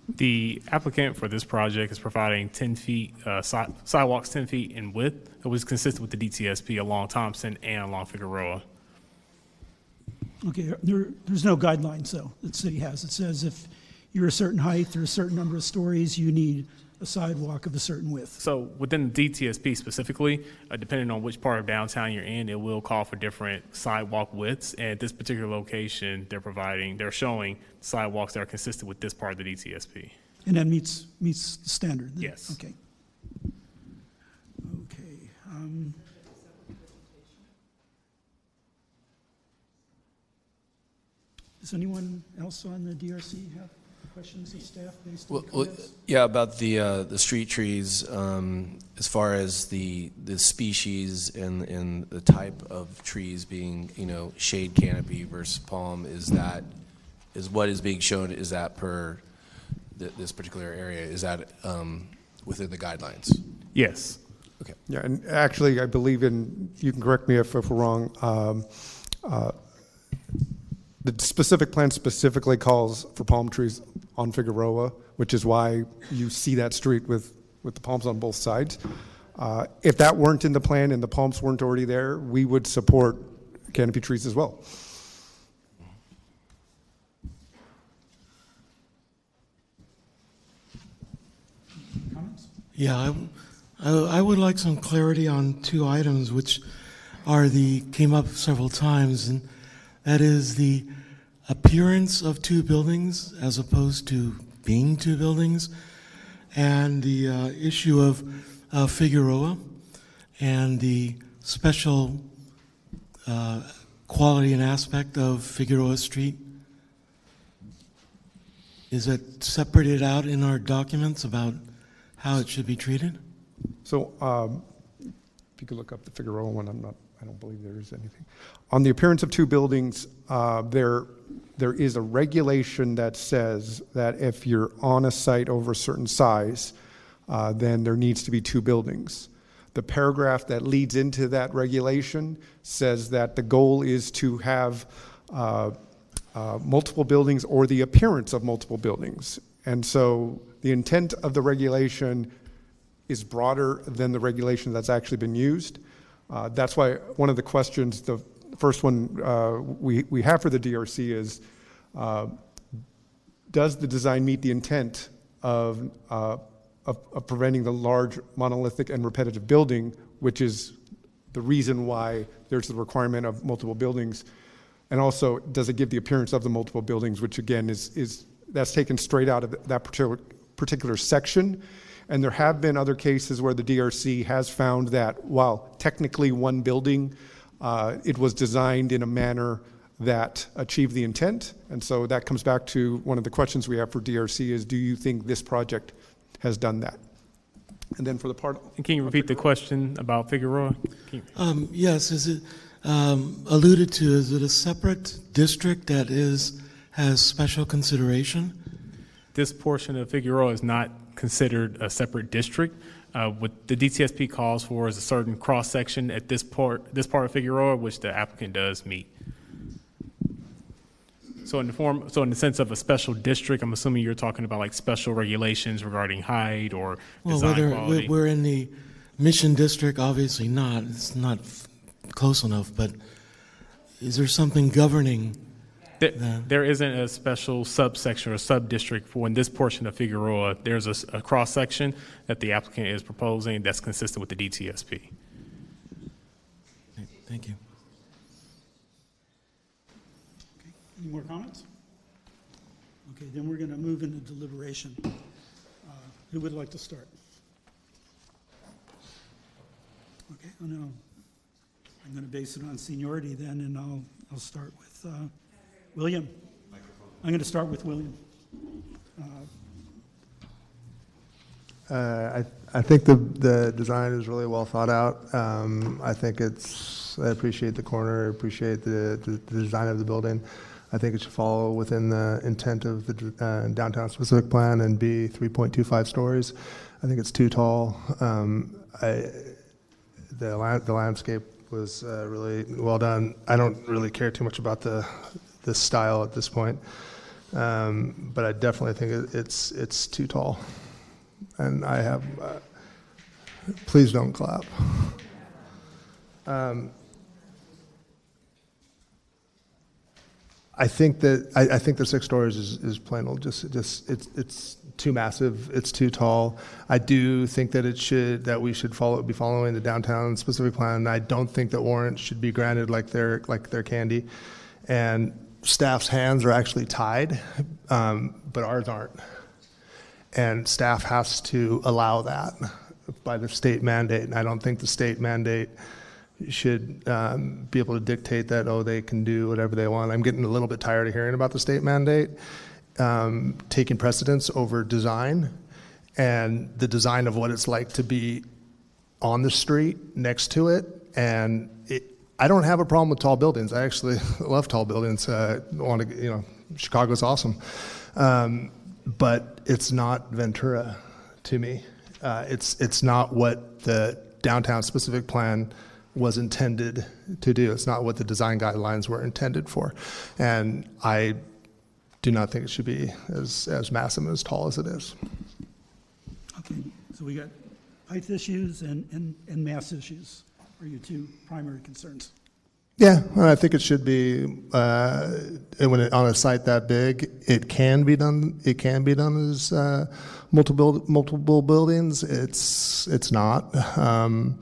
The applicant for this project is providing 10 feet, uh, si- sidewalks 10 feet in width. It was consistent with the DTSP along Thompson and along Figueroa. Okay, there, there's no guidelines, though, that the city has. It says if you're a certain height or a certain number of stories, you need a sidewalk of a certain width. So within the DTSP specifically, uh, depending on which part of downtown you're in, it will call for different sidewalk widths. And at this particular location, they're providing, they're showing sidewalks that are consistent with this part of the DTSP. And that meets, meets the standard? then? Yes. Okay. Okay. um, Does anyone else on the DRC have questions of staff based on Well, well, comments? yeah, about the uh, the street trees, um, as far as the the species and and the type of trees being, you know, shade canopy versus palm, is that is what is being shown? Is that per th- this particular area? Is that um, within the guidelines? Yes. Okay. Yeah, and actually, I believe in, you can correct me if, if we're wrong, um, uh, the specific plan specifically calls for palm trees on Figueroa, which is why you see that street with, with the palms on both sides. Uh, if that weren't in the plan and the palms weren't already there, we would support canopy trees as well. Yeah, I, I, I would like some clarity on two items which are the, came up several times, and that is the appearance of two buildings as opposed to being two buildings, and the uh, issue of of Figueroa and the special uh, quality and aspect of Figueroa Street? Is it separated out in our documents about how it should be treated? So, um, if you could look up the Figueroa one, I'm not, I don't believe there is anything. On the appearance of two buildings, uh, there, there is a regulation that says that if you're on a site over a certain size, uh, then there needs to be two buildings. The paragraph that leads into that regulation says that the goal is to have uh, uh, multiple buildings or the appearance of multiple buildings. And so the intent of the regulation is broader than the regulation that's actually been used. Uh, that's why one of the questions, the first one uh, we, we have for the DRC is uh, Does the design meet the intent of, uh, of, of preventing the large monolithic and repetitive building, which is the reason why there's the requirement of multiple buildings? And also, does it give the appearance of the multiple buildings, which again is, is that's taken straight out of that particular, particular section. And there have been other cases where the DRC has found that while technically one building, uh, it was designed in a manner that achieved the intent. And so that comes back to one of the questions we have for DRC is do you think this project has done that? And then for the part. And can you repeat the question about Figueroa? Can you- Um, yes, is it um, alluded to? Is it a separate district that is has special consideration? This portion of Figueroa is not considered a separate district. Uh, What the DTSP calls for is a certain cross-section at this part, this part of Figueroa, which the applicant does meet. So in the form, so in the sense of a special district, I'm assuming you're talking about like special regulations regarding height or Well, design whether quality? we're, we're in the mission district, obviously not. It's not f- close enough. But is there something governing? There, there isn't a special subsection or sub-district for in this portion of Figueroa. There's a cross-section that the applicant is proposing that's consistent with the DTSP. Thank you. Okay, Any more comments? Okay, then we're going to move into deliberation. Uh, Who would like to start? Okay, I know. I'm going to base it on seniority then, and I'll, I'll start with uh, William. I'm going to start with William. Uh, I, I think the, the design is really well thought out. Um, I think it's, I appreciate the corner, I appreciate the, the, the design of the building. I think it should follow within the intent of the uh, downtown specific plan and be 3.25 stories. I think it's too tall. Um, I, the, the landscape was uh, really well done. I don't really care too much about the, the style at this point, um, but I definitely think it's, it's too tall and I have, uh, please don't clap. Um, I think that, I, I think the six stories is, is plain old, just, just, it's, it's too massive, it's too tall. I do think that it should, that we should follow, be following the downtown specific plan. I don't think that warrants should be granted like their, like they're candy. And staff's hands are actually tied, um, but ours aren't and staff has to allow that by the state mandate. And I don't think the state mandate should um, be able to dictate that, oh, they can do whatever they want. I'm getting a little bit tired of hearing about the state mandate um, taking precedence over design and the design of what it's like to be on the street next to it. And I don't have a problem with tall buildings. I actually love tall buildings. Uh, want to, you know, Chicago's awesome. Um, but it's not Ventura to me. Uh, it's it's not what the downtown specific plan was intended to do. It's not what the design guidelines were intended for, and I do not think it should be as as massive and as tall as it is. Okay, so we got height issues and, and, and mass issues are your two primary concerns. Yeah, well, I think it should be uh, when it, on a site that big. It can be done. It can be done as uh, multiple multiple buildings. It's it's not. Um,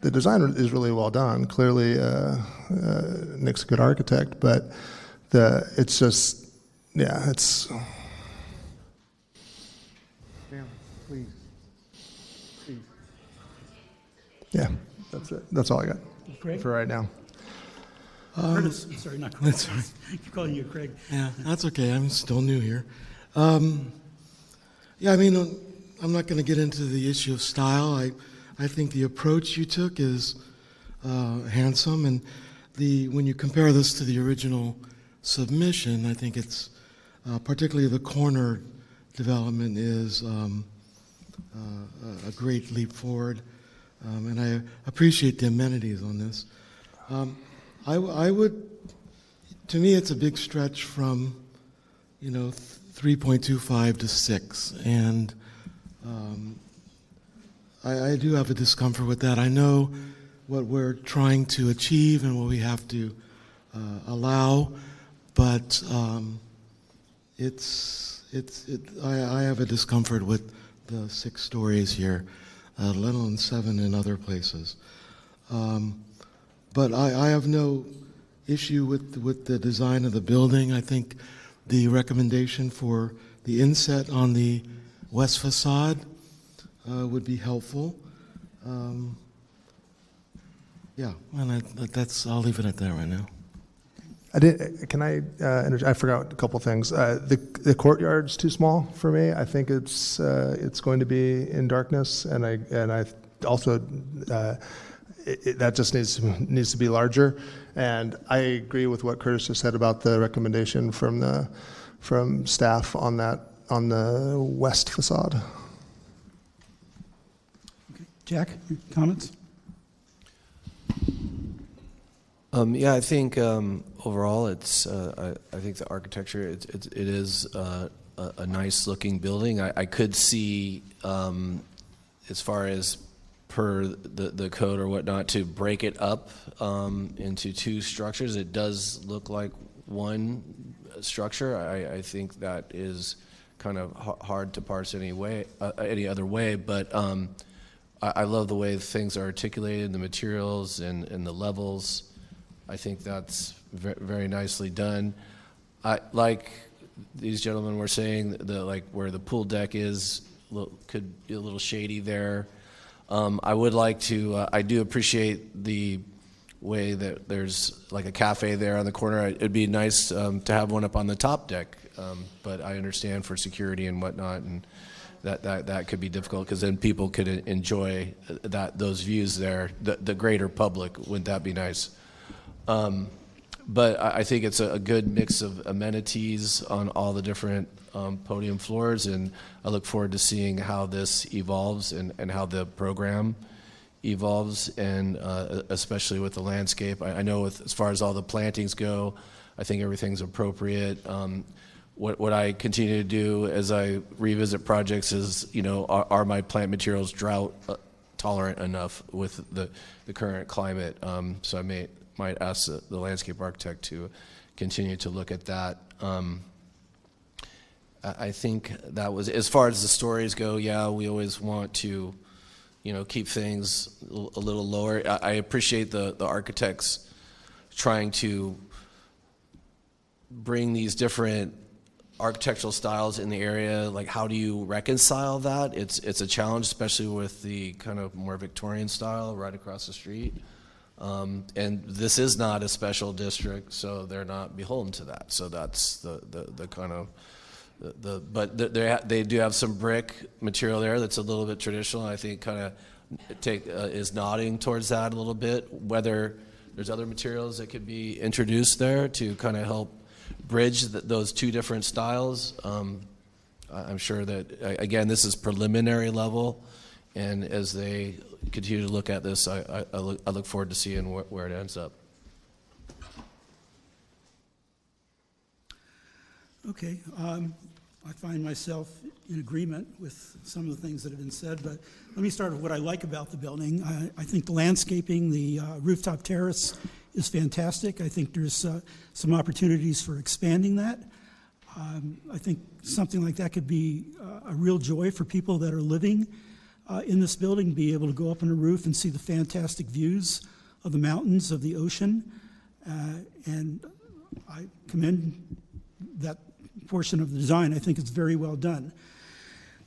the design is really well done. Clearly, uh, uh, Nick's a good architect, but the it's just yeah, it's Ma'am, please. Please. Yeah, that's it. That's all I got Craig? for right now. Uh, Curtis, sorry, not Curtis. That's all right. Keep calling you Craig. Yeah, that's okay. I'm still new here. Um, yeah, I mean, I'm not going to get into the issue of style. I, I think the approach you took is uh, handsome, and the when you compare this to the original submission, I think it's uh, particularly the corner development is um, uh, a- a great leap forward, um, and I appreciate the amenities on this. Um, I, would, to me, it's a big stretch from, you know, th- 3.25 to 6. And um, I, I do have a discomfort with that. I know what we're trying to achieve and what we have to uh, allow, but um, it's, it's, it, I, I have a discomfort with the six stories here, uh, let alone seven in other places. Um, but I, I have no issue with, with the design of the building. I think the recommendation for the inset on the west facade uh, would be helpful. Um, yeah, and I, that's, I'll leave it at that right now. I did. Can I? Uh, inter- I forgot a couple things. Uh, the the courtyard's too small for me. I think it's uh, it's going to be in darkness, and I and I also uh, it, it- that just needs to, needs to be larger. And I agree with what Curtis just said about the recommendation from the from staff on that on the west facade. Jack, comments? Um, yeah, I think um, overall, it's. Uh, I, I think the architecture it, it, is uh, a, a nice looking building. I, I could see, um, as far as per the, the code or whatnot, to break it up um, into two structures. It does look like one structure. I, I think that is kind of hard to parse any way, uh, any other way. But um, I, I love the way things are articulated, the materials and, and the levels. I think that's very nicely done. I like these gentlemen were saying the like where the pool deck is could be a little shady there. Um, I would like to. Uh, I do appreciate the way that there's like a cafe there on the corner. It'd be nice um, to have one up on the top deck, um, but I understand for security and whatnot, and that that, that could be difficult because then people could enjoy uh, that those views there. The, the greater public, wouldn't that be nice? Um, but I, I think it's a, a good mix of amenities on all the different um, podium floors, and I look forward to seeing how this evolves and, and how the program evolves, and uh, especially with the landscape. I, I know with, as far as all the plantings go, I think everything's appropriate. Um, what, what I continue to do as I revisit projects is, you know, are, are my plant materials drought uh, tolerant enough with the, the current climate? Um, so I may, might ask the, the landscape architect to continue to look at that. Um, I think that was, as far as the stories go, yeah, we always want to, you know, keep things a little lower. I, I appreciate the, the architects trying to bring these different architectural styles in the area. Like, how do you reconcile that? It's, it's a challenge, especially with the kind of more Victorian style right across the street. Um, and this is not a special district, so they're not beholden to that. So that's the, the, the kind of the, the but they they do have some brick material there that's a little bit traditional. I think kind of take uh, is nodding towards that a little bit. Whether there's other materials that could be introduced there to kind of help bridge th- those two different styles. Um, I'm sure that again this is preliminary level, and as they continue to look at this, I, I, I, look, I look forward to seeing wh- where it ends up. Okay, um, I find myself in agreement with some of the things that have been said, but let me start with what I like about the building. I, I think the landscaping, the uh, rooftop terrace is fantastic. I think there's uh, some opportunities for expanding that. Um, I think something like that could be uh, a real joy for people that are living uh, in this building, be able to go up on a roof and see the fantastic views of the mountains, of the ocean. Uh, and I commend that portion of the design. I think it's very well done.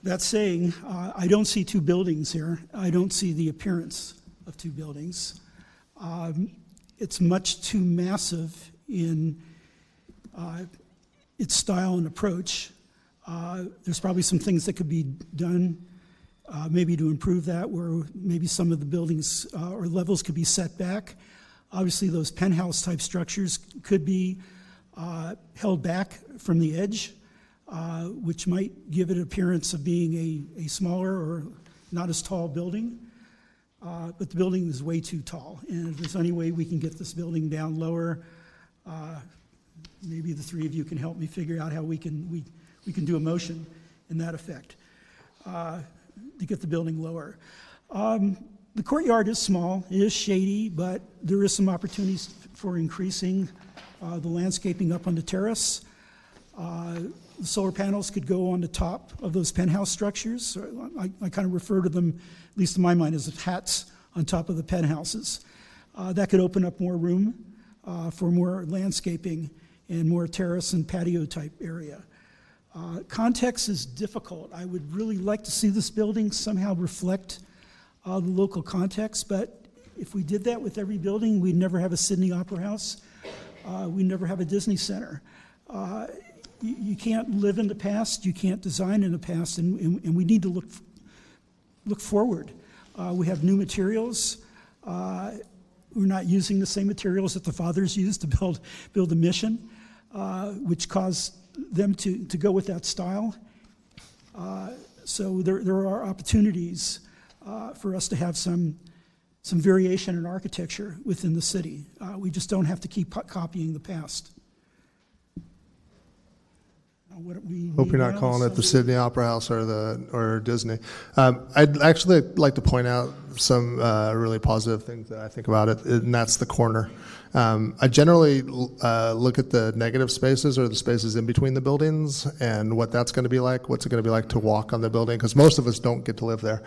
That saying, uh, I don't see two buildings here. I don't see the appearance of two buildings. Um, It's much too massive in uh, its style and approach. Uh, There's probably some things that could be done, uh, maybe to improve that, where maybe some of the buildings uh, or levels could be set back. Obviously, those penthouse-type structures could be uh, held back from the edge, uh, which might give it appearance of being a, a smaller or not as tall building. Uh, But the building is way too tall, and if there's any way we can get this building down lower, uh, maybe the three of you can help me figure out how we can, we, we can do a motion in that effect uh, to get the building lower. Um, The courtyard is small, it is shady, but there is some opportunities for increasing uh, the landscaping up on the terrace. Uh, The solar panels could go on the top of those penthouse structures. I, I kind of refer to them, at least in my mind, as hats on top of the penthouses. Uh, That could open up more room uh, for more landscaping and more terrace and patio type area. Uh, Context is difficult. I would really like to see this building somehow reflect uh, the local context, but if we did that with every building, we'd never have a Sydney Opera House. Uh, we'd never have a Disney Center. Uh, you, you can't live in the past, you can't design in the past, and, and, and we need to look, look forward. Uh, we have new materials. Uh, we're not using the same materials that the fathers used to build, build the mission, uh, which caused them to, to go with that style. Uh, so there, there are opportunities uh, for us to have some, some variation in architecture within the city. Uh, we just don't have to keep copying the past. What we Hope you're not calling it the Sydney Opera House or the or Disney. Um, I'd actually like to point out some uh, really positive things that I think about it, and that's the corner. Um, I generally uh, look at the negative spaces or the spaces in between the buildings and what that's going to be like. What's it going to be like to walk on the building? Because most of us don't get to live there.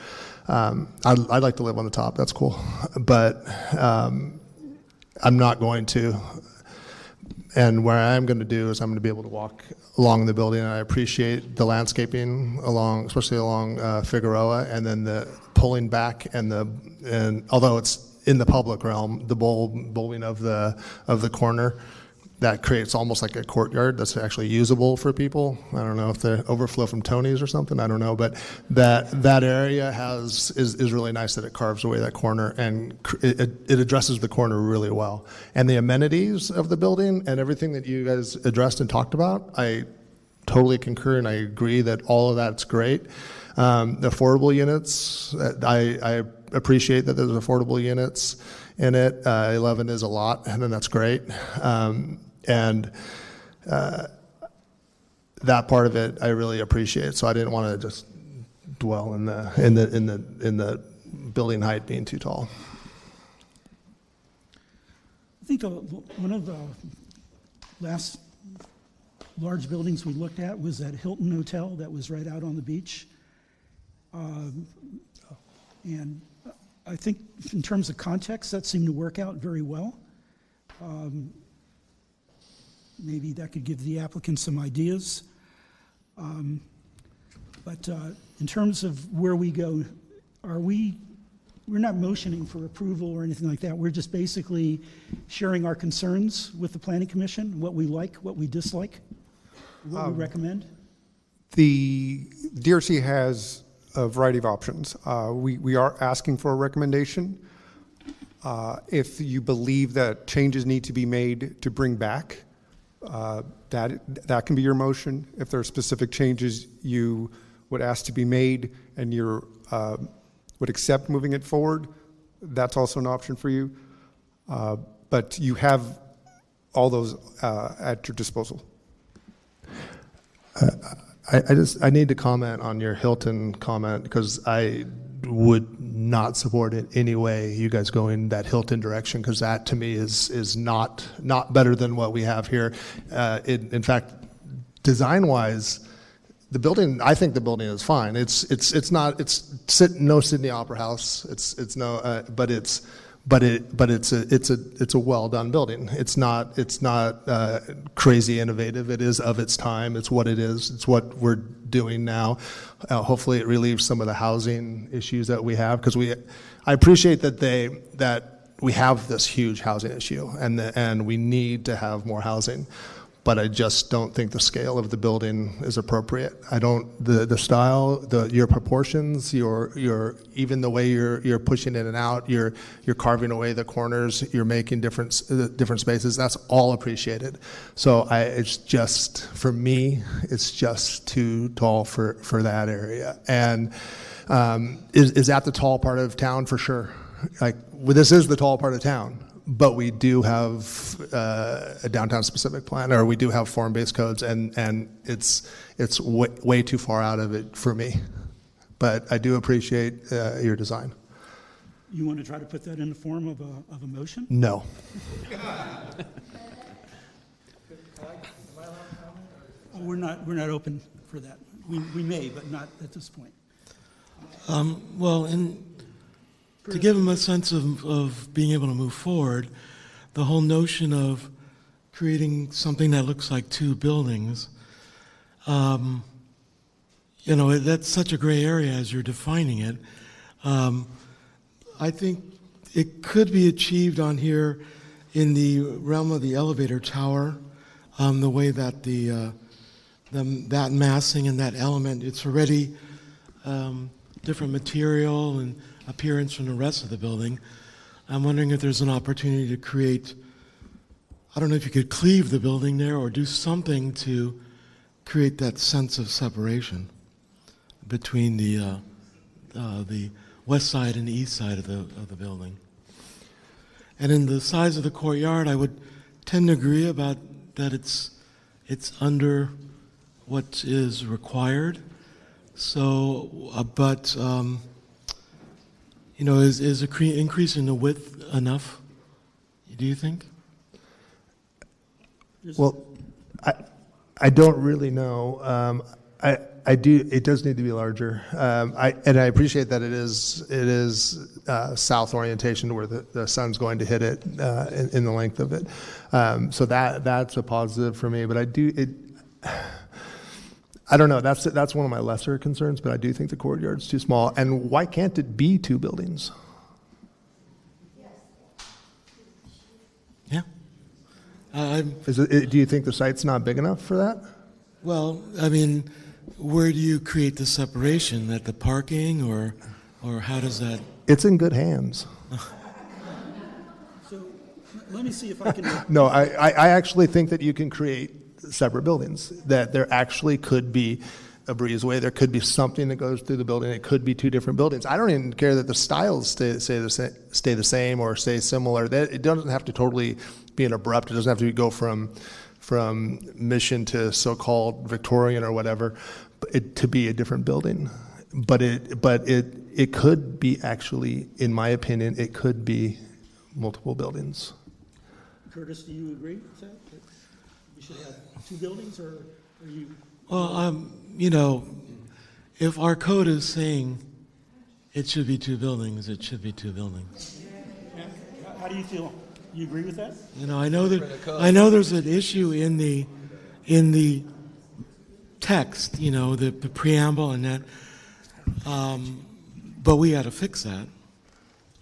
Um, I'd, I'd like to live on the top. That's cool, but um, I'm not going to. And where I am going to do is I'm going to be able to walk along the building, and I appreciate the landscaping along, especially along uh, Figueroa, and then the pulling back and the and although it's in the public realm, the bowl, bowling of the of the corner that creates almost like a courtyard that's actually usable for people. I don't know if the overflow from Tony's or something. I don't know, but that that area has is, is really nice that it carves away that corner and it, it- addresses the corner really well. And the amenities of the building and everything that you guys addressed and talked about, I totally concur and I agree that all of that's great. Um, the affordable units, uh, I, I appreciate that there's affordable units in it. Uh, 11 is a lot, and then that's great. Um, and uh, that part of it I really appreciate. So I didn't want to just dwell in the in the in the in the building height being too tall. I think one of the last large buildings we looked at was that Hilton Hotel that was right out on the beach. Um, And I think in terms of context, that seemed to work out very well. Um, Maybe that could give the applicant some ideas. Um, But uh, in terms of where we go, are we, we're not motioning for approval or anything like that. We're just basically sharing our concerns with the planning commission, what we like, what we dislike, what we Um, recommend. The DRC has a variety of options. Uh, We, we are asking for a recommendation. Uh, If you believe that changes need to be made to bring back, uh, that, that can be your motion. If there are specific changes you would ask to be made and you're, uh, would accept moving it forward, that's also an option for you. Uh, But you have all those uh, at your disposal. I, I just I need to comment on your Hilton comment because I would not support it any way you guys going that Hilton direction because that to me is is not not better than what we have here. Uh, it, in fact, design wise, the building I think the building is fine. It's it's it's not it's Syd- no Sydney Opera House. It's it's no uh, but it's but it but it's a it's a it's a well done building. It's not it's not uh, crazy innovative. It is of its time. It's what it is. It's what we're doing now. Uh, hopefully, it relieves some of the housing issues that we have because we. I appreciate that they that we have this huge housing issue and the, and we need to have more housing but I just don't think the scale of the building is appropriate. I don't the the style, the your proportions, your your even the way you're you're pushing in and out, you're you're carving away the corners, you're making different uh, different spaces. That's all appreciated. So I it's just for me, it's just too tall for for that area. And um, is is that the tall part of town for sure? Like well, this is the tall part of town but we do have uh, a downtown specific plan, or we do have form-based codes, and, and it's, it's way, way too far out of it for me. But I do appreciate uh, your design. You want to try to put that in the form of a, of a motion? No. Oh, We're not, we're not open for that. We, we may, but not at this point. Um, well, and to give them a sense of, of being able to move forward, the whole notion of creating something that looks like two buildings, um, you know, that's such a gray area as you're defining it. Um, I think it could be achieved on here in the realm of the elevator tower, um, the way that the, uh, the that massing and that element, it's already um, different material and appearance from the rest of the building. I'm wondering if there's an opportunity to create, I don't know if you could cleave the building there or do something to create that sense of separation between the, uh, uh, the west side and the east side of the, of the building. And in the size of the courtyard, I would tend to agree about that it's, it's under what is required. So, uh, but um, you know, is is a cre- increase in the width enough? Do you think? Well, I, I don't really know. Um, I, I do. It does need to be larger. Um, I and I appreciate that it is it is uh, south orientation where the, the sun's going to hit it uh, in, in the length of it. Um, so that that's a positive for me. But I do it. I don't know. That's that's one of my lesser concerns. But I do think the courtyard's too small. And why can't it be two buildings? Yeah. I'm, Is it, do you think the site's not big enough for that? well, I mean, where do you create the separation? At the parking, or or how does that? It's in good hands. So let me see if I can. No, I, I, I actually think that you can create separate buildings, that there actually could be a breezeway, there could be something that goes through the building, it could be two different buildings. I don't even care that the styles stay, stay, the, sa- stay the same or stay similar. That, it doesn't have to totally be an abrupt, it doesn't have to go from, from mission to so-called Victorian or whatever, it, to be a different building. But it, but it, it could be actually, in my opinion, it could be multiple buildings. Curtis, do you agree with that? That we should have two buildings, or are you? Well, um, you know, if our code is saying it should be two buildings, it should be two buildings. How- How do you feel? You agree with that? You know, I know that I know there's an issue in the in the text, you know, the, the preamble and that, um, but we got to fix that.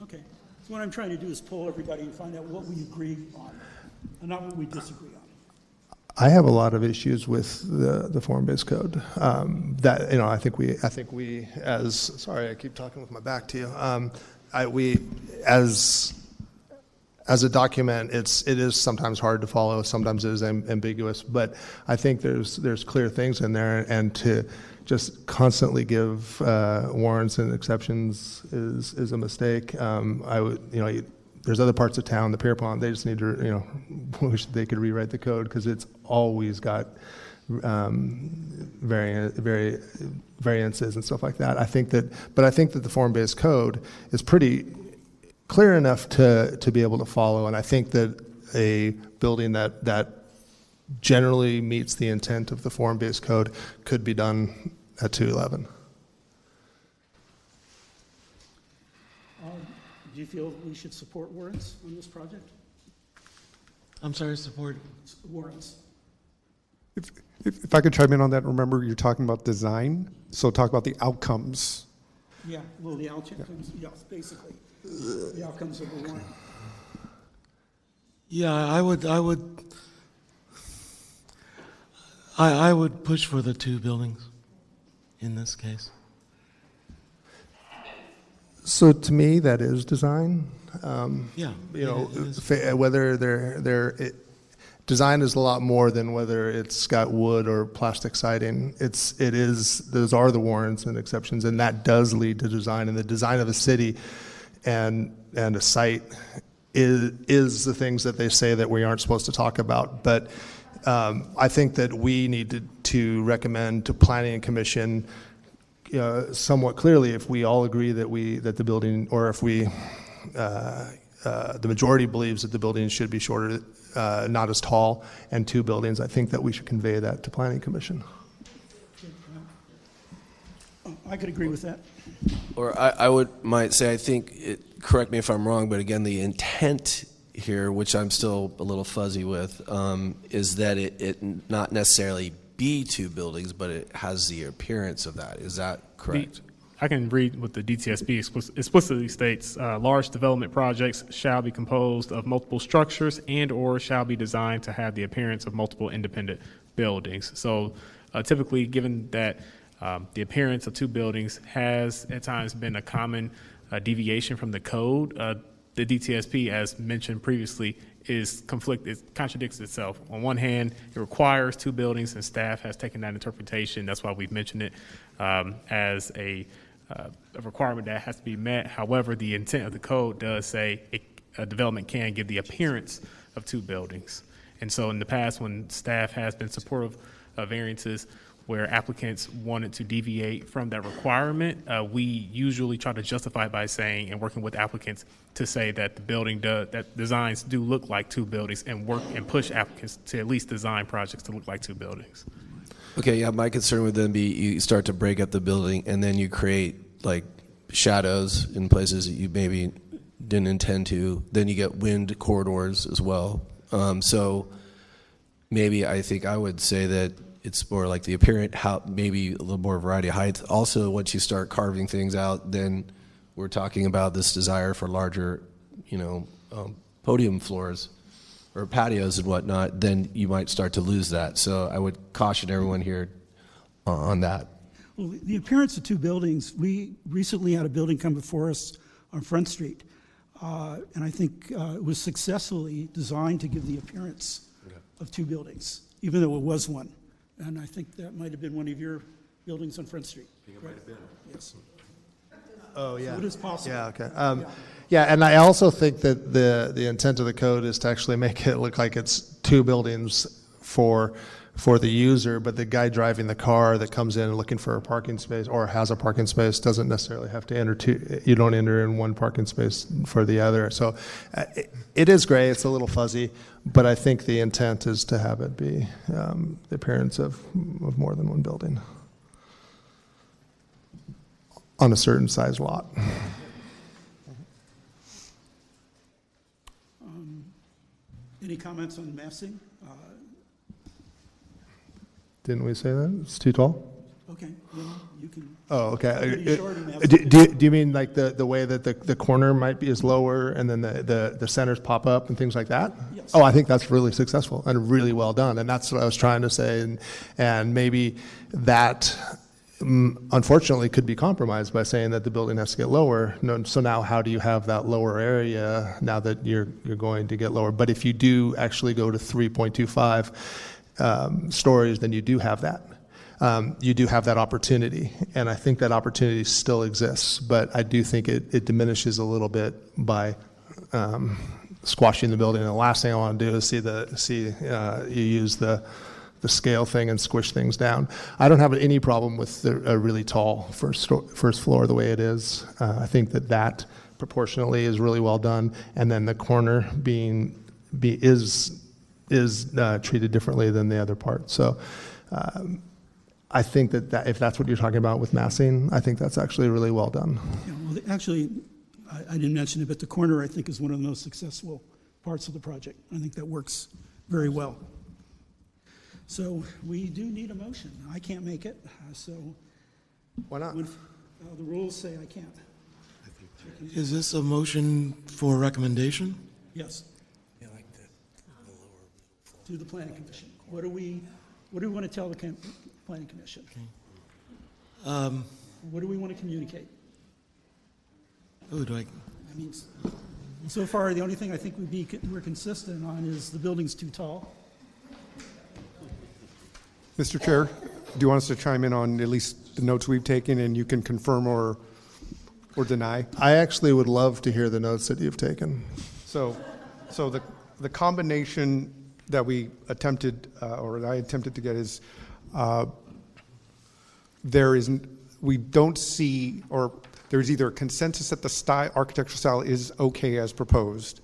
Okay. So what I'm trying to do is pull everybody and find out what we agree on, and not what we disagree on. I have a lot of issues with the, the form-based code. Um, that you know, I think we, I think we, as sorry, I keep talking with my back to you. Um, I, we, as as a document, it's it is sometimes hard to follow. Sometimes it is am- ambiguous. But I think there's there's clear things in there, and to just constantly give uh, warrants and exceptions is is a mistake. Um, I would you know. There's other parts of town, the Pierpont, they just need to, you know, wish they could rewrite the code because it's always got um, variant, vari, variances and stuff like that. I think that, but I think that the form-based code is pretty clear enough to, to be able to follow. And I think that a building that, that generally meets the intent of the form-based code could be done at 211. Um, Do you feel we should support warrants on this project? I'm sorry, support. S- Warrants. If, if I could chime in on that, remember you're talking about design, so talk about the outcomes. Yeah, well, the outcomes, yeah, basically, the outcomes of the warrant. Yeah, I would, I would, I, I would push for the two buildings in this case. So to me, that is design. Um, Yeah, You know, fa- whether they're, they're, it, design is a lot more than whether it's got wood or plastic siding. It's, it is, those are the warrants and exceptions, and that does lead to design. And the design of a city and, and a site is, is the things that they say that we aren't supposed to talk about. But um, I think that we need to, to recommend to planning commission uh, somewhat clearly if we all agree that we, that the building, or if we, uh, uh, the majority believes that the building should be shorter, uh, not as tall, and two buildings, I think that we should convey that to planning commission. Oh, I could agree with that. Or I, I would might say I think it, correct me if I'm wrong, but again the intent here, which I'm still a little fuzzy with, um, is that it, it not necessarily be two buildings, but it has the appearance of that. Is that correct? The- I can read what the DTSP explicitly states, uh, large development projects shall be composed of multiple structures and/or shall be designed to have the appearance of multiple independent buildings. So uh, typically, given that um, the appearance of two buildings has at times been a common uh, deviation from the code, uh, the DTSP, as mentioned previously, is conflict, it contradicts itself. On one hand, it requires two buildings, and staff has taken that interpretation. That's why we've mentioned it um, as a, uh, a requirement that has to be met. However, the intent of the code does say a, a development can give the appearance of two buildings. And so, in the past, when staff has been supportive of variances where applicants wanted to deviate from that requirement, uh, we usually try to justify by saying and working with applicants to say that the building that designs do look like two buildings and work and push applicants to at least design projects to look like two buildings. Okay, yeah, my concern would then be you start to break up the building and then you create like shadows in places that you maybe didn't intend to. Then you get wind corridors as well. Um, so maybe I think I would say that it's more like the apparent how maybe a little more variety of height. Also, once you start carving things out, then we're talking about this desire for larger, you know, um, podium floors or patios and whatnot. Then you might start to lose that. So I would caution everyone here on that. Well, the appearance of two buildings, we recently had a building come before us on Front Street. uh, And I think uh, it was successfully designed to give the appearance of two buildings, even though it was one. And I think that might have been one of your buildings on Front Street. I think it might have been. Yes. Oh, yeah. So it is possible. Yeah, okay. Um, yeah, and I also think that the, the intent of the code is to actually make it look like it's two buildings for, for the user, but the guy driving the car that comes in looking for a parking space or has a parking space doesn't necessarily have to enter two, you don't enter in one parking space for the other. So uh, it, it is gray, it's a little fuzzy, but I think the intent is to have it be um, the appearance of, of more than one building on a certain size lot. Um, Any comments on massing? Uh, Didn't we say that? It's too tall? Okay, well, you can. Oh, okay. Pretty short and. Do, do, do you mean like the, the way that the, the corner might be is lower and then the, the, the centers pop up and things like that? Yes. Oh, I think that's really successful and really well done. And that's what I was trying to say. And, and maybe that mm, unfortunately could be compromised by saying that the building has to get lower. No, so now how do you have that lower area now that you're, you're going to get lower? But if you do actually go to 3.25 um, stories, then you do have that um, you do have that opportunity. And I think that opportunity still exists, but I do think it, it diminishes a little bit by um, squashing the building. And the last thing I want to do is see the see uh, you use the the scale thing and squish things down. I don't have any problem with the, a really tall first first floor the way it is. Uh, I think that that proportionally is really well done, and then the corner being be is is uh, treated differently than the other part. So. Um, I think that, that if that's what you're talking about with massing, I think that's actually really well done. Yeah, well, actually, I, I didn't mention it, but the corner, I think, is one of the most successful parts of the project. I think that works very well. So we do need a motion. I can't make it, uh, so. Why not? When- uh, The rules say I can't. Is this a motion for recommendation? Yes. To the planning commission. What do we, what do we want to tell the cam- planning commission? Um, What do we want to communicate? oh, do I, I mean, s- so far, the only thing I think we'd be, we're consistent on is the building's too tall. Mr. Chair, do you want us to chime in on at least the notes we've taken and you can confirm or, or deny? I actually would love to hear the notes that you've taken. So, so the, the combination that we attempted, uh, or I attempted to get is, uh, there is, we don't see, or there's either a consensus that the style, architectural style is okay as proposed,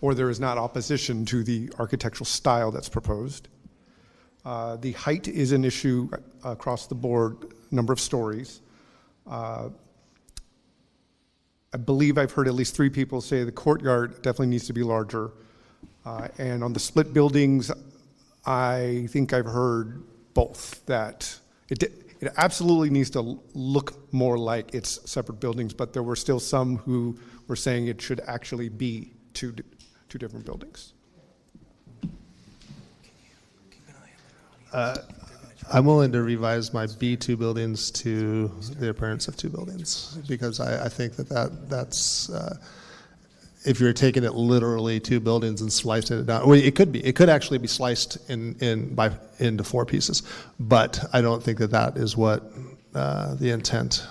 or there is not opposition to the architectural style that's proposed. Uh, The height is an issue across the board, number of stories. Uh, I believe I've heard at least three people say the courtyard definitely needs to be larger. Uh, And on the split buildings, I think I've heard both, that it, it absolutely needs to look more like it's separate buildings, but there were still some who were saying it should actually be two, two different buildings. Uh, I'm willing to revise my B2 buildings to the appearance of two buildings, because I, I think that, that that's, uh, if you're taking it literally two buildings and slicing it down, well, it could be, it could actually be sliced in, in, by, into four pieces, but I don't think that that is what uh, the intent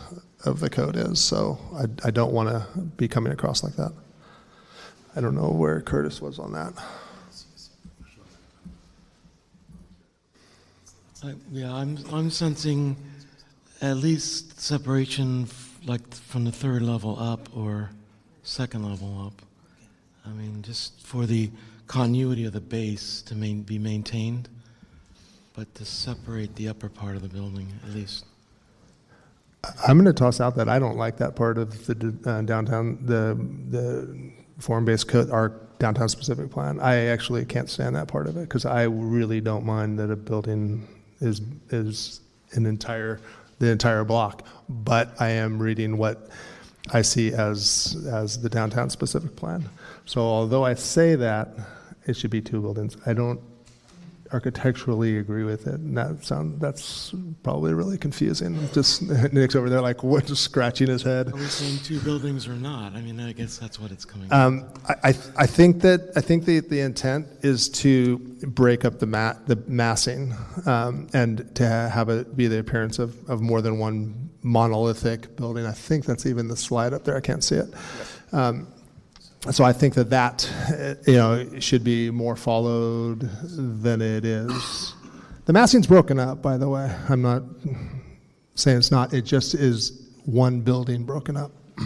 of the code is, so I, I don't want to be coming across like that. I don't know where Curtis was on that. Yeah, I'm, I'm sensing at least separation like from the third level up or second level up. I mean, just for the continuity of the base to main, be maintained, but to separate the upper part of the building at least. I'm going to toss out that I don't like that part of the uh, downtown, the the form-based code, our downtown specific plan. I actually can't stand that part of it because I really don't mind that a building is is an entire the entire block. But I am reading what I see as as the downtown specific plan. So although I say that it should be two buildings, I don't architecturally agree with it. And that sound that's probably really confusing. Just Nick's over there like what, just scratching his head. Are we saying two buildings or not? I mean, I guess that's what it's coming. Um, I, I, I think that I think the, the intent is to break up the mat the massing um, and to have it be the appearance of, of more than one monolithic building. I think that's even the slide up there. I can't see it. Um, so I think that that you know should be more followed than it is. The massing's broken up, by the way. I'm not saying it's not. It just is one building broken up.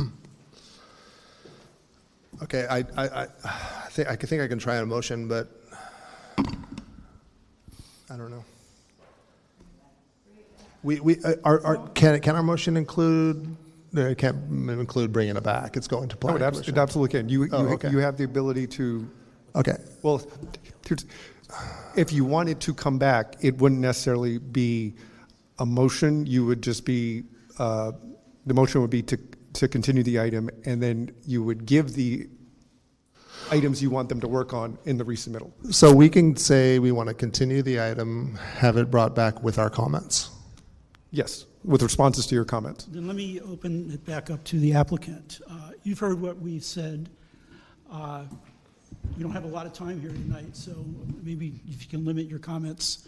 Okay, I, I, I, I think, I think I can try a motion, but I don't know. We, we, uh, our, our, can, can our motion include, it can't include bringing it back, it's going to No, planning it abs- commission. it absolutely can. You, you, Oh, okay. you have the ability to. Okay. Well, here's- if you wanted to come back, it wouldn't necessarily be a motion. You would just be, uh, the motion would be to, to continue the item, and then you would give the items you want them to work on in the resubmittal. So we can say we want to continue the item, have it brought back with our comments. Yes, with responses to your comments. Then let me open it back up to the applicant. Uh, You've heard what we've said. Uh, We don't have a lot of time here tonight, so maybe if you can limit your comments.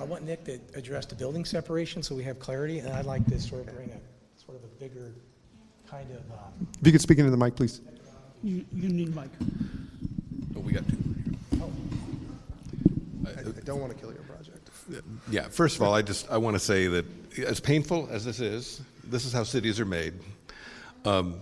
I want Nick to address the building separation so we have clarity, and I'd like to sort of bring a, sort of a bigger kind of, uh, If you could speak into the mic, please. You you need a mic. Oh, we got two. I don't want to kill your project. Yeah, first of all, I just, I want to say that as painful as this is, this is how cities are made. Um,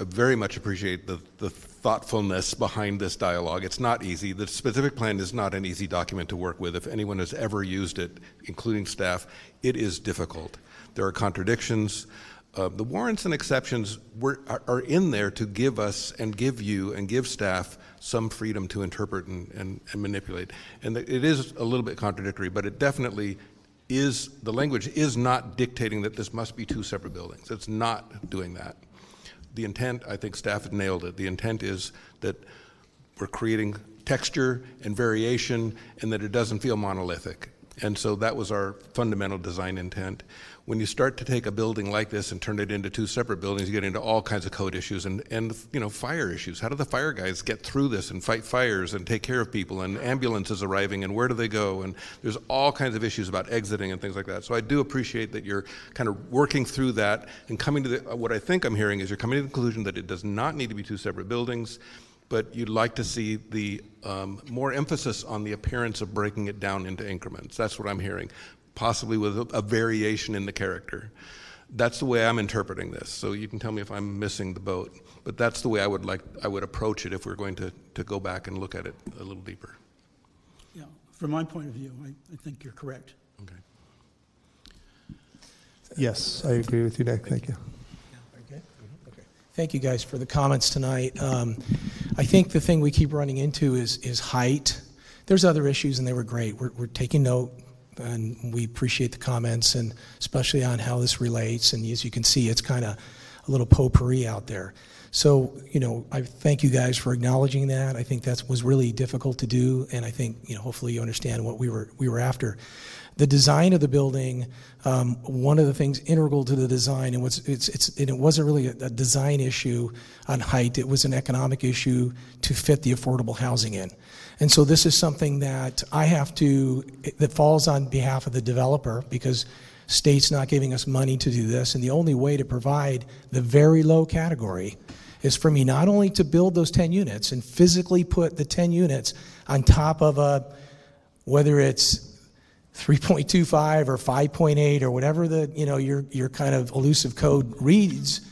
I very much appreciate the, the thoughtfulness behind this dialogue. It's not easy. The specific plan is not an easy document to work with. If anyone has ever used it, including staff, it is difficult. There are contradictions. Uh, the warrants and exceptions were, are, are in there to give us and give you and give staff some freedom to interpret and, and, and manipulate. And it is a little bit contradictory, but it definitely is, the language is not dictating that this must be two separate buildings. It's not doing that. The intent, I think staff has nailed it. The intent is that we're creating texture and variation and that it doesn't feel monolithic. And so that was our fundamental design intent. When you start to take a building like this and turn it into two separate buildings, you get into all kinds of code issues and, and you know fire issues. How do the fire guys get through this and fight fires and take care of people and ambulances arriving and where do they go? And there's all kinds of issues about exiting and things like that. So I do appreciate that you're kind of working through that and coming to the, what I think I'm hearing is you're coming to the conclusion that it does not need to be two separate buildings but you'd like to see the um, more emphasis on the appearance of breaking it down into increments. That's what I'm hearing, possibly with a, a, variation in the character. That's the way I'm interpreting this. So you can tell me if I'm missing the boat, but that's the way I would like I would approach it if we're going to, to go back and look at it a little deeper. Yeah, from my point of view, I, I think you're correct. Okay. Yes, I agree with you, Nick. Thank you. Thank you guys for the comments tonight. Um, I think the thing we keep running into is, is height. There's other issues, and they were great. We're, we're taking note, and we appreciate the comments, and especially on how this relates. And as you can see, it's kind of a little potpourri out there. So, you know, I thank you guys for acknowledging that. I think that was really difficult to do, and I think, you know, hopefully you understand what we were we were after. The design of the building, um, one of the things integral to the design, and, it's, it's, and it wasn't really a, a design issue on height, it was an economic issue to fit the affordable housing in. And so this is something that I have to, that falls on behalf of the developer because state's not giving us money to do this. And the only way to provide the very low category is for me not only to build those 10 units and physically put the 10 units on top of a, whether it's 3.25 or 5.8 or whatever the you know your your kind of elusive code reads,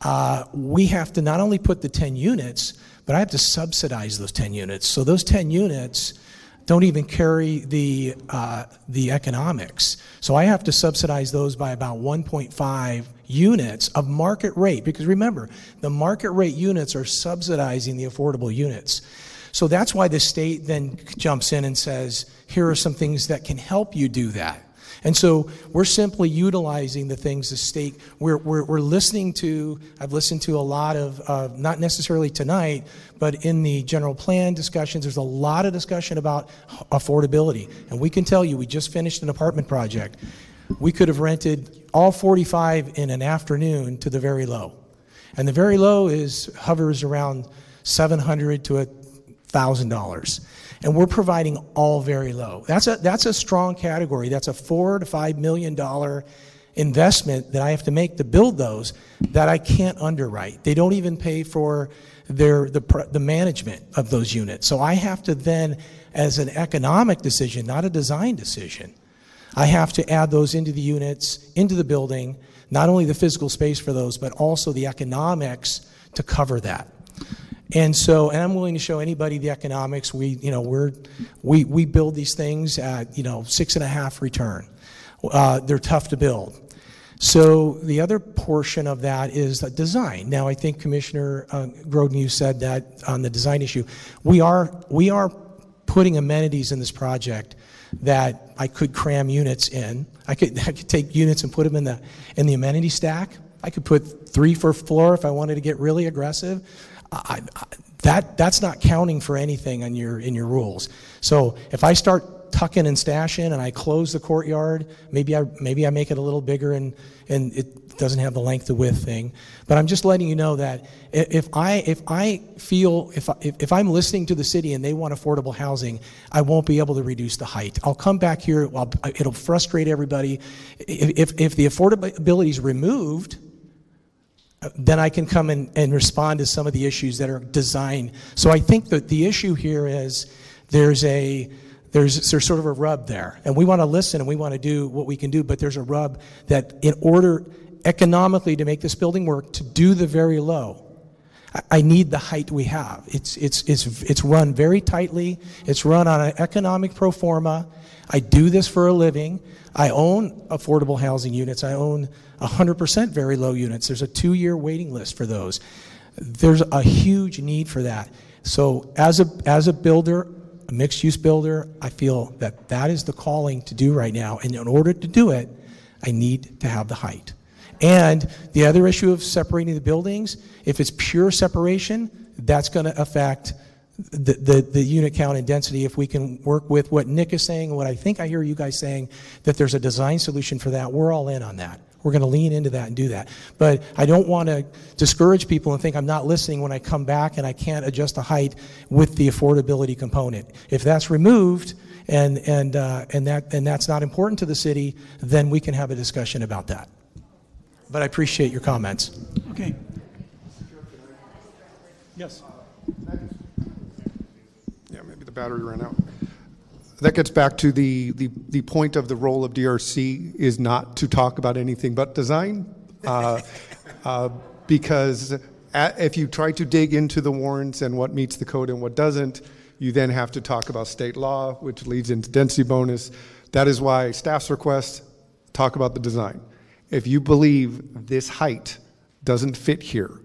uh, we have to not only put the 10 units, but I have to subsidize those 10 units. So those 10 units don't even carry the uh, the economics. So I have to subsidize those by about 1.5 units of market rate because remember the market rate units are subsidizing the affordable units. So that's why the state then jumps in and says, here are some things that can help you do that. And so we're simply utilizing the things the state, we're, we're, we're listening to, I've listened to a lot of, uh, not necessarily tonight, but in the general plan discussions, there's a lot of discussion about affordability. And we can tell you, we just finished an apartment project. We could have rented all 45 in an afternoon to the very low. And the very low is hovers around 700 to a $1,000. And we're providing all very low. That's a, that's a strong category. That's a four to five million dollar investment that I have to make to build those that I can't underwrite. They don't even pay for their, the, the management of those units. So I have to then, as an economic decision, not a design decision, I have to add those into the units, into the building, not only the physical space for those, but also the economics to cover that. And so, and I'm willing to show anybody the economics. We, you know, we're, we, we build these things at, you know, six and a half return. Uh, they're tough to build. So the other portion of that is the design. Now, I think Commissioner uh, Groden, you said that on the design issue. We are, we are putting amenities in this project that I could cram units in. I could, I could take units and put them in the, in the amenity stack. I could put three for floor if I wanted to get really aggressive. I, that, that's not counting for anything in your, in your rules. So if I start tucking and stashing and I close the courtyard, maybe I, maybe I make it a little bigger and, and it doesn't have the length to width thing. But I'm just letting you know that if I, if I feel, if, I, if I'm listening to the city and they want affordable housing, I won't be able to reduce the height. I'll come back here, I'll, it'll frustrate everybody. If, if the affordability is removed, then I can come and, and respond to some of the issues that are designed. So I think that the issue here is there's a there's, there's sort of a rub there. And we want to listen and we want to do what we can do, but there's a rub that in order economically to make this building work, to do the very low, I, I need the height we have. It's, it's, it's, it's run very tightly. It's run on an economic pro forma. I do this for a living. I own affordable housing units. I own 100% very low units. There's a two year waiting list for those. There's a huge need for that. So, as a, as a builder, a mixed use builder, I feel that that is the calling to do right now. And in order to do it, I need to have the height. And the other issue of separating the buildings, if it's pure separation, that's going to affect the, the, the unit count and density. If we can work with what Nick is saying, what I think I hear you guys saying, that there's a design solution for that, we're all in on that. We're going to lean into that and do that. But I don't want to discourage people and think I'm not listening when I come back and I can't adjust the height with the affordability component. If that's removed and, and, uh, and, that, and that's not important to the city, then we can have a discussion about that. But I appreciate your comments. Okay. Yes. Battery ran out. That gets back to the, the, the point of the role of DRC is not to talk about anything but design. Uh, uh, because a if you try to dig into the warrants and what meets the code and what doesn't, you then have to talk about state law, which leads into density bonus. That is why staff's request, talk about the design. If you believe this height doesn't fit here,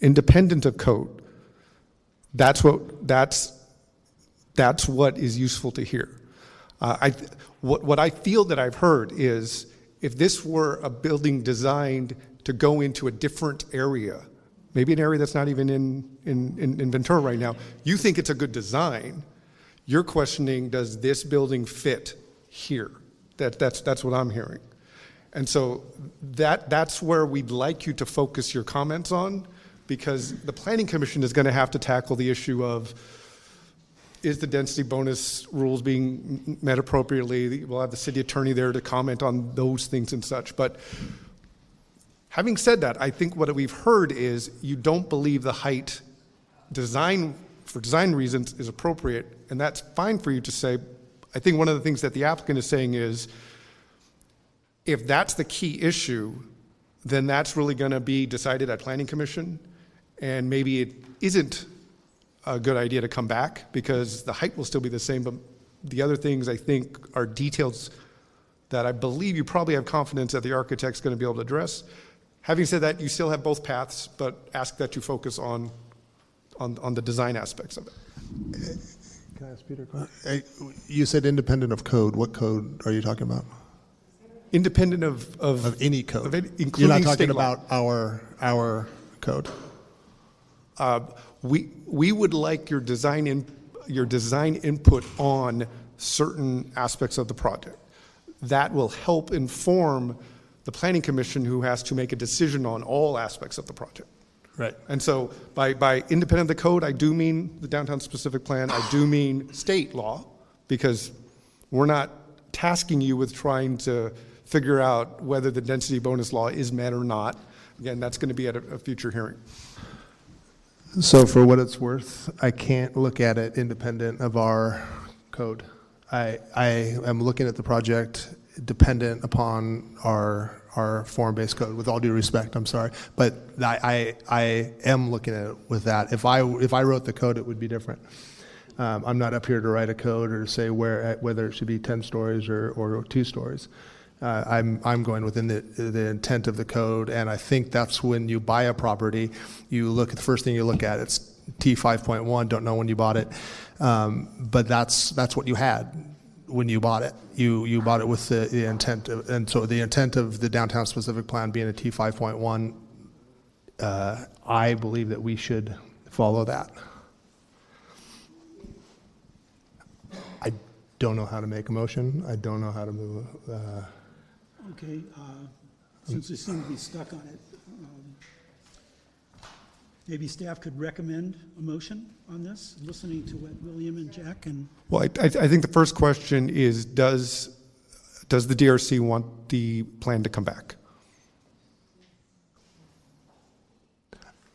independent of code, that's what, that's, that's what is useful to hear. Uh, I, what, what I feel that I've heard is if this were a building designed to go into a different area, maybe an area that's not even in, in, in, in Ventura right now, you think it's a good design. You're questioning, does this building fit here? That, that's, that's what I'm hearing. And so that, that's where we'd like you to focus your comments on, because the Planning Commission is going to have to tackle the issue of is the density bonus rules being met appropriately? We'll have the city attorney there to comment on those things and such. But having said that, I think what we've heard is you don't believe the height design for design reasons is appropriate, and that's fine for you to say. I think one of the things that the applicant is saying is if that's the key issue, then that's really going to be decided at Planning Commission, and maybe it isn't a good idea to come back because the height will still be the same, but the other things I think are details that I believe you probably have confidence that the architect's going to be able to address. Having said that, you still have both paths, but ask that you focus on, on, on the design aspects of it. Can I ask Peter a question? You said independent of code. What code are you talking about? Independent of, of, Of any code. of any- You're not talking state law. about our, our code. Uh, we, we would like your design in, your design input on certain aspects of the project. That will help inform the planning commission who has to make a decision on all aspects of the project. Right. And so by, by independent of the code, I do mean the downtown specific plan, I do mean state law, because we're not tasking you with trying to figure out whether the density bonus law is met or not. Again, that's going to be at a, a future hearing. So for what it's worth, I can't look at it independent of our code. I, I am looking at the project dependent upon our, our form-based code, with all due respect, I'm sorry. But I, I, I am looking at it with that. If I, if I wrote the code, it would be different. Um, I'm not up here to write a code or to say where, whether it should be 10 stories or, or two stories. Uh, I'm, I'm going within the, the intent of the code, and I think that's when you buy a property, you look at the first thing you look at. It's T 5.1. Don't know when you bought it, um, but that's that's what you had when you bought it. You you bought it with the, the intent, of, and so the intent of the downtown specific plan being a T 5.1. Uh, I believe that we should follow that. I don't know how to make a motion. I don't know how to move. Uh, Okay, uh, since we seem to be stuck on it, um, maybe staff could recommend a motion on this, listening to what William and Jack and, Well, I, I I think the first question is, does, does the DRC want the plan to come back?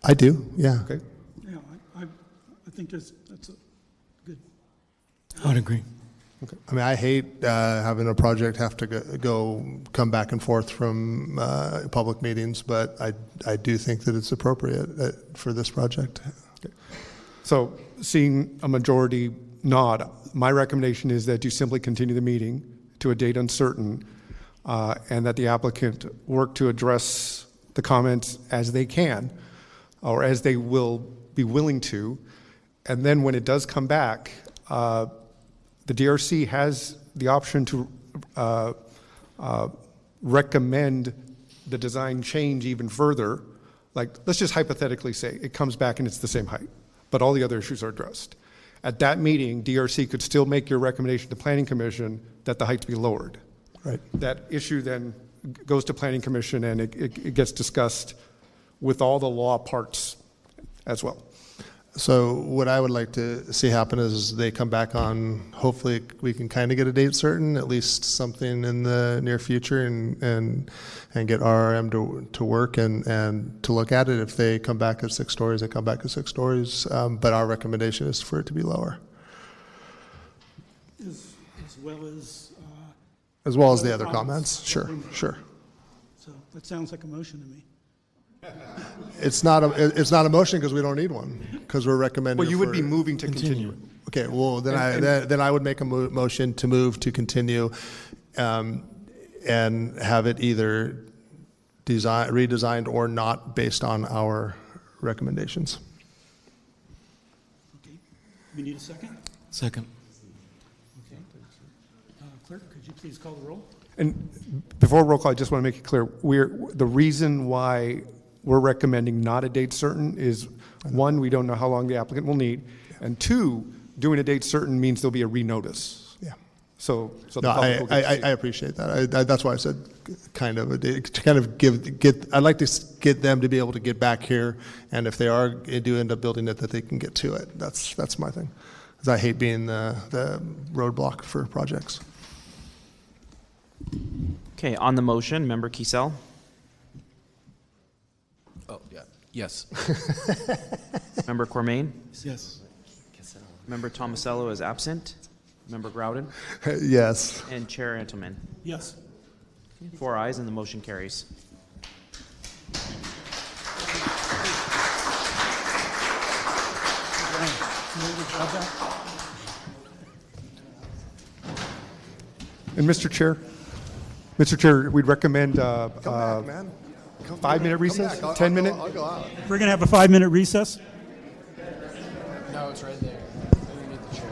I do, yeah. Okay. yeah, I, I I think there's, that's a good. I would agree. I mean, I hate uh, having a project have to go, go come back and forth from uh, public meetings, but I, I do think that it's appropriate uh, for this project. So seeing a majority nod, my recommendation is that you simply continue the meeting to a date uncertain, uh, and that the applicant work to address the comments as they can, or as they will be willing to. And then when it does come back, uh, the DRC has the option to uh, uh, recommend the design change even further. Like, let's just hypothetically say it comes back and it's the same height, but all the other issues are addressed. At that meeting, DRC could still make your recommendation to Planning Commission that the heights be lowered. Right. That issue then goes to Planning Commission and it, it, it gets discussed with all the law parts as well. So what I would like to see happen is they come back on, hopefully we can kind of get a date certain, at least something in the near future and, and, and get RRM to, to work and, and to look at it. If they come back at six stories, they come back at six stories. Um, but our recommendation is for it to be lower, As, as well as. uh, as well as the other comments. Sure, sure. So that sounds like a motion to me. It's not a, it's not a motion because we don't need one, because we're recommending. Well, you would be moving to continue it. Okay, well, then And- I, and- then then I would make a mo- motion to move to continue um, and have it either design, redesigned or not based on our recommendations. Okay, we need a second? Second. Okay. Uh, Clerk, could you please call the roll? And before roll call, I just want to make it clear, we're, the reason why we're recommending not a date certain is, one, we don't know how long the applicant will need, and two, doing a date certain means there'll be a renotice. Yeah. So, so the No, public I, will I, get to see I I appreciate that. I, I, that's why I said kind of a, date, to kind of give, get, I'd like to s- get them to be able to get back here, and if they are, eh, do end up building it, that they can get to it. That's, that's my thing. 'Cause I hate being the, the roadblock for projects. Okay, on the motion, Member Kiesel, Oh, yeah, yes. Member Cormain, Yes. Member Tomasello is absent, Member Groudon, Yes. and Chair Antleman. Yes. Four ayes and the motion carries. And Mr. Chair, Mr. Chair, we'd recommend uh, Come uh, back, man. Come- five-minute recess. I'll- 10 I'll go- minute? I'll go out. We're going to have a five-minute recess? No, it's right there. Underneath the chair.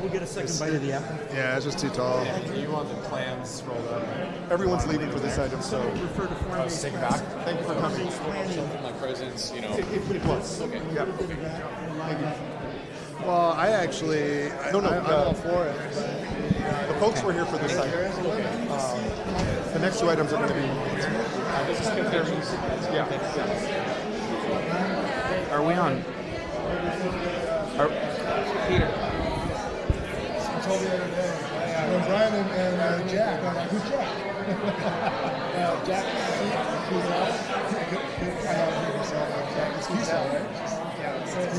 We'll get a second bite of the apple. Yeah, it's just too tall. Do you want the plans rolled up? Everyone's leaving for this item, so. Oh, so take it back? Thank you for coming. Something like presents, you know. It- it- it was. Okay. Yeah. Well, I actually, I- No, no, I- I'm uh, all for it. The folks were here for this item. Um, The next two items are going to be. Yeah. Are we on? Are, Peter, I told you the other day, when Brian and, and uh, Jack, I'm like, who's Jack? uh, Jack, he's I know himself, Jack, he's Keysell, right? Yeah, so it's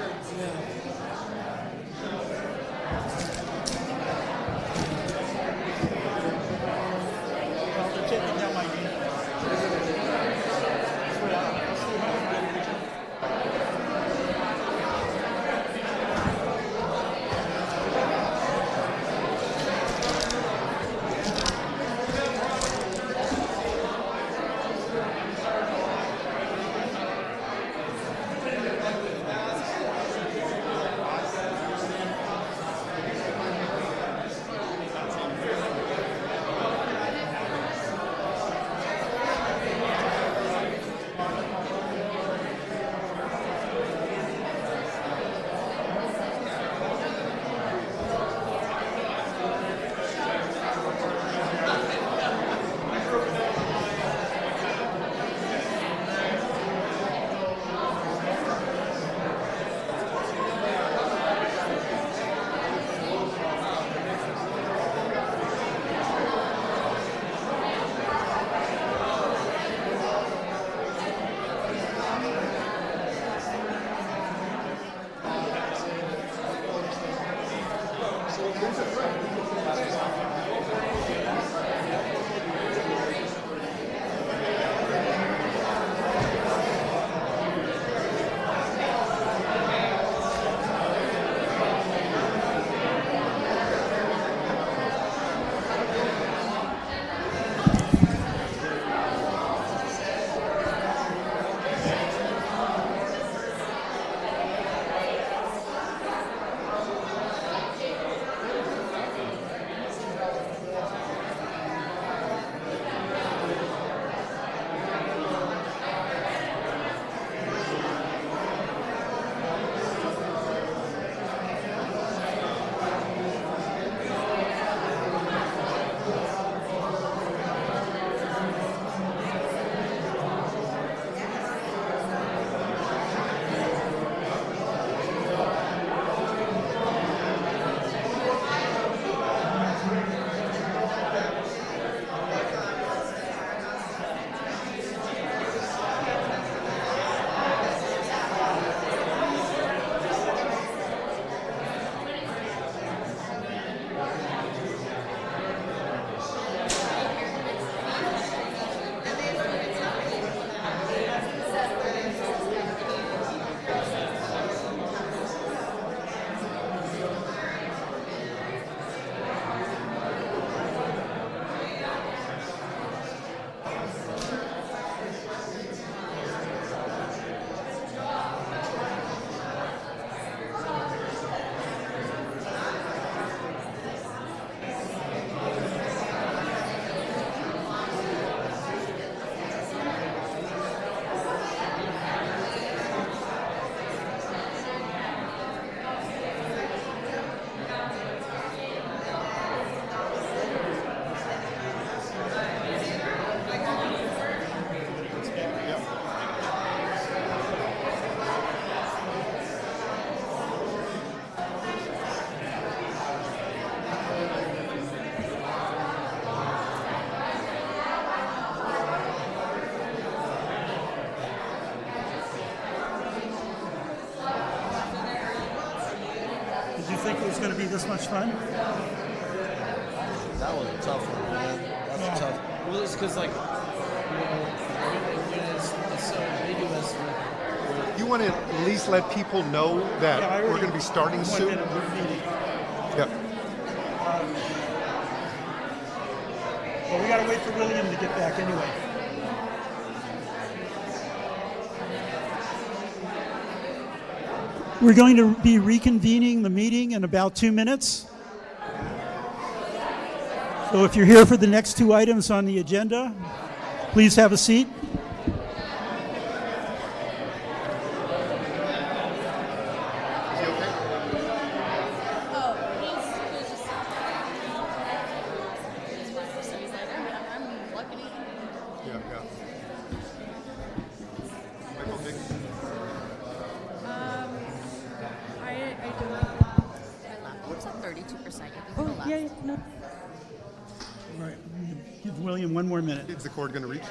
Thank you. This much fun? That was a tough one, man. That's Yeah. tough. Well, it's because like, you know, when it's, it's so ambiguous. With, You want to at least let people know that Yeah, I we're going to be starting one soon? minute, we're meeting. Yep. Well, we gotta wait for William to get back anyway. We're going to be reconvening the meeting in about two minutes. So if you're here for the next two items on the agenda, please have a seat. Yeah, yeah. Michael Vick? I, I don't. What's at thirty-two percent? Oh, yeah, no. All right, give William one Cord going to reach?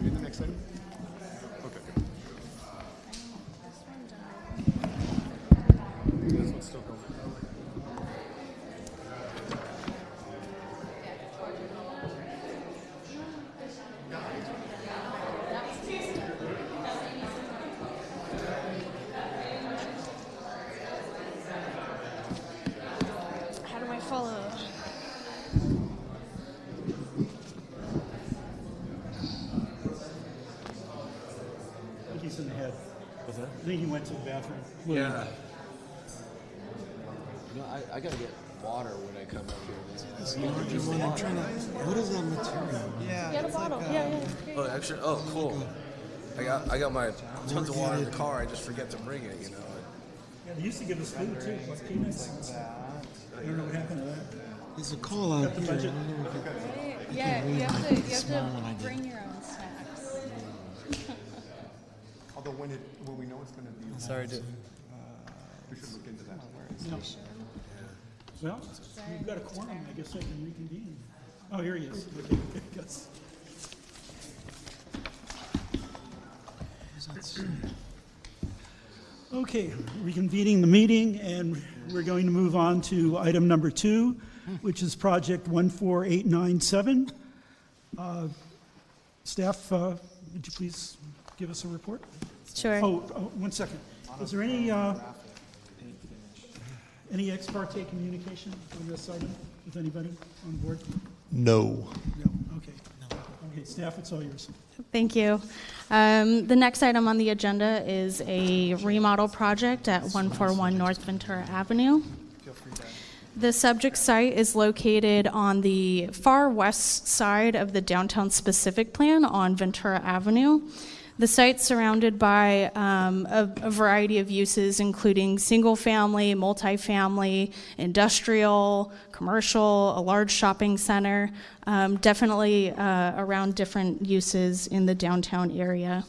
Read the next item? Okay. This one's still going. How do I follow? I think he's in the head. What's that? I think he went to the bathroom. Yeah. You know, I, I gotta get water when I come up here, man. It's I gotta larger drink one. I'm water. trying to. What is that material? Yeah, Get a bottle. yeah, yeah. Oh, actually, oh, cool. I got, I got my tons of water in the car. I just forget to bring it, you know. Yeah, they used to give us food too, plus peanuts. I don't know what happened to that. There's a call out Got the here. I budget. don't know if it- Yeah, read you have my to, you have smile when I to did. bring your own snacks. Although when it, when we know it's going to be. Sorry, to, uh, We should look into that. No. Well, we've got a quorum, I guess I can reconvene. Oh, here he is. Okay, okay, Gus. Okay, reconvening the meeting, and we're going to move on to item number two, which is project 14897. Uh, Staff, uh, would you please give us a report? Sure. Oh, oh, one second. Is there any, uh, any ex parte communication on this item with anybody on board? No. No, okay. Okay, staff, it's all yours. Thank you. Um, The next item on the agenda is a remodel project at 141 North Ventura Avenue. The subject site is located on the far west side of the downtown specific plan on Ventura Avenue. The site's surrounded by um, a, a variety of uses, including single family, multifamily, industrial, commercial, a large shopping center, um, definitely uh, around different uses in the downtown area.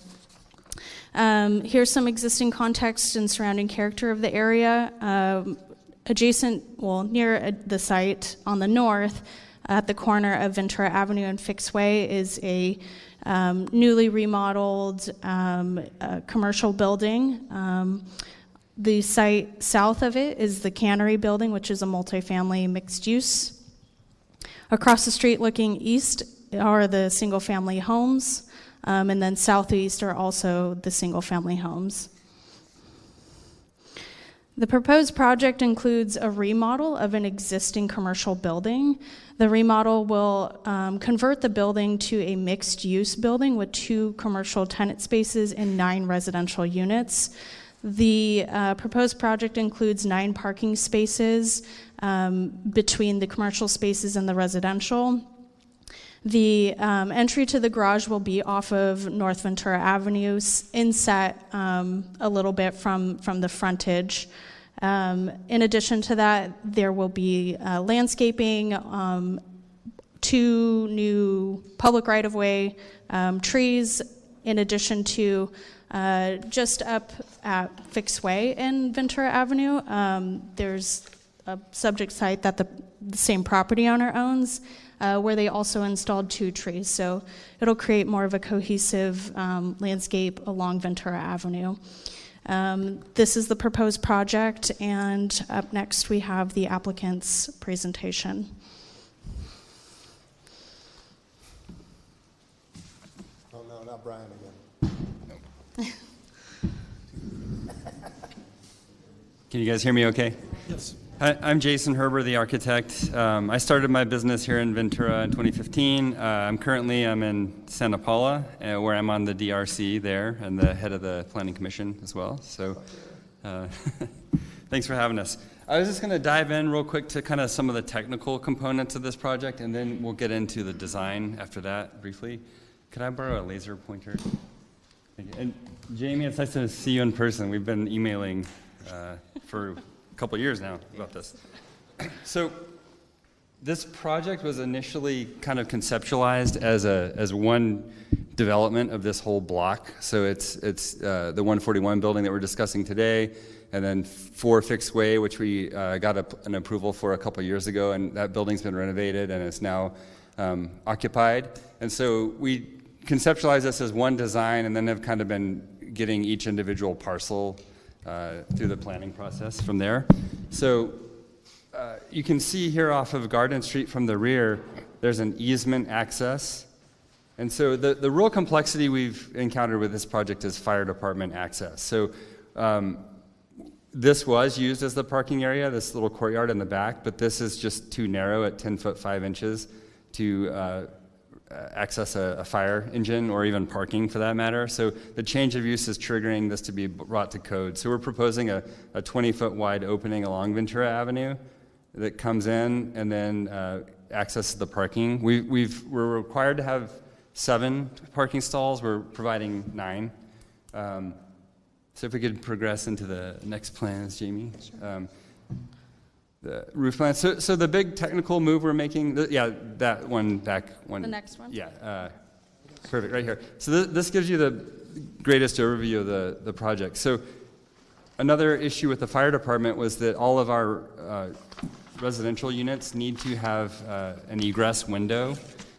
Um, here's some existing context and surrounding character of the area. Um, adjacent, well, near uh, the site on the north, at the corner of Ventura Avenue and Fix Way, is a um, newly remodeled um, uh, commercial building. Um, the site south of it is the Cannery Building, which is a multifamily mixed use. Across the street, looking east, are the single family homes, um, and then southeast are also the single family homes. The proposed project includes a remodel of an existing commercial building. The remodel will um, convert the building to a mixed use building with two commercial tenant spaces and nine residential units. The uh, proposed project includes nine parking spaces um, between the commercial spaces and the residential. The um, entry to the garage will be off of North Ventura Avenue, inset um, a little bit from, from the frontage. Um, in addition to that, there will be uh, landscaping, um, two new public right of way um, trees, in addition to uh, just up at Fix Way in Ventura Avenue. Um, there's a subject site that the, the same property owner owns. Uh, where they also installed two trees. So it'll create more of a cohesive um, landscape along Ventura Avenue. Um, this is the proposed project, and up next we have the applicant's presentation. Oh, no, not Brian again. Can you guys hear me okay? Yes. Hi, I'm Jason Herber, the architect. Um, I started my business here in Ventura in 2015. Uh, I'm currently I'm in Santa Paula, uh, where I'm on the DRC there and the head of the Planning Commission as well. So, uh, thanks for having us. I was just going to dive in real quick to kind of some of the technical components of this project, and then we'll get into the design after that briefly. Could I borrow a laser pointer? And Jamie, it's nice to see you in person. We've been emailing uh, for couple years now about this. So, this project was initially kind of conceptualized as a as one development of this whole block. So it's it's uh, the 141 building that we're discussing today, and then four Fix Way, which we uh, got a, an approval for a couple years ago, and that building's been renovated and is now um, occupied. And so we conceptualized this as one design, and then have kind of been getting each individual parcel uh, through the planning process from there. So uh, you can see here off of Garden Street from the rear, there's an easement access. And so the, the real complexity we've encountered with this project is fire department access. So um, this was used as the parking area, this little courtyard in the back, but this is just too narrow at 10 foot 5 inches to uh, access a, a, fire engine or even parking for that matter. So the change of use is triggering this to be brought to code. So we're proposing a, a 20 foot wide opening along Ventura Avenue that comes in and then uh, accesses the parking. We, we've, we're required to have seven parking stalls. We're providing nine. Um, so if we could progress into the next plans, Jamie. Um, the roof plan. So, so the big technical move we're making, the, yeah, that one back one. The next one. Yeah, uh, perfect, right here. So th- this gives you the greatest overview of the, the project. So another issue with the fire department was that all of our uh, residential units need to have uh, an egress window.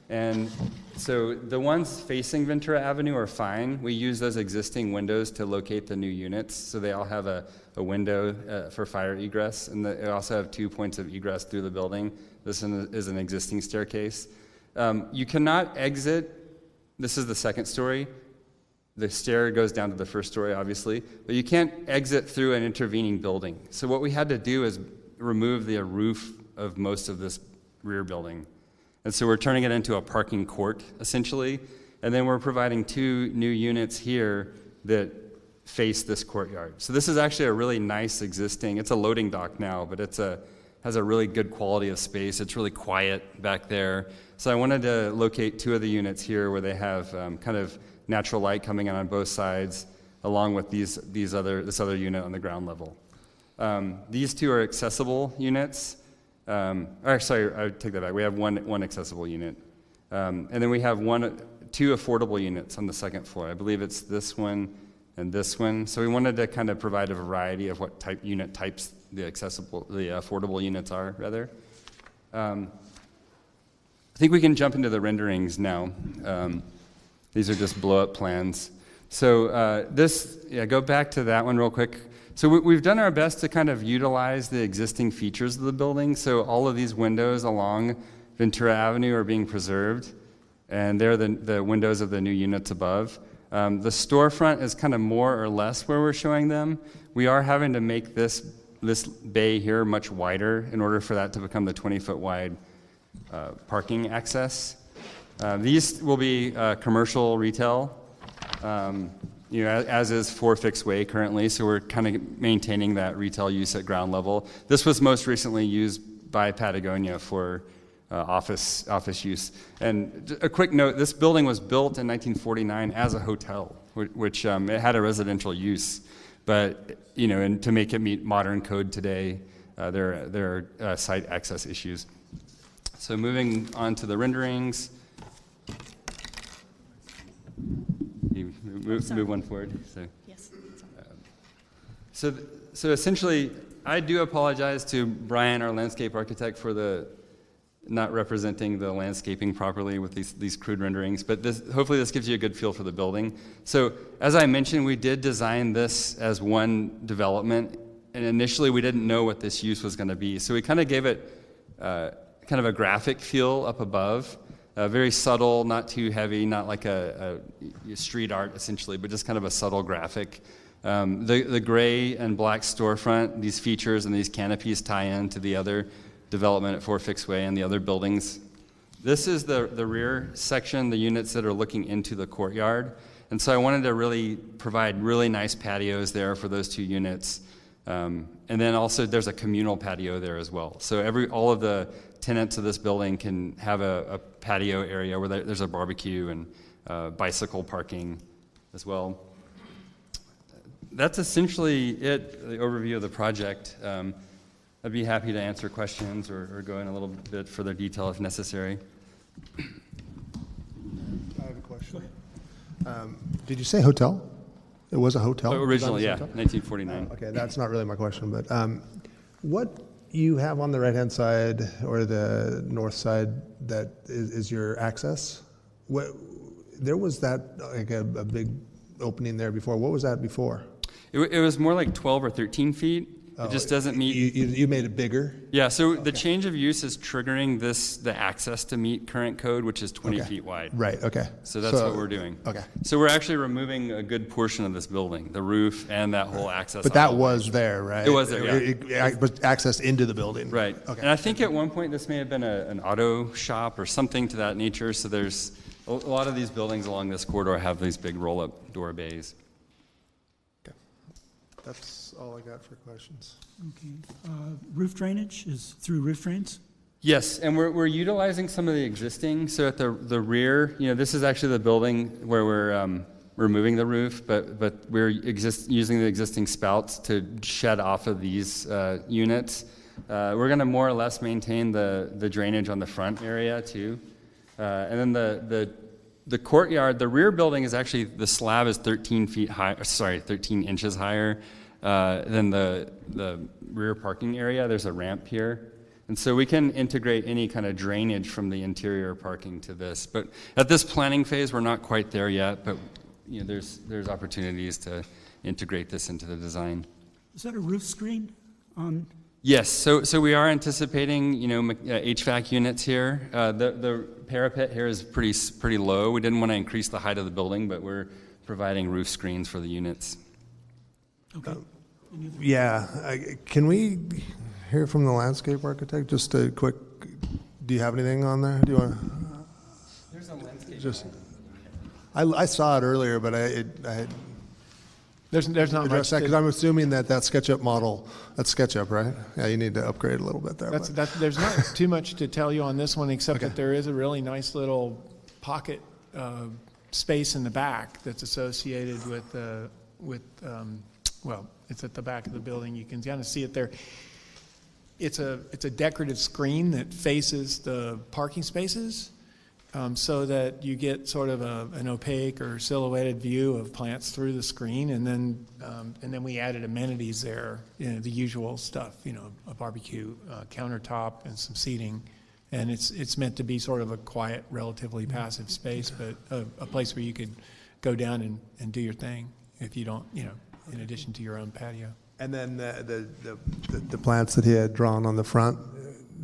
And so the ones facing Ventura Avenue are fine. We use those existing windows to locate the new units. So they all have a, a window uh, for fire egress. And the, they also have two points of egress through the building. This is an existing staircase. Um, you cannot exit, this is the second story. The stair goes down to the first story, obviously, but you can't exit through an intervening building. So, what we had to do is remove the roof of most of this rear building. And so we're turning it into a parking court, essentially. And then we're providing two new units here that face this courtyard. So this is actually a really nice existing, it's a loading dock now, but it's a has a really good quality of space. It's really quiet back there. So I wanted to locate two of the units here where they have um, kind of natural light coming in on both sides, along with these, these other, this other unit on the ground level. Um, these two are accessible units. Um, or sorry, I take that back. We have one, one accessible unit. Um, and then we have one, two affordable units on the second floor. I believe it's this one and this one. So we wanted to kind of provide a variety of what type unit types the accessible, the affordable units are, rather. Um, I think we can jump into the renderings now. Um, these are just blow up plans. So uh, this, yeah, go back to that one real quick. So we, have done our best to kind of utilize the existing features of the building. So all of these windows along Ventura Avenue are being preserved, and they're the, the windows of the new units above. Um, the storefront is kind of more or less where we're showing them. We are having to make this, this bay here much wider in order for that to become the 20 foot wide uh, parking access. Uh, these will be uh, commercial retail. Um, you know, as, is for Fix Way currently, so we're kind of maintaining that retail use at ground level. This was most recently used by Patagonia for uh, office, office use. And a quick note, this building was built in 1949 as a hotel, which, um, it had a residential use. But, you know, and to make it meet modern code today, uh, there, there are uh, site access issues. So moving on to the renderings. Move, move one forward. So, yes. Um, so, so essentially, I do apologize to Brian, our landscape architect, for the not representing the landscaping properly with these, these crude renderings, but this, hopefully this gives you a good feel for the building. So as I mentioned, we did design this as one development, and initially we didn't know what this use was going to be. So we kind of gave it uh, kind of a graphic feel up above, uh, very subtle, not too heavy, not like a, a, street art essentially, but just kind of a subtle graphic. Um, the, the gray and black storefront, these features and these canopies tie in to the other development at Four Fix Way and the other buildings. This is the, the rear section, the units that are looking into the courtyard. And so I wanted to really provide really nice patios there for those two units. Um, and then also there's a communal patio there as well. So every all of the tenants of this building can have a, a patio area where there's a barbecue and uh, bicycle parking as well. That's essentially it, the overview of the project. Um, I'd be happy to answer questions or, or go in a little bit further detail if necessary. I have a question. Um, Did you say hotel? It was a hotel? Oh, originally, yeah, hotel? 1949. Oh, Okay, that's not really my question, but um, what you have on the right-hand side or the north side that is is your access? What, there was that, like a a big opening there before. What was that before? It, it was more like 12 or 13 feet. Oh, it just doesn't meet. Oh, You, you you made it bigger? Yeah, so the change of use is triggering this, the access to meet current code, which is 20 Okay. feet wide. Right, okay. So that's what we're doing. okay. So we're actually removing a good portion of this building, the roof and that whole access. But that aisle. was there, right? It was there, yeah. It- it- But access into the building? Right. Okay. And I think at one point this may have been a, an auto shop or something to that nature. So there's a, a lot of these buildings along this corridor have these big roll up door bays. Okay. That's all I got for questions. Okay. Uh, Roof drainage is through roof drains? Yes, and we're, we're utilizing some of the existing. So at the, the rear, you know, this is actually the building where we're um, removing the roof, but, but we're exist, using the existing spouts to shed off of these uh, units. Uh, we're going to more or less maintain the, the drainage on the front area too. Uh, and then the, the, the courtyard, the rear building is actually, the slab is 13 feet high, sorry, 13 inches higher uh, than the, the rear parking area. There's a ramp here. And so we can integrate any kind of drainage from the interior parking to this. But at this planning phase, we're not quite there yet, but you know, there's, there's opportunities to integrate this into the design. Is that a roof screen on, Yes, so, so we are anticipating, you know, uh, HVAC units here. Uh, the, the parapet here is pretty, pretty low. We didn't want to increase the height of the building, but we're providing roof screens for the units. Okay. Yeah, I- can we hear from the landscape architect? Just a quick, do you have anything on there? Do you want? There's a landscape. Just, I, I saw it earlier, but I, it, I had. There's, there's not much. addressed that to- because I'm assuming that that SketchUp model, that's SketchUp, right? Yeah, you need to upgrade a little bit there. That's, but- that's, there's not too much to tell you on this one, except that there is a really nice little pocket uh, space in the back that's associated with, uh, with, um, well, it's at the back of the building. You can kind of see it there. It's a, it's a decorative screen that faces the parking spaces um, so that you get sort of a, an opaque or silhouetted view of plants through the screen. And then, um, and then we added amenities there, you know, the usual stuff, you know, a barbecue uh, countertop and some seating. And it's, it's meant to be sort of a quiet, relatively passive space, but a, a place where you could go down and, and do your thing if you don't, you know, in addition to your own patio. And then the, the, the, the- the plants that he had drawn on the front,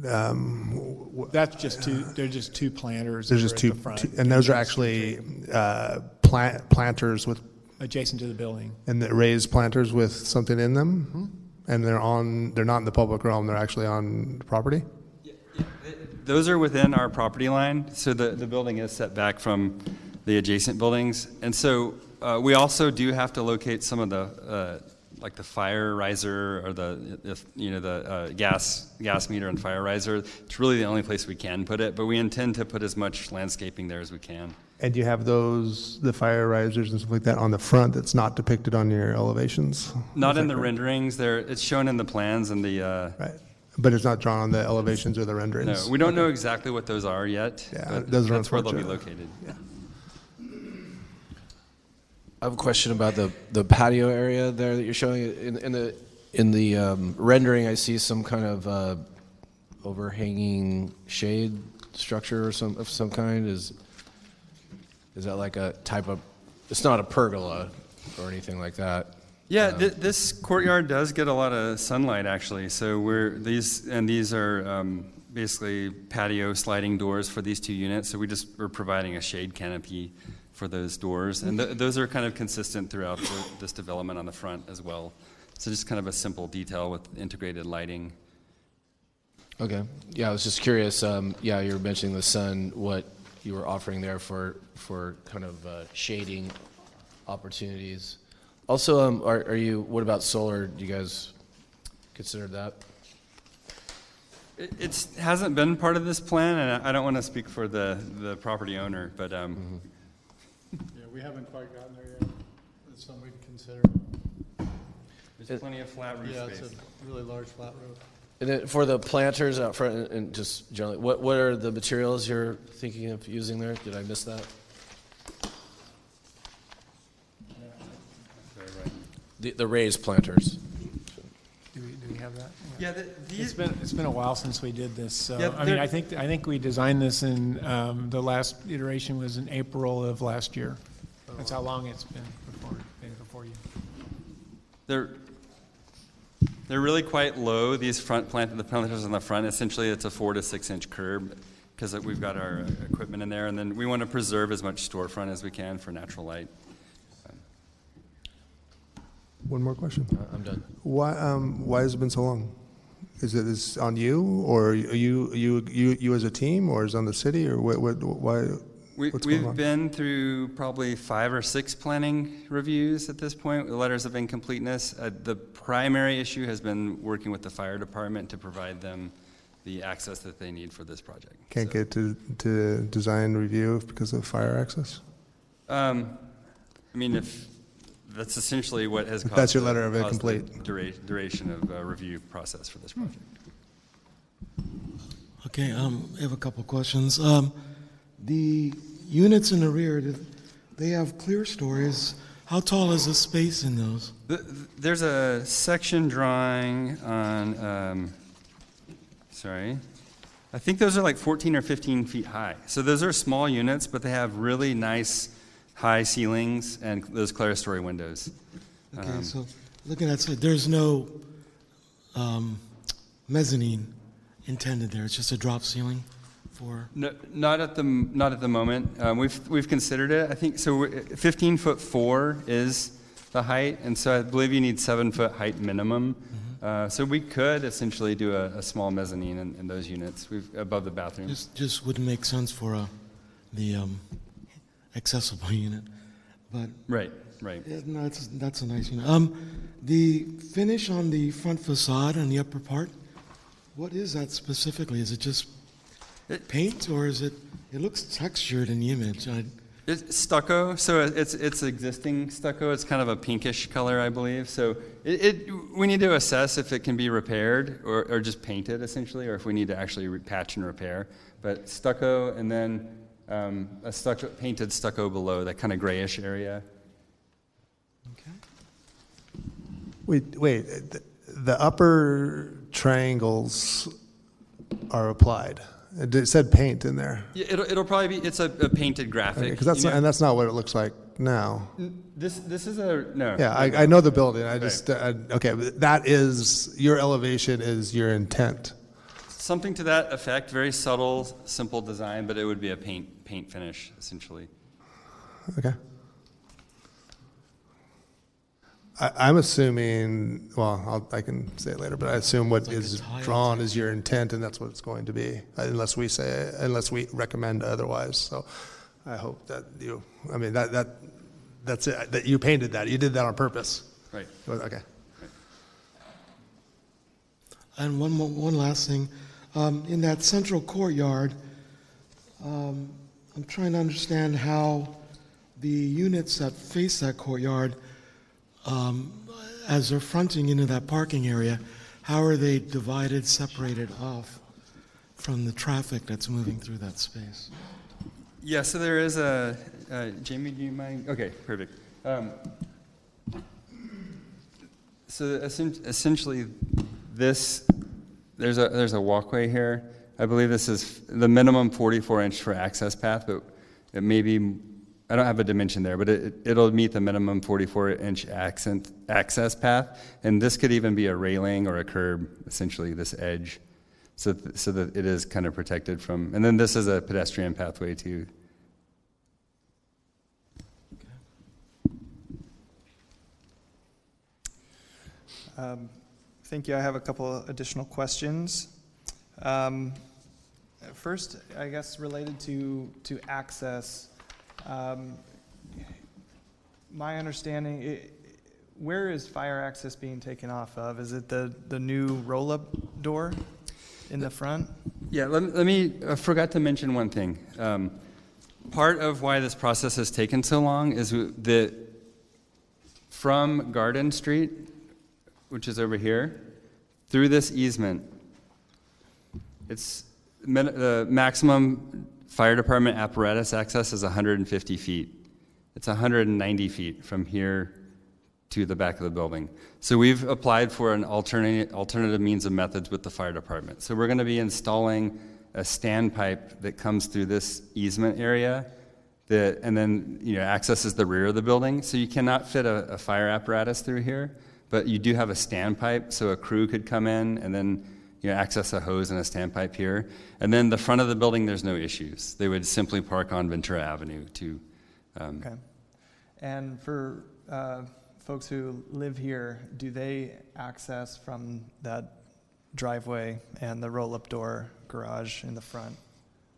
um, That's just two, they're just two planters. there's that just two, at the front, two- and those are actually, uh, plant, planters with, Adjacent to the building. and the raised planters with something in Mm-hmm. them? And they're on, they're not in the public realm, they're actually on the property? Those are within our property line, so the, the building is set back from the adjacent buildings. And so uh, we also do have to locate some of the, uh, like the fire riser or the, if, you know, the uh, gas, gas meter and fire riser. It's really the only place we can put it, but we intend to put as much landscaping there as we can. And you have those, the fire risers and stuff like that on the front that's not depicted on your elevations? Not in the correct? renderings, there, it's shown in the plans and the, uh, Right. But it's not drawn on the elevations or the renderings? no, we don't know exactly what those are yet, Yeah, those are that's where they'll be located. I have a question about the, the patio area there that you're showing. In, in the in the um, rendering, I see some kind of uh, overhanging shade structure or some of some kind? Is is that like a type of? It's not a pergola or anything like that. Yeah, th- this courtyard does get a lot of sunlight actually. So we're these and these are um, basically patio sliding doors for these two units. So we just we're providing a shade canopy for those doors, and th- those are kind of consistent throughout the, this development on the front as well. So just kind of a simple detail with integrated lighting. Okay. Yeah, I was just curious. Um, yeah, you were mentioning the sun. What you were offering there for for kind of uh, shading opportunities. Also, um, are, are you? What about solar? Do you guys consider that? It hasn't been part of this plan, and I don't want to speak for the, the property owner, but um, Yeah, we haven't quite gotten there yet. It's something we'd consider. there's plenty of flat roof Yeah, space. it's a really large flat roof. And then for the planters out front, and- and just generally, what what are the materials you're thinking of using there? Did I miss that? The, the raised planters. Do we, do we have that? Yeah, the- It's these- been, it's been a while since we did this, so, Yeah, I mean, they're- I think, I think we designed this in, um, the last iteration was in April of last year. That's how long it's been before, been before you. They're they're really quite low. These front plant the planters on the front. Essentially, it's a four to six inch curb because we've got our uh, equipment in there, and then we want to preserve as much storefront as we can for natural light. One more question. I'm done. Why, um, why has it been so long? Is it is on you, or are you, you, you, you as a team, or is it on the city, or what, what, why? We, what's going we've on? been through probably five or six planning reviews at this point, with letters of incompleteness. Uh, the primary issue has been working with the fire department to provide them the access that they need for this project. Can't get to, to design review because of fire access? Um, I mean, if that's essentially what has If caused that's your the- letter of caused incomplete. dura- duration of uh, review process for this project. Okay, um, I have a couple questions. Um, the units in the rear, they have clerestories. How tall is the space in those? There's a section drawing on, um, sorry, I think those are like 14 or 15 feet high. So those are small units, but they have really nice high ceilings and those clerestory windows. Okay, Um, so looking at, so there's no um, mezzanine intended there. It's just a drop ceiling No, not at the not at the moment. Um, we've we've considered it. I think so. 15 foot four is the height, and so I believe you need seven foot height minimum. Uh, so we could essentially do a, a small mezzanine in, in those units. We've above the bathroom. Just, just wouldn't make sense for uh, the um, accessible unit, but. Right, right. Yeah, no, that's, that's a nice unit. Um, the finish on the front facade on the upper part, what is that specifically? Is it just paint or is it, it looks textured in the image. I, It's stucco, so it's it's existing stucco. It's kind of a pinkish color, I believe. So it, it we need to assess if it can be repaired or, or just painted essentially, or if we need to actually patch and repair. But stucco, and then um, a stucco painted stucco below that kind of grayish area. Okay. Wait, wait, the, the upper triangles are applied. It said paint in there. Yeah, it'll, it'll probably be it's a, a painted graphic. Because that's, you not- know? and that's not what it looks like now. this this is a no. Yeah, I, I know the building. I just, uh, okay, that is, your elevation is your intent. Something to that effect. Very subtle, simple design, but it would be a paint paint finish essentially. Okay. I, I'm assuming, well, I'll, I can say it later, but I assume what is drawn is your intent, and that's what it's going to be, unless we say, unless we recommend otherwise. So I hope that you, I mean, that, that, that's it, that you painted that. You did that on purpose. Right. Okay. And one, more, one last thing. Um, in that central courtyard, um, I'm trying to understand how the units that face that courtyard, um, as they're fronting into that parking area, how are they divided, separated off from the traffic that's moving through that space? Yeah, so there is a, uh, Jamie, do you mind? Okay, perfect. Um, so essentially, this there's a, there's a walkway here. I believe this is the minimum 44 inch for access path, but it may be, I don't have a dimension there, but it, it'll meet the minimum 44 inch accent, access path. And this could even be a railing or a curb, essentially this edge, so, th- so that it is kind of protected from, and then this is a pedestrian pathway too. Um, Thank you. I have a couple additional questions. Um, First, I guess related to, to access. Um, My understanding, i- where is fire access being taken off of? Is it the, the new roll-up door in the front? Yeah, let, me- let me, I forgot to mention one thing. Um, part of why this process has taken so long is that from Garden Street, which is over here, through this easement, it's the maximum fire department apparatus access is 150 feet. It's 190 feet from here to the back of the building. So we've applied for an alternate, alternative means of methods with the fire department. So we're going to be installing a standpipe that comes through this easement area that, and then, you know, accesses the rear of the building. So you cannot fit a, a fire apparatus through here, but you do have a standpipe, so a crew could come in and then, you know, access a hose and a standpipe here. And then the front of the building, there's no issues. They would simply park on Ventura Avenue to, um, Okay. And for uh, folks who live here, do they access from that driveway and the roll-up door garage in the front?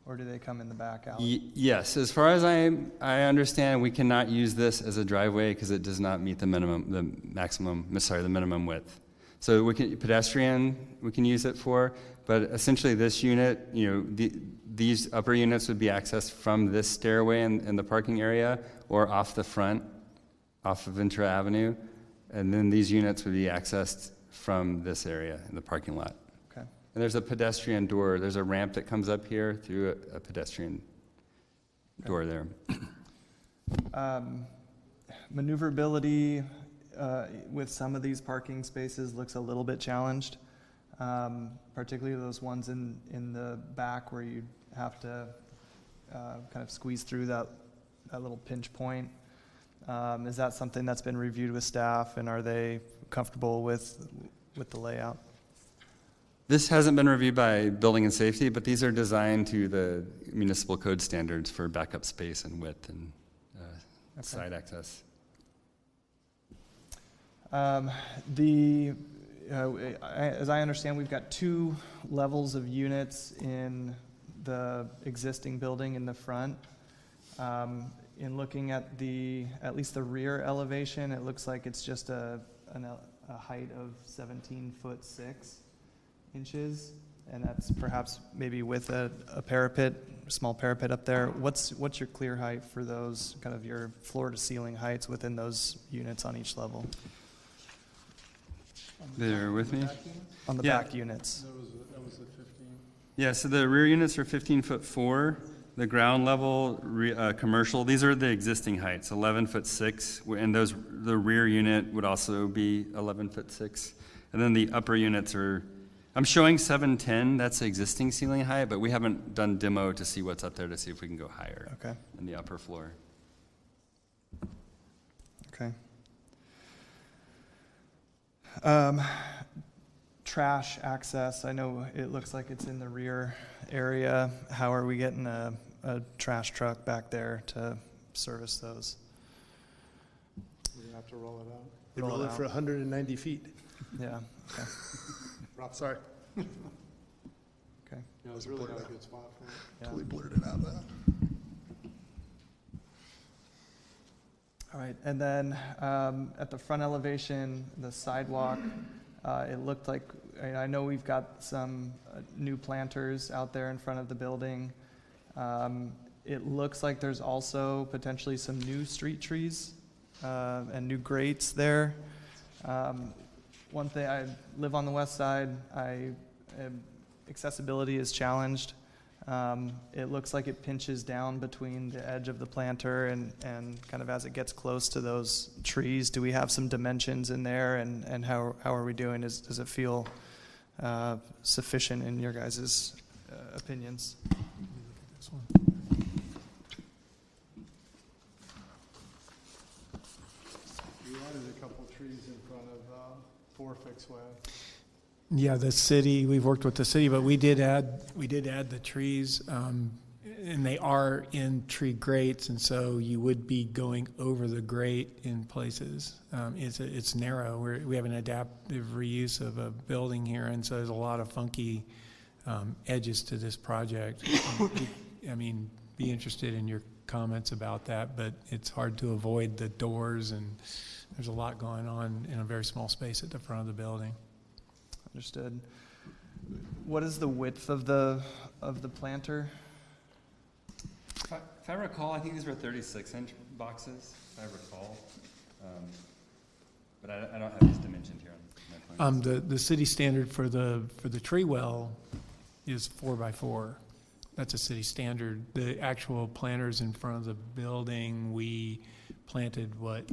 Or do they come in the back out? Y- Yes, as far as I, I understand, we cannot use this as a driveway because it does not meet the minimum, the maximum, sorry, the minimum width. So we can, pedestrian, we can use it for, but essentially this unit, you know, the, these upper units would be accessed from this stairway in, in the parking area or off the front, off of Ventura Avenue. And then these units would be accessed from this area in the parking lot. Okay. And there's a pedestrian door, there's a ramp that comes up here through a, a pedestrian door there. Um, Maneuverability uh, with some of these parking spaces looks a little bit challenged, um, particularly those ones in, in the back where you have to uh, kind of squeeze through that, that little pinch point. Um, Is that something that's been reviewed with staff, and are they comfortable with, with the layout? This hasn't been reviewed by building and safety, but these are designed to the municipal code standards for backup space and width and uh, side access. Um, The, uh, as I understand, we've got two levels of units in the existing building in the front. Um, In looking at the, at least the rear elevation, it looks like it's just a, an a height of 17 foot 6 inches, and that's perhaps maybe with a a parapet, small parapet up there. What's, what's your clear height for those, kind of your floor to ceiling heights within those units on each level? They're with me? On the Yeah. back units. That was, that was at 15. Yeah, so the rear units are 15 foot 4. The ground level re, uh, commercial, these are the existing heights, 11 foot 6. And those, the rear unit would also be 11 foot 6. And then the upper units are, I'm showing 710, that's the existing ceiling height, but we haven't done demo to see what's up there to see if we can go higher. Okay. In the upper floor. Okay. Um, trash access, I know it looks like it's in the rear area. How are we getting a, a trash truck back there to service those? We're gonna have to roll it out. They Roll roll it it for 190 feet. Yeah, okay. Rob, sorry. Okay. Yeah, it's really not a good spot for it. Yeah. Totally blurted it out there. All right, and then um, at the front elevation, the sidewalk, uh, it looked like, I know we've got some uh, new planters out there in front of the building. Um, It looks like there's also potentially some new street trees uh, and new grates there. Um, One thing, I live on the west side, I, am- accessibility is challenged. Um, It looks like it pinches down between the edge of the planter and, and kind of as it gets close to those trees. Do we have some dimensions in there and, and how, how are we doing? Is, does it feel uh, sufficient in your guys' uh, opinions? We added a couple trees in front of uh, Four Fix Way. Yeah, the city, we've worked with the city, but we did add, we did add the trees, um, and they are in tree grates, and so you would be going over the grate in places. Um, it's, it's narrow, We're, we have an adaptive reuse of a building here, and so there's a lot of funky, um, edges to this project. I mean, be interested in your comments about that, but it's hard to avoid the doors, and there's a lot going on in a very small space at the front of the building. Understood. What is the width of the, of the planter? If I, if I recall, I think these were 36 inch boxes, if I recall. Um, but I, I don't have these dimensioned here on my plan. Um, the, the city standard for the, for the tree well is four by four. That's a city standard. The actual planters in front of the building, we planted what,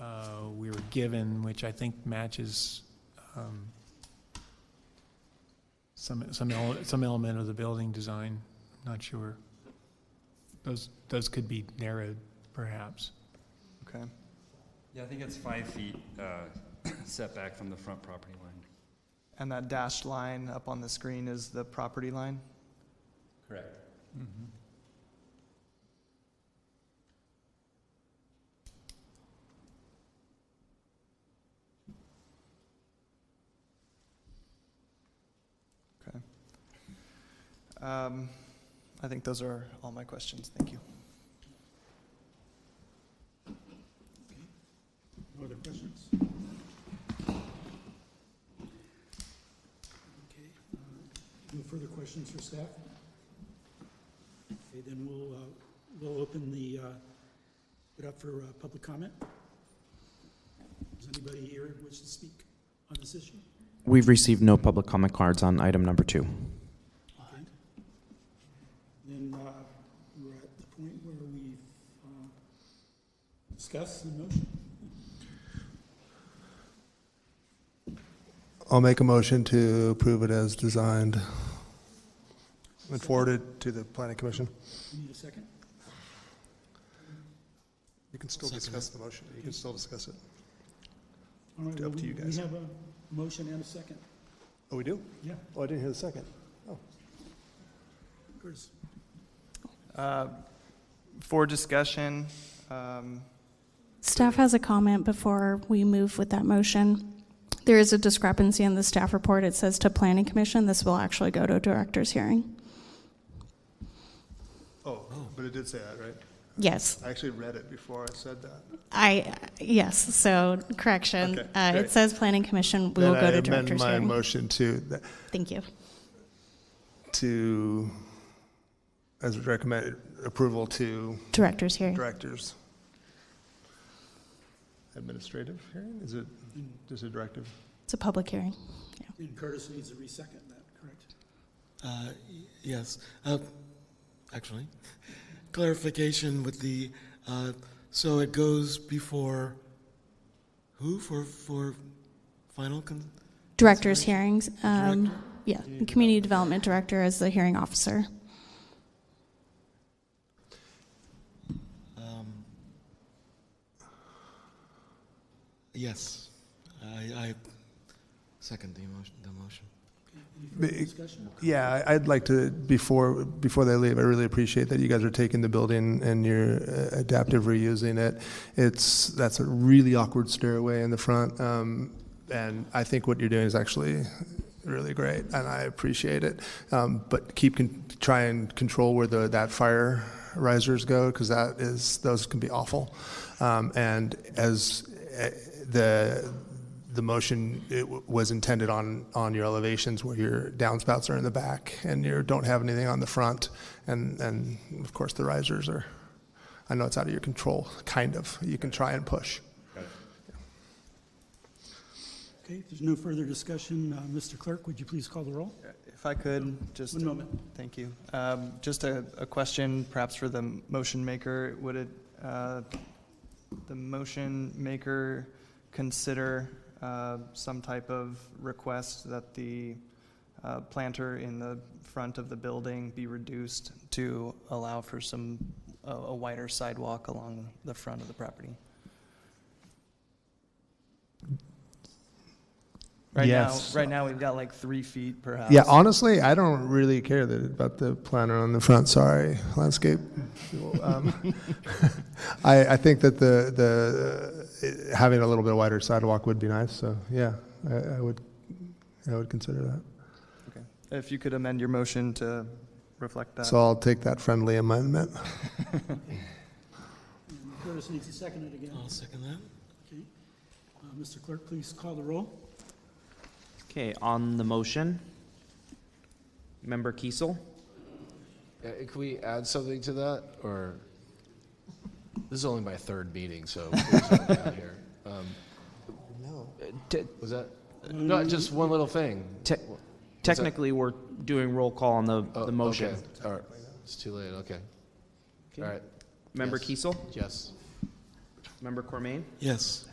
uh, we were given, which I think matches, um, some, some, ele- some element of the building design. Not sure. Those, those could be narrowed, perhaps. Okay. Yeah, I think it's five feet uh, setback from the front property line. And that dashed line up on the screen is the property line? Correct. Okay. Um, I think those are all my questions. Thank you. No other questions? Okay, uh, no further questions for staff? Okay, then we'll, uh, we'll open the, uh, it up for uh, public comment. Does anybody here wish to speak on this issue? We've received no public comment cards on item number two. Okay. Then uh, we're at the point where we've uh, discussed the motion. I'll make a motion to approve it as designed and forward it to the planning commission. You Need a second? You can still discuss the motion. You can still discuss it. All right, Up well, to we- you guys. We have a motion and a second. Oh, we do? Yeah. Oh, I didn't hear the second. Oh. Curtis? Uh, For discussion, um, Staff has a comment before we move with that motion. There is a discrepancy in the staff report. It says to planning commission. This will actually go to director's hearing. Oh, but it did say that, right? Yes. I actually read it before I said that. I, yes, so correction. Okay, Uh, great. It says planning commission. We Then will go I to amend director's my hearing. motion to, th- Thank you. to, as recommended, approval to. Director's hearing. Directors. Administrative hearing? Is it just a directive? It's a public hearing. And Curtis needs to resecond that, correct? Uh, y- Yes. Uh, Actually, clarification with the, uh, so it goes before who for, for final? con- Director's hearings. um, Yeah, the community development director as the hearing officer. Yes, I, I second the motion, the motion. Any discussion? Yeah, I- I'd like to, before, before they leave, I really appreciate that you guys are taking the building and you're uh, adaptive reusing it. It's, that's a really awkward stairway in the front. um, And I think what you're doing is actually really great, and I appreciate it. Um, But keep, con- try and control where the, that fire risers go, because that is, those can be awful. Um, And as uh, the, the motion it w- was intended on, on your elevations where your downspouts are in the back and you don't have anything on the front. And, and of course, the risers are, I know it's out of your control, kind of. You can try and push. Okay, if there's no further discussion, uh, Mr. Clerk, would you please call the roll? if I could, just. One moment. Thank you. Um, Just a, a question perhaps for the motion maker. Would it, uh, the motion maker consider uh, some type of request that the uh, planter in the front of the building be reduced to allow for some, a a wider sidewalk along the front of the property. Right now, right now, we've got like three feet per house. Yeah, honestly, I don't really care that, about the planter on the front. Sorry, landscape. Um, I, I think that the the having a little bit wider sidewalk would be nice. So yeah, I, I would I would consider that. Okay. If you could amend your motion to reflect that. So I'll take that friendly amendment. Curtis needs to second it again. I'll second that. Okay. Uh, Mr. Clerk, please call the roll. Okay, on the motion, Member Kiesel, Yeah, can we add something to that, or, this is only my third meeting, so please help me out here. Um, Was that, no, just one little thing. Te- Was that- technically, we're doing roll call on the, Oh, the motion. okay, All right, it's too late, okay. All right. Member Yes. Kiesel? Yes. Member Cormain? Yes.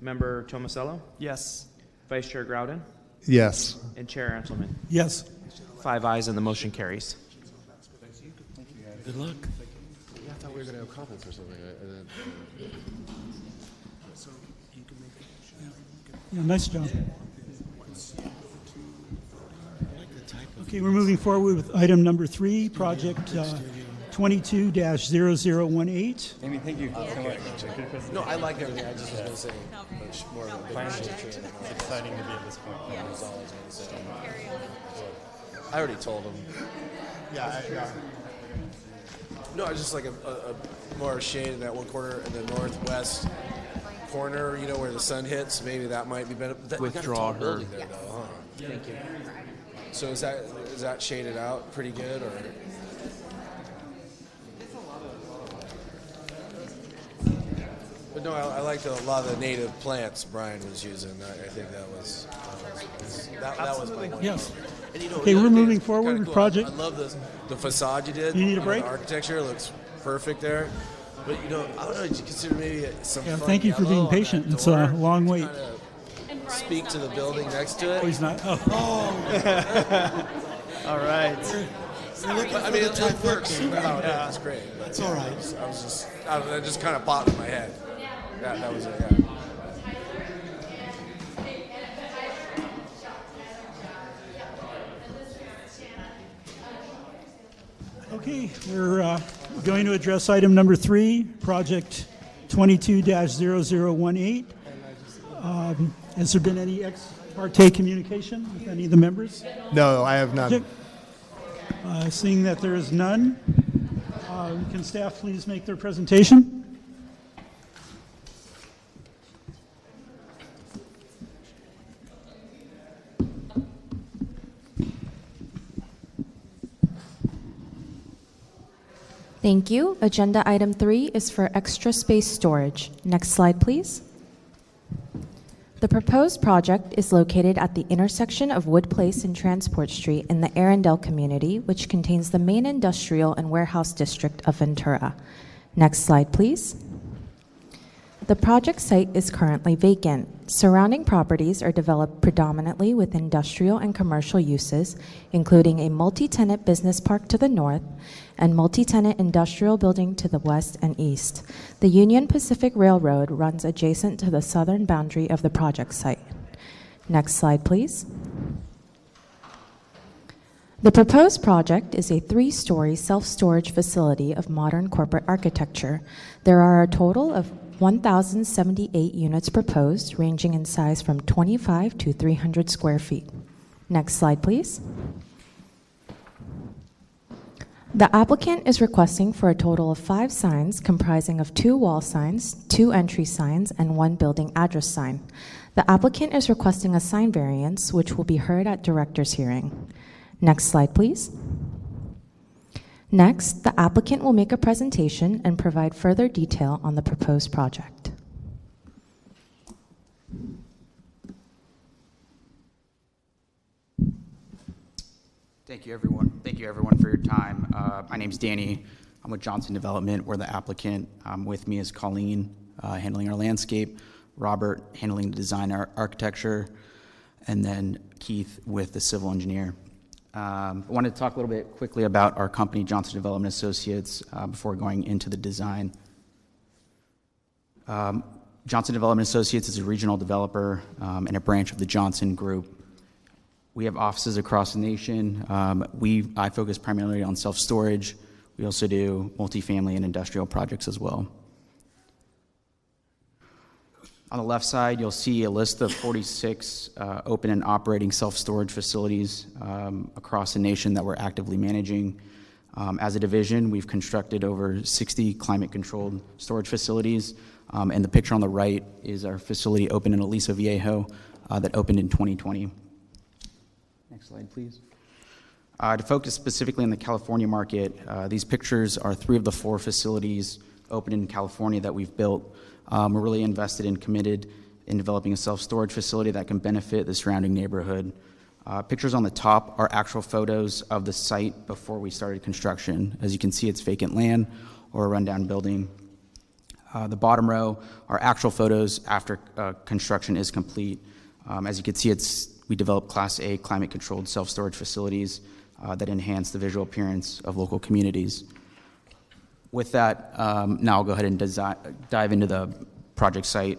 Member Tomasello? Yes. Vice Chair Groudon? Yes. And Chair Entleman? Yes. Five ayes and the motion carries. Good luck. Yeah, I thought we were gonna have comments or something, I- and then- Yeah, nice job. Okay, we're moving forward with item number three, project uh, 22-0018. Amy, thank you so much. No, I like everything, I just was gonna say much more of a big Plan. picture. It's exciting to be at this point. That was all I was gonna say. I already told him. Yeah, No, I just like a, a, a more shade in that one corner in the northwest corner, you know, where the sun hits. Maybe that might be better. That, we got a Withdraw tall her. building there, though, huh? Thank you. So is that is that shaded out pretty good, or? But no, I, I liked a lot of the native plants Brian was using. I, I think that was that was, that, that was my Yes. And you know, Okay, the we're other thing moving that's forward kinda with cool, project- I, I love the the facade you did. You need a break? The architecture looks perfect there. But you know, I don't know. Did you consider maybe some? Yeah, front thank you for yellow being on that patient. It's door a long to wait. kinda Speak to the building next to it. Oh, he's not. Oh. oh. All right. But, I mean, it, it works. trifecta. Oh, Yeah. It's great. But, It's all right. I was, just, I don't know, it just kind of popped in my head. Yeah, that was it. Yeah. Okay, we're uh, going to address item number three, project 22-0018. Um, Has there been any ex parte communication with any of the members? No, I have none. Uh, Seeing that there is none, uh, can staff please make their presentation? Thank you. Agenda item three is for extra space storage. Next slide, please. The proposed project is located at the intersection of Wood Place and Transport Street in the Arundell community, which contains the main industrial and warehouse district of Ventura. Next slide, please. The project site is currently vacant. Surrounding properties are developed predominantly with industrial and commercial uses, including a multi tenant business park to the north and multi tenant industrial building to the west and east. The Union Pacific Railroad runs adjacent to the southern boundary of the project site. Next slide, please. The proposed project is a three story self storage facility of modern corporate architecture. There are a total of 1,078 units proposed, ranging in size from 25 to 300 square feet. Next slide, please. The applicant is requesting for a total of five signs comprising of two wall signs, two entry signs, and one building address sign. The applicant is requesting a sign variance, which will be heard at director's hearing. Next slide, please. Next, the applicant will make a presentation and provide further detail on the proposed project. Thank you, everyone. Thank you, everyone, for your time. Uh, my name's Danny. I'm with Johnson Development. We're the applicant. Um, with me is Colleen, uh, handling our landscape. Robert handling the design ar- architecture, and then Keith with the civil engineer. Um, I wanted to talk a little bit quickly about our company, Johnson Development Associates, uh, before going into the design. Um, Johnson Development Associates is a regional developer um, and a branch of the Johnson Group. We have offices across the nation. Um, we, I focus primarily on self storage. We also do multifamily and industrial projects as well. On the left side, you'll see a list of 46 uh, open and operating self storage facilities um, across the nation that we're actively managing. Um, as a division, we've constructed over 60 climate controlled storage facilities. Um, and the picture on the right is our facility open in Aliso Viejo uh, that opened in 2020. Next slide, please. Uh, to focus specifically on the California market, uh, these pictures are three of the four facilities open in California that we've built. Um, we're really invested and committed in developing a self storage facility that can benefit the surrounding neighborhood. Uh, pictures on the top are actual photos of the site before we started construction. As you can see, it's vacant land or a rundown building. Uh, the bottom row are actual photos after uh, construction is complete. Um, as you can see, it's, we developed Class A climate controlled self storage facilities uh, that enhance the visual appearance of local communities. With that, um, now I'll go ahead and desi- dive into the project site.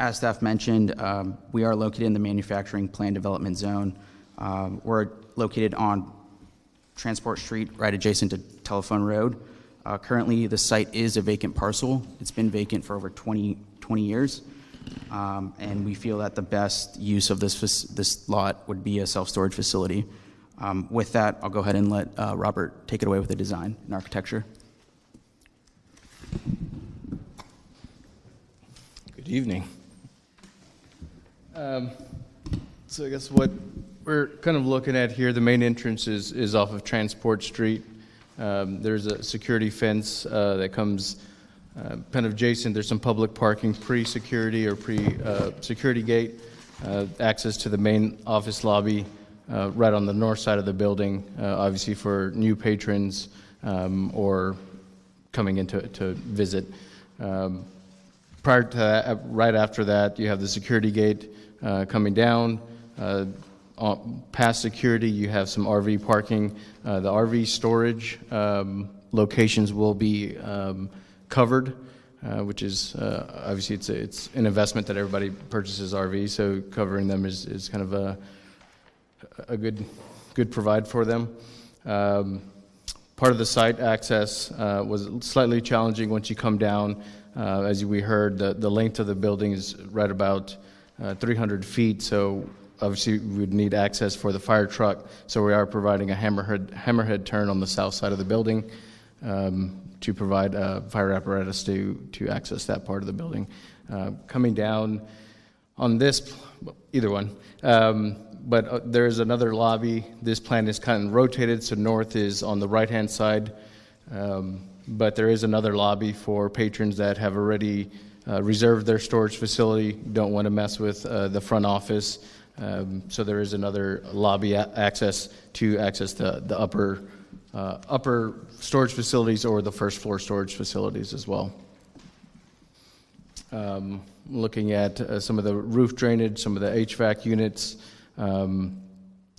As staff mentioned, um, we are located in the manufacturing plan development zone. Um, we're located on Transport Street, right adjacent to Telephone Road. Uh, currently, the site is a vacant parcel. It's been vacant for over 20, 20 years. Um, and we feel that the best use of this, this lot would be a self storage facility. Um, with that, I'll go ahead and let uh, Robert take it away with the design and architecture. Good evening. Um, so I guess what we're kind of looking at here, the main entrance is, is off of Transport Street. Um, there's a security fence uh, that comes uh, kind of adjacent. There's some public parking pre-security or pre-security gate, uh, access to the main office lobby uh, right on the north side of the building, uh, obviously for new patrons um, or coming in to, to visit. Um, prior to that, uh, right after that, you have the security gate uh, coming down. Uh, on, past security, you have some RV parking. Uh, the RV storage um, locations will be um, covered, uh, which is uh, obviously it's a, it's an investment that everybody purchases RVs, so covering them is, is kind of a a good good provide for them. Um, part of the site access uh, was slightly challenging once you come down. Uh, as we heard, the, the length of the building is right about uh, 300 feet, so obviously we would need access for the fire truck. So we are providing a hammerhead, hammerhead turn on the south side of the building um, to provide fire apparatus to, to access that part of the building. Uh, coming down on this, either one, um, but uh, there is another lobby. This plan is kind of rotated, so north is on the right hand side. Um, but there is another lobby for patrons that have already uh, reserved their storage facility, don't want to mess with uh, the front office. Um, so there is another lobby a- access to access the, the upper, uh, upper storage facilities or the first floor storage facilities as well. Um, looking at uh, some of the roof drainage, some of the HVAC units. Um,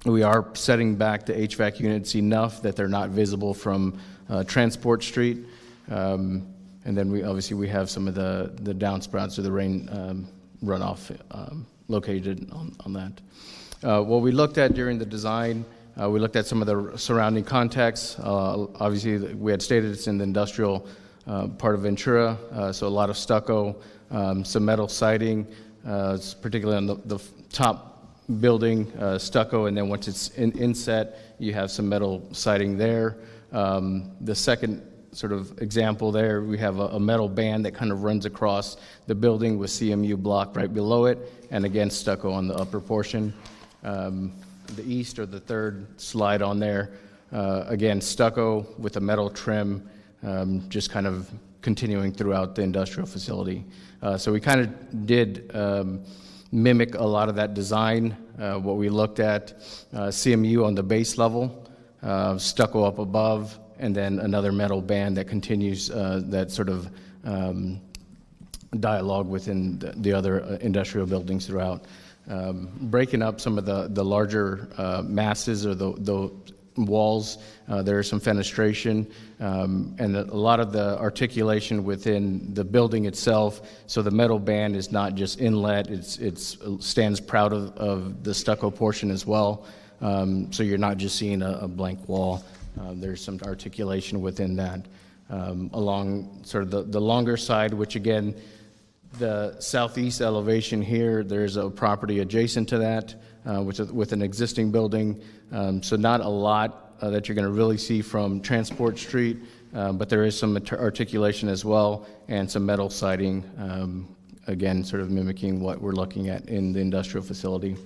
we are setting back the HVAC units enough that they're not visible from uh, Transport Street. Um, and then we obviously we have some of the, the downspouts or the rain um, runoff um, located on, on that. Uh, what we looked at during the design, uh, we looked at some of the surrounding context. Uh, obviously, we had stated it's in the industrial uh, part of Ventura, uh, so a lot of stucco, um, some metal siding, particularly on the, the top building, uh, stucco, and then once it's in, inset, you have some metal siding there. Um, the second sort of example there, we have a, a, metal band that kind of runs across the building with CMU block right below it, and again stucco on the upper portion. Um, the east or the third slide on there, uh, again stucco with a metal trim, um, just kind of continuing throughout the industrial facility. Uh, so we kind of did um, mimic a lot of that design. Uh, what we looked at, uh, CMU on the base level, uh, stucco up above, and then another metal band that continues uh, that sort of um, dialogue within the, the other uh, industrial buildings throughout. Um, breaking up some of the, the larger uh, masses or the, the walls, uh, there is some fenestration um, and a lot of the articulation within the building itself. So the metal band is not just inlet; it's it's stands proud of, of the stucco portion as well. Um, so you're not just seeing a, a blank wall. Uh, there's some articulation within that. Um, along sort of the, the longer side, which again, the southeast elevation here, there's a property adjacent to that uh, a, with an existing building. Um, so not a lot uh, that you're going to really see from Transport Street, uh, but there is some articulation as well and some metal siding, um, again, sort of mimicking what we're looking at in the industrial facility.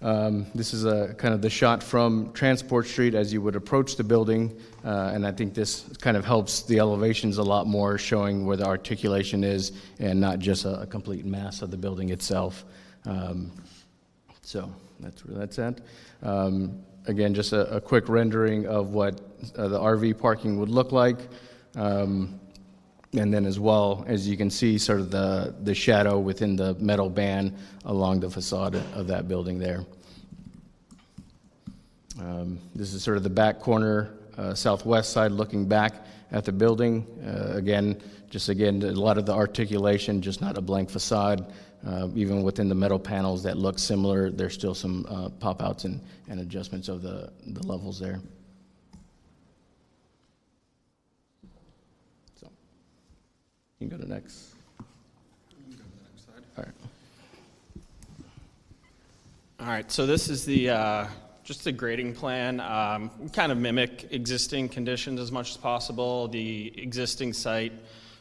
Um, this is a kind of the shot from Transport Street as you would approach the building, uh, and I think this kind of helps the elevations a lot more, showing where the articulation is and not just a, a complete mass of the building itself. So that's where that's at. Um, again, just a, a, quick rendering of what uh, the RV parking would look like. Um, and then as well, as you can see, sort of the, the shadow within the metal band along the facade of that building there. Um, this is sort of the back corner, uh, southwest side looking back at the building. Uh, again, just again, a lot of the articulation, just not a blank facade. Uh, even within the metal panels that look similar, there's still some uh, pop outs and, and adjustments of the, the levels there. So, you can go to next. All right. All right, so this is the uh, just the grading plan. Um, kind of mimic existing conditions as much as possible. The existing site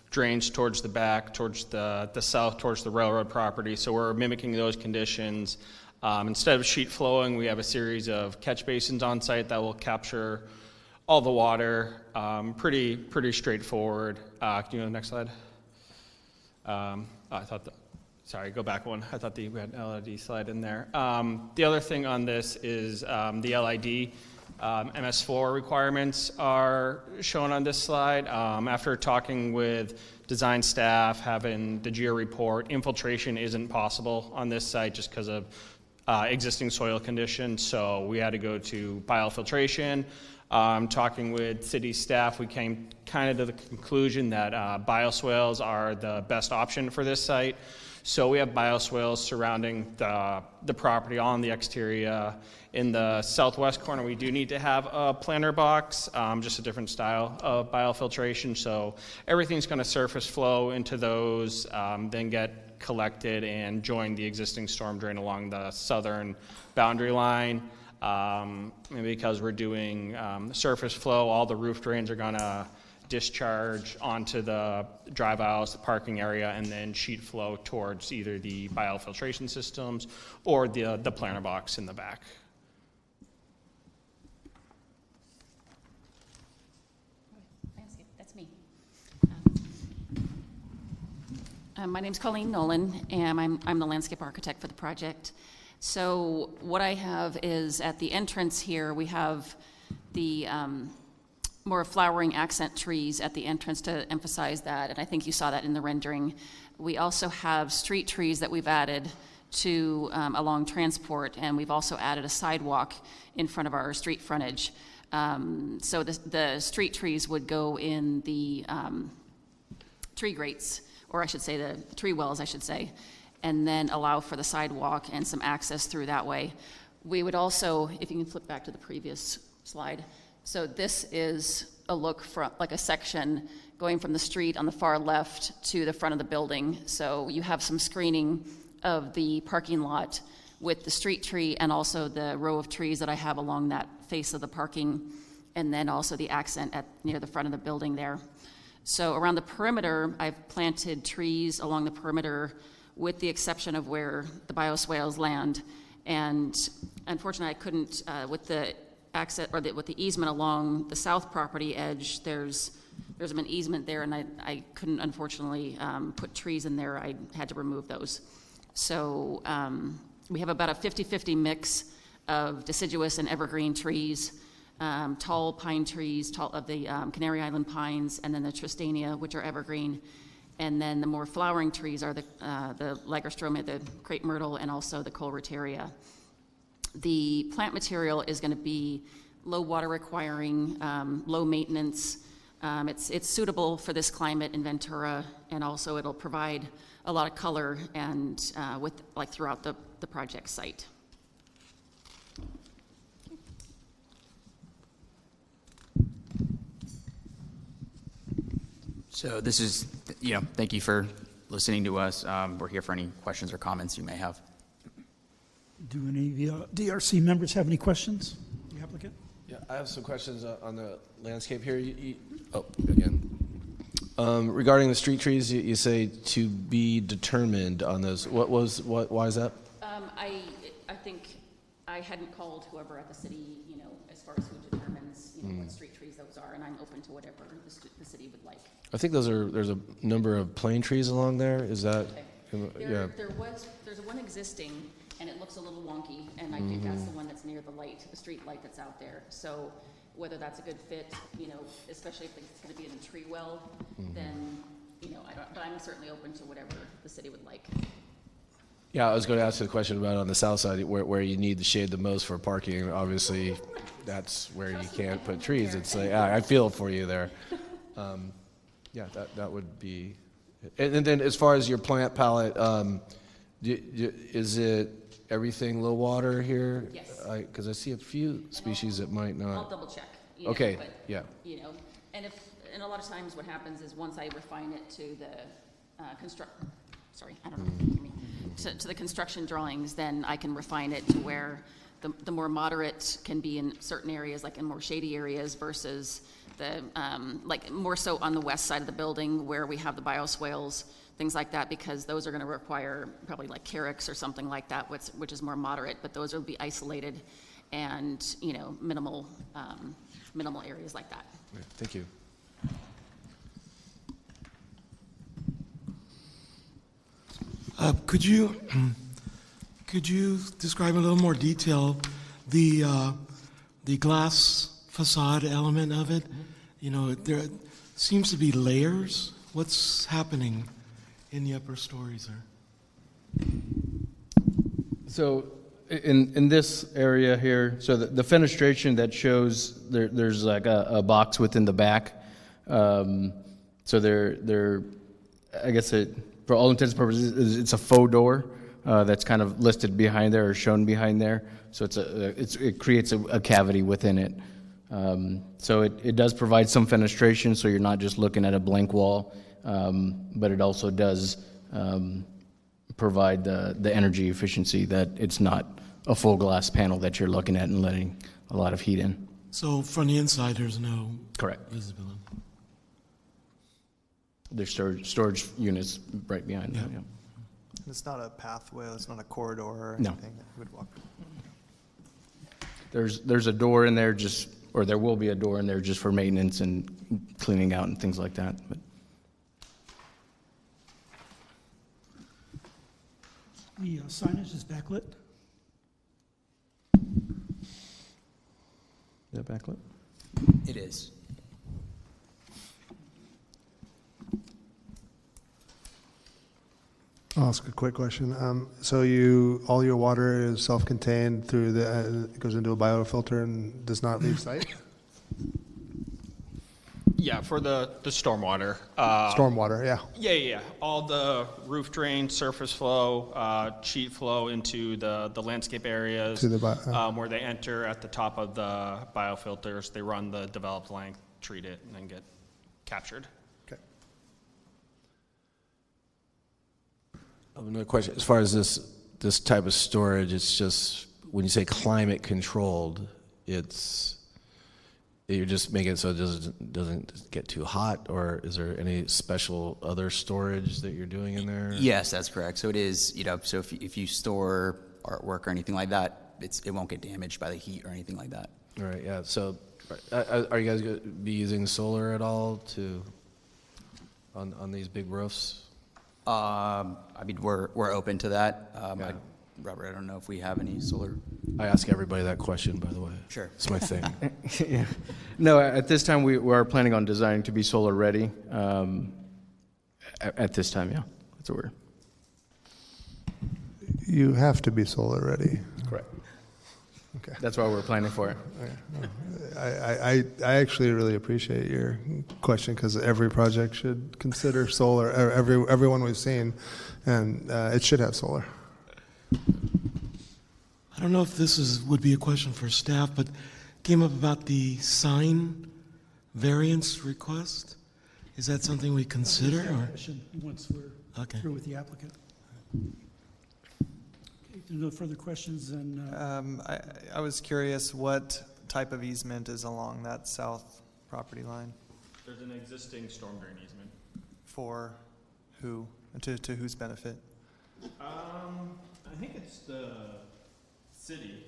drains towards the back, towards the, the south, towards the railroad property. So we're mimicking those conditions. Um, instead of sheet flowing, we have a series of catch basins on site that will capture all the water. Um, pretty, pretty straightforward. Uh, can you go to the next slide? Um, oh, I thought the, sorry, go back one. I thought the, we had an LID slide in there. Um, the other thing on this is um, the LID. Um, MS4 requirements are shown on this slide. Um, after talking with design staff, having the geo report, infiltration isn't possible on this site just because of uh, existing soil conditions. So we had to go to biofiltration. Um, talking with city staff, we came kind of to the conclusion that uh, bioswales are the best option for this site. So we have bioswales surrounding the, the property on the exterior. In the southwest corner, we do need to have a planter box, um, just a different style of biofiltration. So everything's going to surface flow into those, um, then get collected and join the existing storm drain along the southern boundary line. Um, and because we're doing um, surface flow, all the roof drains are going to discharge onto the drive aisles, the parking area, and then sheet flow towards either the biofiltration systems or the, the planter box in the back. That's me. Um, my name's Colleen Nolan, and I'm, I'm the landscape architect for the project. So what I have is at the entrance here, we have the um, more flowering accent trees at the entrance to emphasize that, and I think you saw that in the rendering. We also have street trees that we've added to um, along transport, and we've also added a sidewalk in front of our street frontage. Um, so the, the, street trees would go in the um, tree grates, or I should say the tree wells, I should say, and then allow for the sidewalk and some access through that way. We would also, if you can flip back to the previous slide, so this is a look from like a section going from the street on the far left to the front of the building. So you have some screening of the parking lot with the street tree and also the row of trees that I have along that face of the parking, and then also the accent at near the front of the building there. So around the perimeter, I've planted trees along the perimeter, with the exception of where the bioswales land. And unfortunately, I couldn't, uh, with the access, or the, with the easement along the south property edge, there's, there's an easement there, and I, I couldn't unfortunately um, put trees in there. I had to remove those. So um, we have about a 50-50 mix of deciduous and evergreen trees, um, tall pine trees, tall of the um, Canary Island pines, and then the Tristania, which are evergreen. And then the more flowering trees are the, uh, the Lagerstroemia, the crepe myrtle, and also the Koelreuteria. The plant material is going to be low water requiring, um, low maintenance. Um, it's, it's suitable for this climate in Ventura, and also it'll provide a lot of color and uh, with like throughout the, the project site. So this is, you know, thank you for listening to us. Um, We're here for any questions or comments you may have. Do any of the uh, DRC members have any questions? The applicant? Yeah, I have some questions uh, on the landscape here. You, you, oh, again. Um, regarding the street trees, you, you say to be determined on those. What was, what, why is that? Um, I, I think I hadn't called whoever at the city, you know, as far as who determines, you know, what Mm. street trees those are, and I'm open to whatever the, st- the city would like. I think those are, there's a number of plane trees along there. Is that? There, Yeah. there was, there's one existing, and it looks a little wonky, and I think that's the Mhm. one that's near the light, the street light that's out there. So whether that's a good fit, you know, especially if it's gonna be in a tree well, Mhm. then, you know, I, don't, but I'm certainly open to whatever the city would like. Yeah, I was going to ask you the question about on the south side where, where you need the shade the most for parking. Obviously, that's where you can't put trees. It's like, ah, I feel for you there. Um, yeah, that, that would be. And, and then as far as your plant palette, um, do, do, is it everything low water here? Yes. Because I, see a few species that might not. I'll double check. you know, Okay, but, yeah. You know, and if, and a lot of times what happens is once I refine it to the uh, construct, sorry, I don't know me, to, to the construction drawings, then I can refine it to where the, the more moderate can be in certain areas, like in more shady areas versus the, um, like more so on the west side of the building where we have the bioswales, things like that, because those are gonna require probably like carex or something like that, which, which is more moderate, but those will be isolated and, you know, minimal, um, minimal areas like that. Yeah, Thank you. Uh, Could you, could you describe in a little more detail the, uh, the glass facade element of it? You know, there seems to be layers. What's happening in the upper stories there? So in, in this area here, so the, the fenestration that shows there, there's like a, a box within the back. Um, so they're, they're, I guess it, for all intents and purposes, it's a faux door uh, that's kind of listed behind there or shown behind there. So it's a, it's, it creates a, a cavity within it. Um, so it, it does provide some fenestration, so you're not just looking at a blank wall, um, but it also does um, provide the, the energy efficiency that it's not a full glass panel that you're looking at and letting a lot of heat in. So from the inside, there's no Correct. visibility. There's storage, storage units right behind them. Yeah. It's not a pathway, it's not a corridor or No. anything that you would walk. There's, there's a door in there just, or there will be a door in there just for maintenance and cleaning out and things like that. But The uh, signage is backlit. Is that backlit? It is. I'll ask a quick question. Um, so you, all your water is self-contained through the, uh, it goes into a biofilter and does not leave site? Yeah, for the, the stormwater. uh, Stormwater, yeah. Yeah, yeah, yeah. All the roof drain, surface flow, uh, sheet flow into the, the landscape areas. To the bi- uh. um, Where they enter at the top of the biofilters, they run the developed length, treat it, and then get captured. Okay. Another question, as far as this, this type of storage, it's just, when you say climate controlled, it's, you're just making it so it doesn't, doesn't get too hot, or is there any special other storage that you're doing in there? Yes, that's correct. So it is, you know, so if, you- if you store artwork or anything like that, it's, it won't get damaged by the heat or anything like that. All right, yeah, so, uh, uh, are you guys going to be using solar at all to, on, on these big roofs? Um, I mean, we're, we're open to that. Um, I, Robert, I don't know if we have any solar. I ask everybody that question, by the way. Sure. It's my thing. yeah. No, at this time, we, we are planning on designing to be solar ready. Um, At, at this time, yeah, that's what we're. You have to be solar ready. Correct. Okay. That's why we're planning for it. I, I, I- I actually really appreciate your question because every project should consider solar, every, everyone we've seen, and uh, it should have solar. I don't know if this is, would be a question for staff, but came up about the sign variance request. Is that something we consider or? Question Once we're Okay. through with the applicant. Okay, if there no further questions, then, uh, Um, I, I was curious what type of easement is along that south property line? There's an existing storm drain easement. For who? To, to whose benefit? Um, I think it's the city,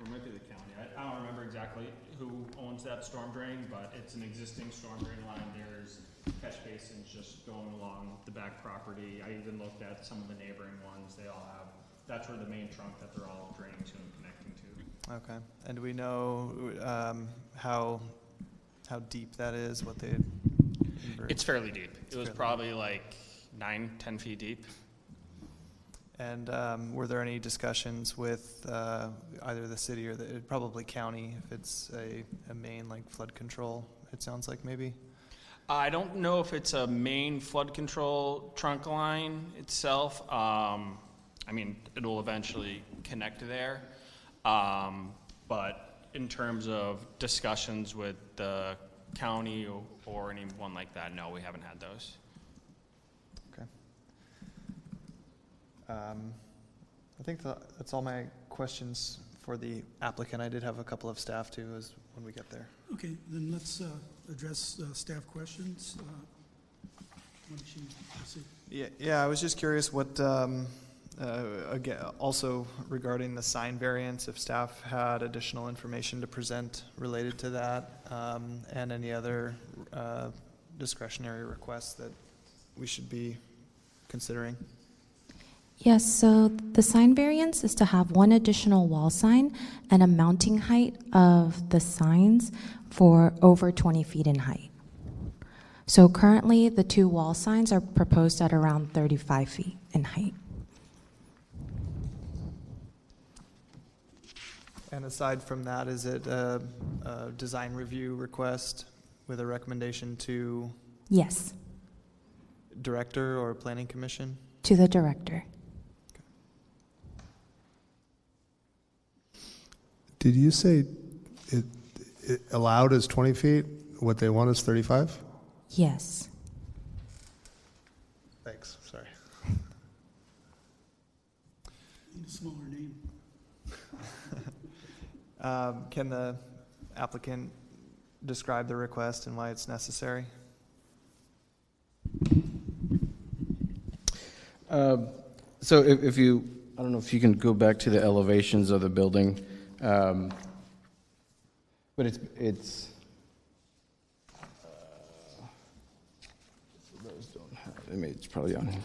or maybe the county. I, I don't remember exactly who owns that storm drain, but it's an existing storm drain line. There's catch basins just going along the back property. I even looked at some of the neighboring ones. They all have, that's where the main trunk that they're all draining to and connecting to. Okay. And do we know um, how, how deep that is, what they? It's fairly deep. It was fairly- probably like nine, ten feet deep. And um, were there any discussions with uh, either the city or the, probably county, if it's a, a main like flood control, it sounds like maybe? I don't know if it's a main flood control trunk line itself. Um, I mean, it'll eventually connect there. Um, but in terms of discussions with the county or, or anyone like that, no, we haven't had those. Okay. Um, I think tha- that's all my questions for the applicant. I did have a couple of staff too, as when we get there. okay, then let's uh, address uh, staff questions. Uh, why don't you proceed? Yeah, yeah, I was just curious what, um, uh, again, also regarding the sign variance, if staff had additional information to present related to that, um, and any other uh, discretionary requests that we should be considering. Yes, so the sign variance is to have one additional wall sign and a mounting height of the signs for over 20 feet in height. So currently, the two wall signs are proposed at around 35 feet in height. And aside from that, is it a, a design review request with a recommendation to Yes, director or planning commission? to the director. Did you say it, it allowed is 20 feet? What they want is 35? Yes. Thanks, sorry. Need a smaller name. Um, Can the applicant describe the request and why it's necessary? Um, So if, if you, I don't know if you can go back to the elevations of the building. Um, But it's, it's. uh, Those don't have, I mean, it's probably on here.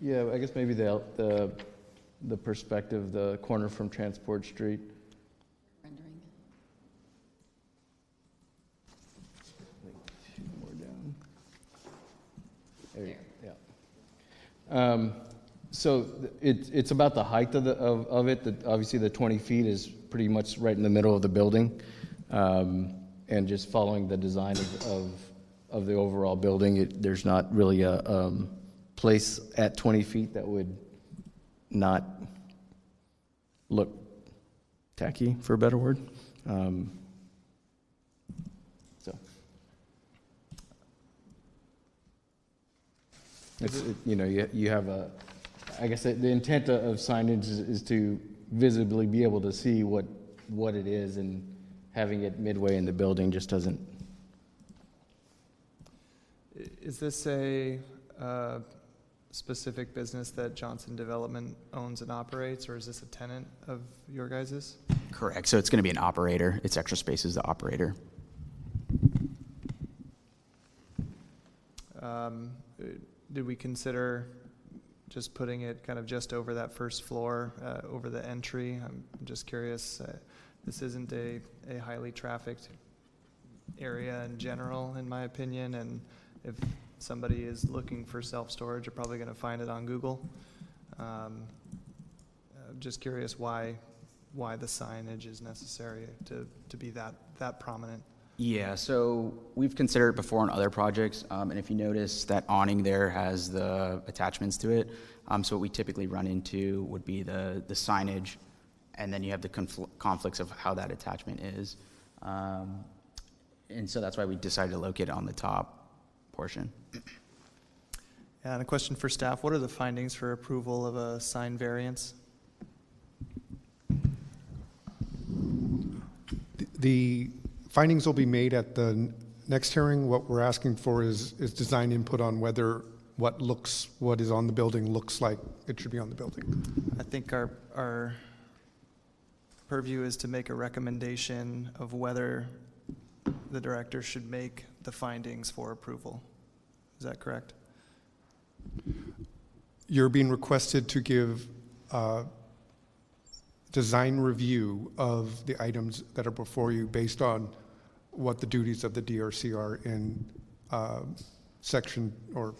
Yeah, I guess maybe the, the, the perspective, the corner from Transport Street. Rendering. Two more down. There you go, yeah. Um, So it, it's about the height of the, of, of it, that obviously the 20 feet is pretty much right in the middle of the building. Um, And just following the design of, of, of the overall building, it, there's not really a, um, place at 20 feet that would not look tacky, for a better word. Um, So. It's, it- you know, you, you have a, I guess the the intent of signage is, is to visibly be able to see what, what it is, and having it midway in the building just doesn't, I- Is this a uh, specific business that Johnson Development owns and operates, or is this a tenant of your guys's? Correct. So it's going to be an operator. It's Extra Space is the operator. Um, uh, Did we consider just putting it kind of just over that first floor, uh, over the entry? I'm just curious, uh, this isn't a, a highly trafficked area in general, in my opinion, and if somebody is looking for self-storage, you're probably gonna find it on Google. Um, uh, Just curious why, why the signage is necessary to, to be that, that prominent. Yeah, so we've considered it before on other projects, um, and if you notice, that awning there has the attachments to it. Um, so what we typically run into would be the, the signage, and then you have the confl- conflicts of how that attachment is. Um, and so that's why we decided to locate it on the top portion. And a question for staff, what are the findings for approval of a sign variance? The findings will be made at the next hearing. What we're asking for is, is design input on whether what looks, what is on the building looks like it should be on the building. I think our, our purview is to make a recommendation of whether the director should make the findings for approval. Is that correct? You're being requested to give uh, design review of the items that are before you based on what the duties of the DRC are in uh, section or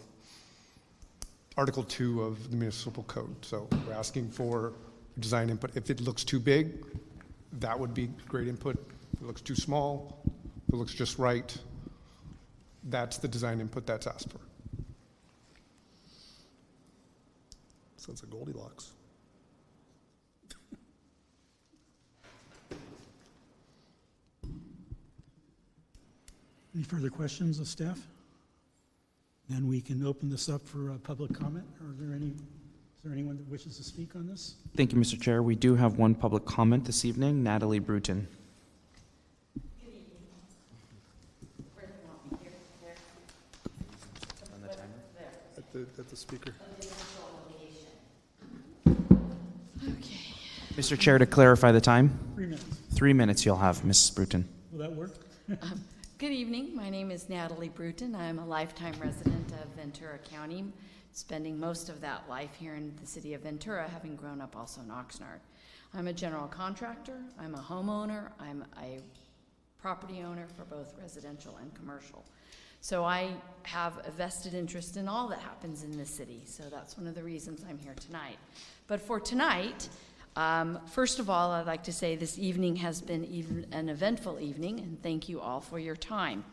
Article 2 of the municipal code. So we're asking for design input. If it looks too big, that would be great input. If it looks too small, if it looks just right, that's the design input that's asked for. Sounds like Goldilocks. Any further questions of staff? Then we can open this up for uh, public comment. Are there any, is there anyone that wishes to speak on this? Thank you, Mr. Chair. We do have one public comment this evening. Natalie Bruton. At the, at the speaker. Mr. Chair, to clarify the time, Three minutes. three minutes you'll have, Mrs. Bruton. Will that work? Um, Good evening. My name is Natalie Bruton. I'm a lifetime resident of Ventura County, spending most of that life here in the city of Ventura, having grown up also in Oxnard. I'm a general contractor, I'm a homeowner, I'm a property owner for both residential and commercial. So I have a vested interest in all that happens in this city, so that's one of the reasons I'm here tonight. But for tonight, um, first of all, I'd like to say this evening has been even an eventful evening, and thank you all for your time.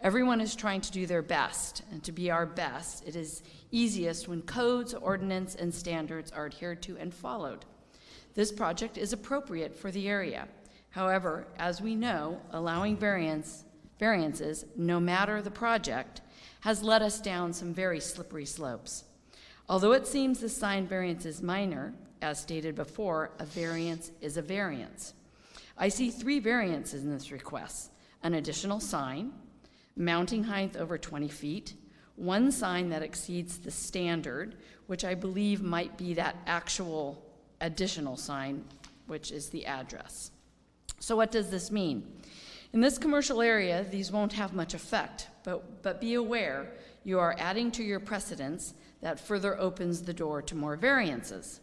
Everyone is trying to do their best, and to be our best, it is easiest when codes, ordinance, and standards are adhered to and followed. This project is appropriate for the area. However, as we know, allowing variance, variances, no matter the project, has led us down some very slippery slopes. Although it seems the sign variance is minor, as stated before, a variance is a variance. I see three variances in this request an additional sign, mounting height over 20 feet, one sign that exceeds the standard, which I believe might be that actual additional sign, which is the address. So, what does this mean? In this commercial area, these won't have much effect, but, but be aware you are adding to your precedence that further opens the door to more variances.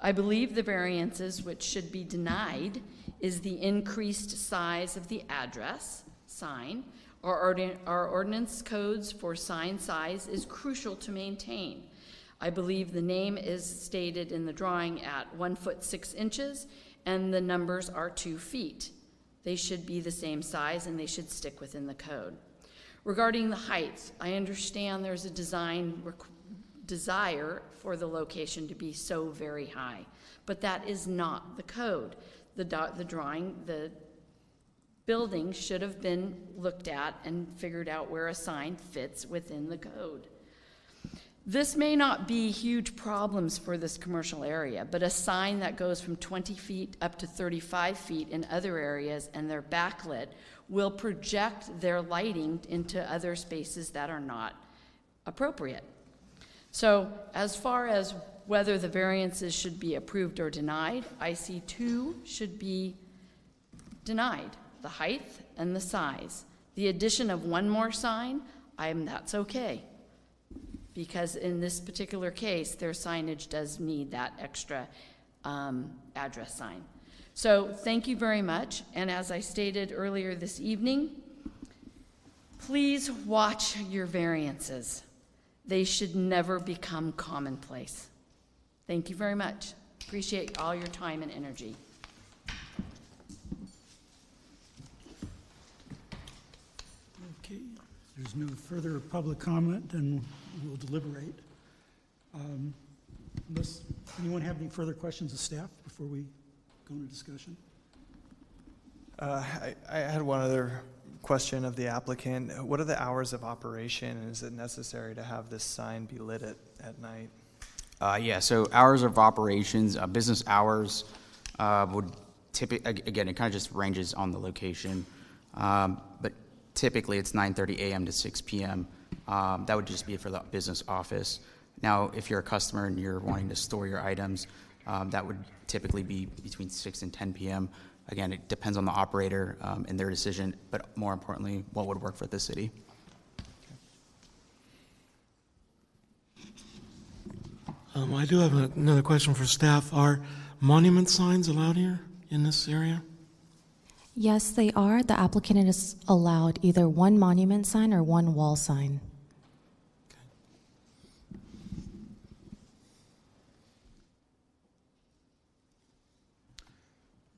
I believe the variances which should be denied is the increased size of the address sign. Our, ordin- our ordinance codes for sign size is crucial to maintain. I believe the name is stated in the drawing at one foot six inches, and the numbers are two feet. They should be the same size and they should stick within the code. Regarding the heights, I understand there's a design desire for the location to be so very high, but that is not the code. The, do- the drawing, the building should have been looked at and figured out where a sign fits within the code. This may not be huge problems for this commercial area, but a sign that goes from 20 feet up to 35 feet in other areas and they're backlit will project their lighting into other spaces that are not appropriate. So, as far as whether the variances should be approved or denied, I see two should be denied the height and the size. The addition of one more sign, I'm, that's okay. Because in this particular case, their signage does need that extra um, address sign. So thank you very much. And as I stated earlier this evening, Please watch your variances. They should never become commonplace. Thank you very much. Appreciate all your time and energy. Okay, there's no further public comment, and we'll deliberate. Um, Unless, anyone have any further questions of staff before we go into discussion? Uh, I, I had one other question of the applicant. What are the hours of operation, and is it necessary to have this sign be lit at, at night? Uh, yeah, so hours of operations, uh, business hours uh, would typically, again, it kind of just ranges on the location. Um, but typically it's 9:30 a.m. to 6 p.m. Um, that would just be for the business office. Now, if you're a customer and you're wanting to store your items, um, that would typically be between 6 and 10 p.m. Again, it depends on the operator um, and their decision, but more importantly, what would work for the city. Um, I do have a- another question for staff. Are monument signs allowed here in this area? Yes, they are. The applicant is allowed either one monument sign or one wall sign.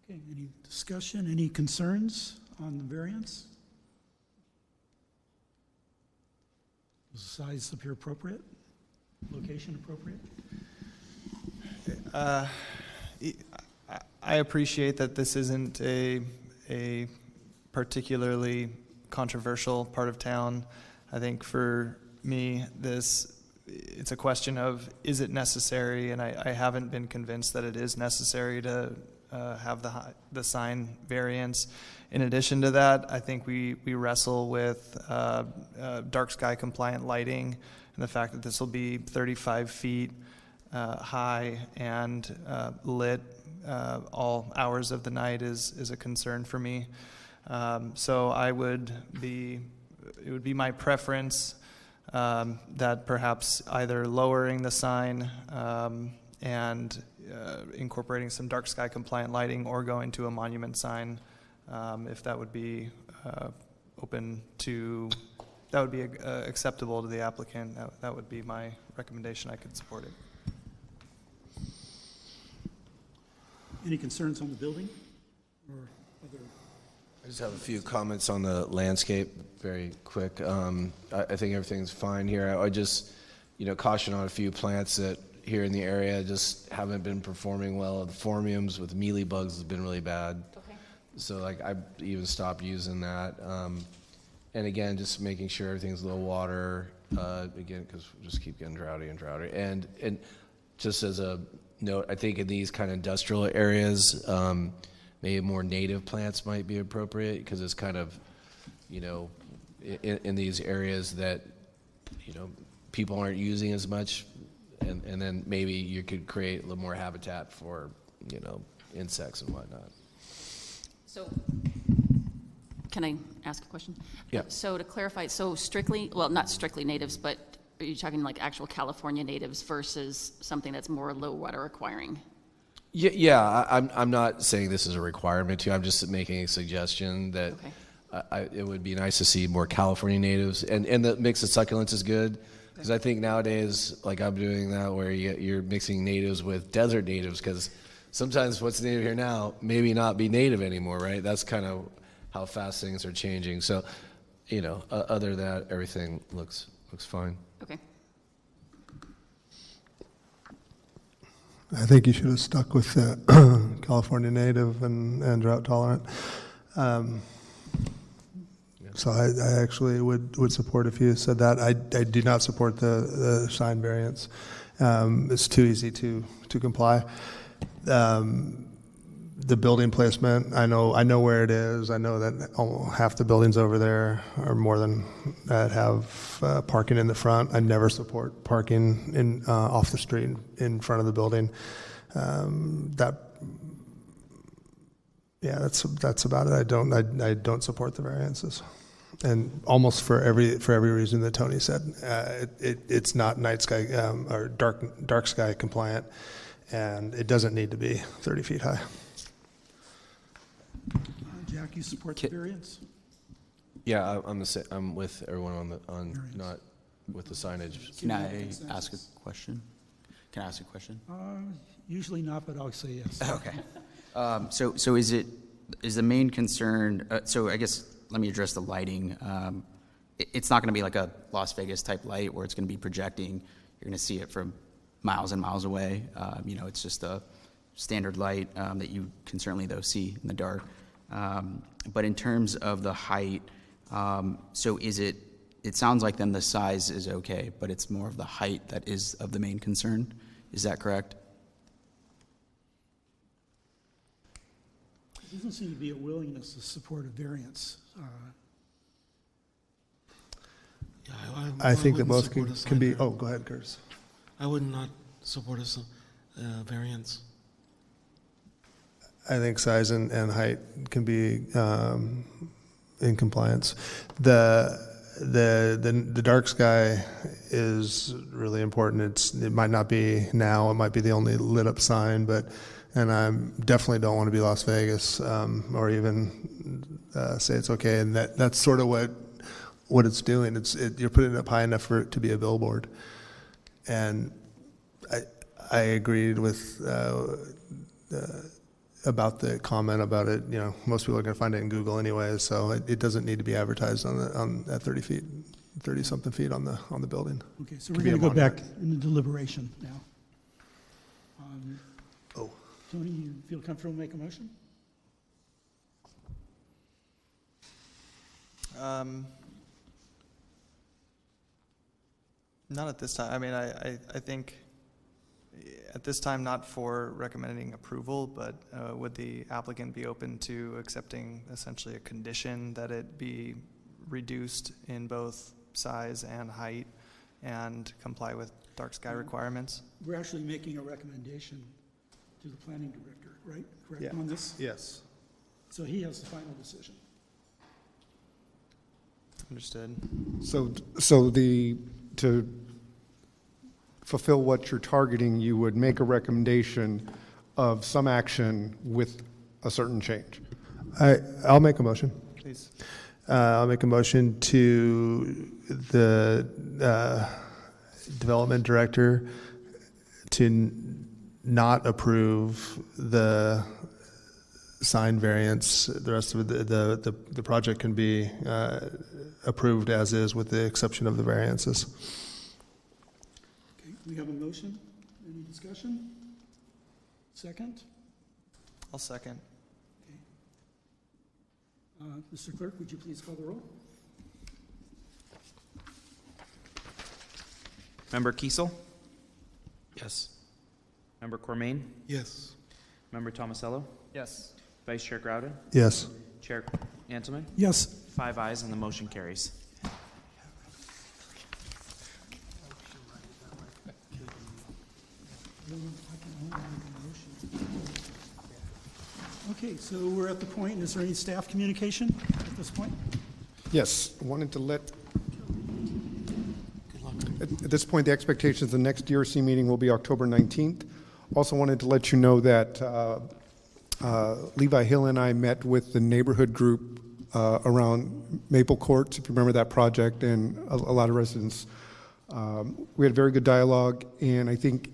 Okay, any discussion, any concerns on the variance? Does the size appear appropriate? Location appropriate? Uh, I- appreciate that this isn't a, a particularly controversial part of town. I think for me, this, it's a question of, is it necessary? And I, I haven't been convinced that it is necessary to uh, have the, the sign variance. In addition to that, I think we, we wrestle with uh, uh, dark sky compliant lighting and the fact that this will be 35 feet uh, high and uh, lit uh, all hours of the night is, is a concern for me. Um, so I would be, it would be my preference um, that perhaps either lowering the sign um, and uh, incorporating some dark sky compliant lighting or going to a monument sign, um, if that would be uh, open to, that would be uh, acceptable to the applicant. That, that would be my recommendation. I could support it. Any concerns on the building or other? I just have a few comments on the landscape, very quick. Um, I, I think everything's fine here. I, I just, you know, caution on a few plants that here in the area just haven't been performing well. The phormiums with mealy bugs has been really bad. Okay. So like I even stopped using that. Um, and again, just making sure everything's low water. Uh, again, because we just keep getting droughty and droughty. And and just as a note, I think in these kind of industrial areas, um, maybe more native plants might be appropriate because it's kind of, you know, in, in these areas that, you know, people aren't using as much, and and then maybe you could create a little more habitat for, you know, insects and whatnot. So, can I ask a question? Yeah. So to clarify, so strictly, well, not strictly natives, but are you talking like actual California natives versus something that's more low water requiring? Yeah, yeah. I, I'm I'm not saying this is a requirement to. I'm just making a suggestion that I, I, it would be nice to see more California natives, and and the mix of succulents is good because I think nowadays, like I'm doing that, where you, you're mixing natives with desert natives, because sometimes what's native here now maybe not be native anymore, right? That's kind of how fast things are changing. So, you know, uh, other than that, everything looks looks fine. Okay. I think you should have stuck with the California native and, and drought tolerant. Um, so I, I actually would, would support if you said that. I, I do not support the, the sign variance. Um, it's too easy to, to comply. Um, the building placement, I know, I know where it is. I know that half the buildings over there are more than that have uh, parking in the front. I never support parking in uh, off the street in front of the building. Um, that, yeah, that's that's about it. I don't I, I don't support the variances, and almost for every for every reason that Tony said, uh, it, it it's not night sky um, or dark dark sky compliant, and it doesn't need to be 30 feet high. Uh, Jack, you support the variance? Yeah, I- I'm the sa- I'm with everyone on the, on, not with the signage. Can I ask a question? Can I ask a question? Uh, Usually not, but I'll say yes. Okay. Um, So, so is it, is the main concern, uh, so I guess, let me address the lighting. Um, it- It's not going to be like a Las Vegas type light where it's going to be projecting, you're going to see it from miles and miles away. Um, You know, it's just a standard light um, that you can certainly, though, see in the dark. Um, But in terms of the height, um, so is it, it sounds like then the size is okay, but it's more of the height that is of the main concern? Is that correct? There doesn't seem to be a willingness to support a variance. Uh, I think that wouldn't both support can, a can be, oh, go ahead, Curtis. I would not support a s- uh, variance. I think size and, and height can be um, in compliance. The, the, the, the dark sky is really important. It's, it might not be now, it might be the only lit up sign, but, and I definitely don't want to be Las Vegas um, or even uh, say it's okay. And that, that's sort of what, what it's doing. It's, it, you're putting it up high enough for it to be a billboard. And I, I agreed with, uh, uh, about the comment about it, you know, most people are going to find it in Google anyway, so it, it doesn't need to be advertised on the, on, at 30 feet, 30 something feet on the, on the building. Okay, so we're going to go monument. back into deliberation now. Um, Oh. Tony, you feel comfortable make a motion? Um, Not at this time. I mean, I, I, I think eh, at this time, not for recommending approval, but uh, would the applicant be open to accepting essentially a condition that it be reduced in both size and height and comply with dark sky requirements? We're actually making a recommendation to the planning director, right? Correct Yeah. on this? Yes. So he has the final decision. Understood. So, so the, to fulfill what you're targeting, you would make a recommendation of some action with a certain change. I, I'll make a motion. Please. Uh, I'll make a motion to the uh, development director to n- not approve the sign variance. The rest of the, the, the, the project can be uh, approved as is with the exception of the variances. Okay, we have a motion. Any discussion? Second? I'll second. Uh, Mr. Clerk, would you please call the roll? Member Kiesel? Yes. Member Cormain? Yes. Member Tomasello? Yes. Vice Chair Groudon? Yes. Chair Antleman? Yes. Five ayes and the motion carries. Okay, so we're at the point, is there any staff communication at this point? Yes, wanted to let, at at this point, the expectation is the next DRC meeting will be October 19th. Also wanted to let you know that uh, uh, Levi Hill and I met with the neighborhood group uh, around Maple Courts, if you remember that project, and a a lot of residents. Um, We had very good dialogue, and I think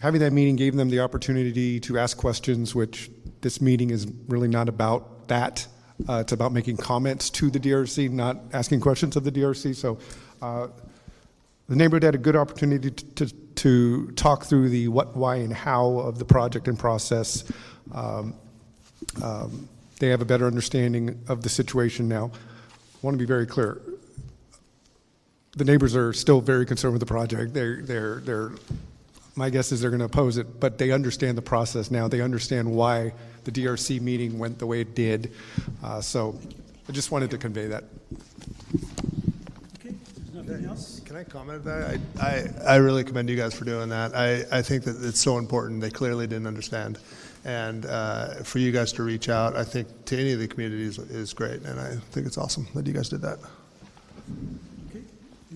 having that meeting gave them the opportunity to ask questions, which this meeting is really not about that. Uh, it's about making comments to the DRC, not asking questions of the DRC. So uh, the neighborhood had a good opportunity to, to, to talk through the what, why, and how of the project and process. Um, um, they have a better understanding of the situation now. I want to be very clear. The neighbors are still very concerned with the project. They're, they're, they're my guess is they're going to oppose it, but they understand the process now. They understand why the DRC meeting went the way it did. Uh, so I just wanted to convey that. Okay, there's nothing else? Can I comment on that? I, I, I really commend you guys for doing that. I, I think that it's so important. They clearly didn't understand. And uh, for you guys to reach out, I think to any of the communities is great. And I think it's awesome that you guys did that. Okay.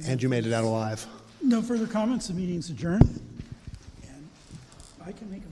And you made it out alive. No further comments, the meeting's adjourned. And I can make a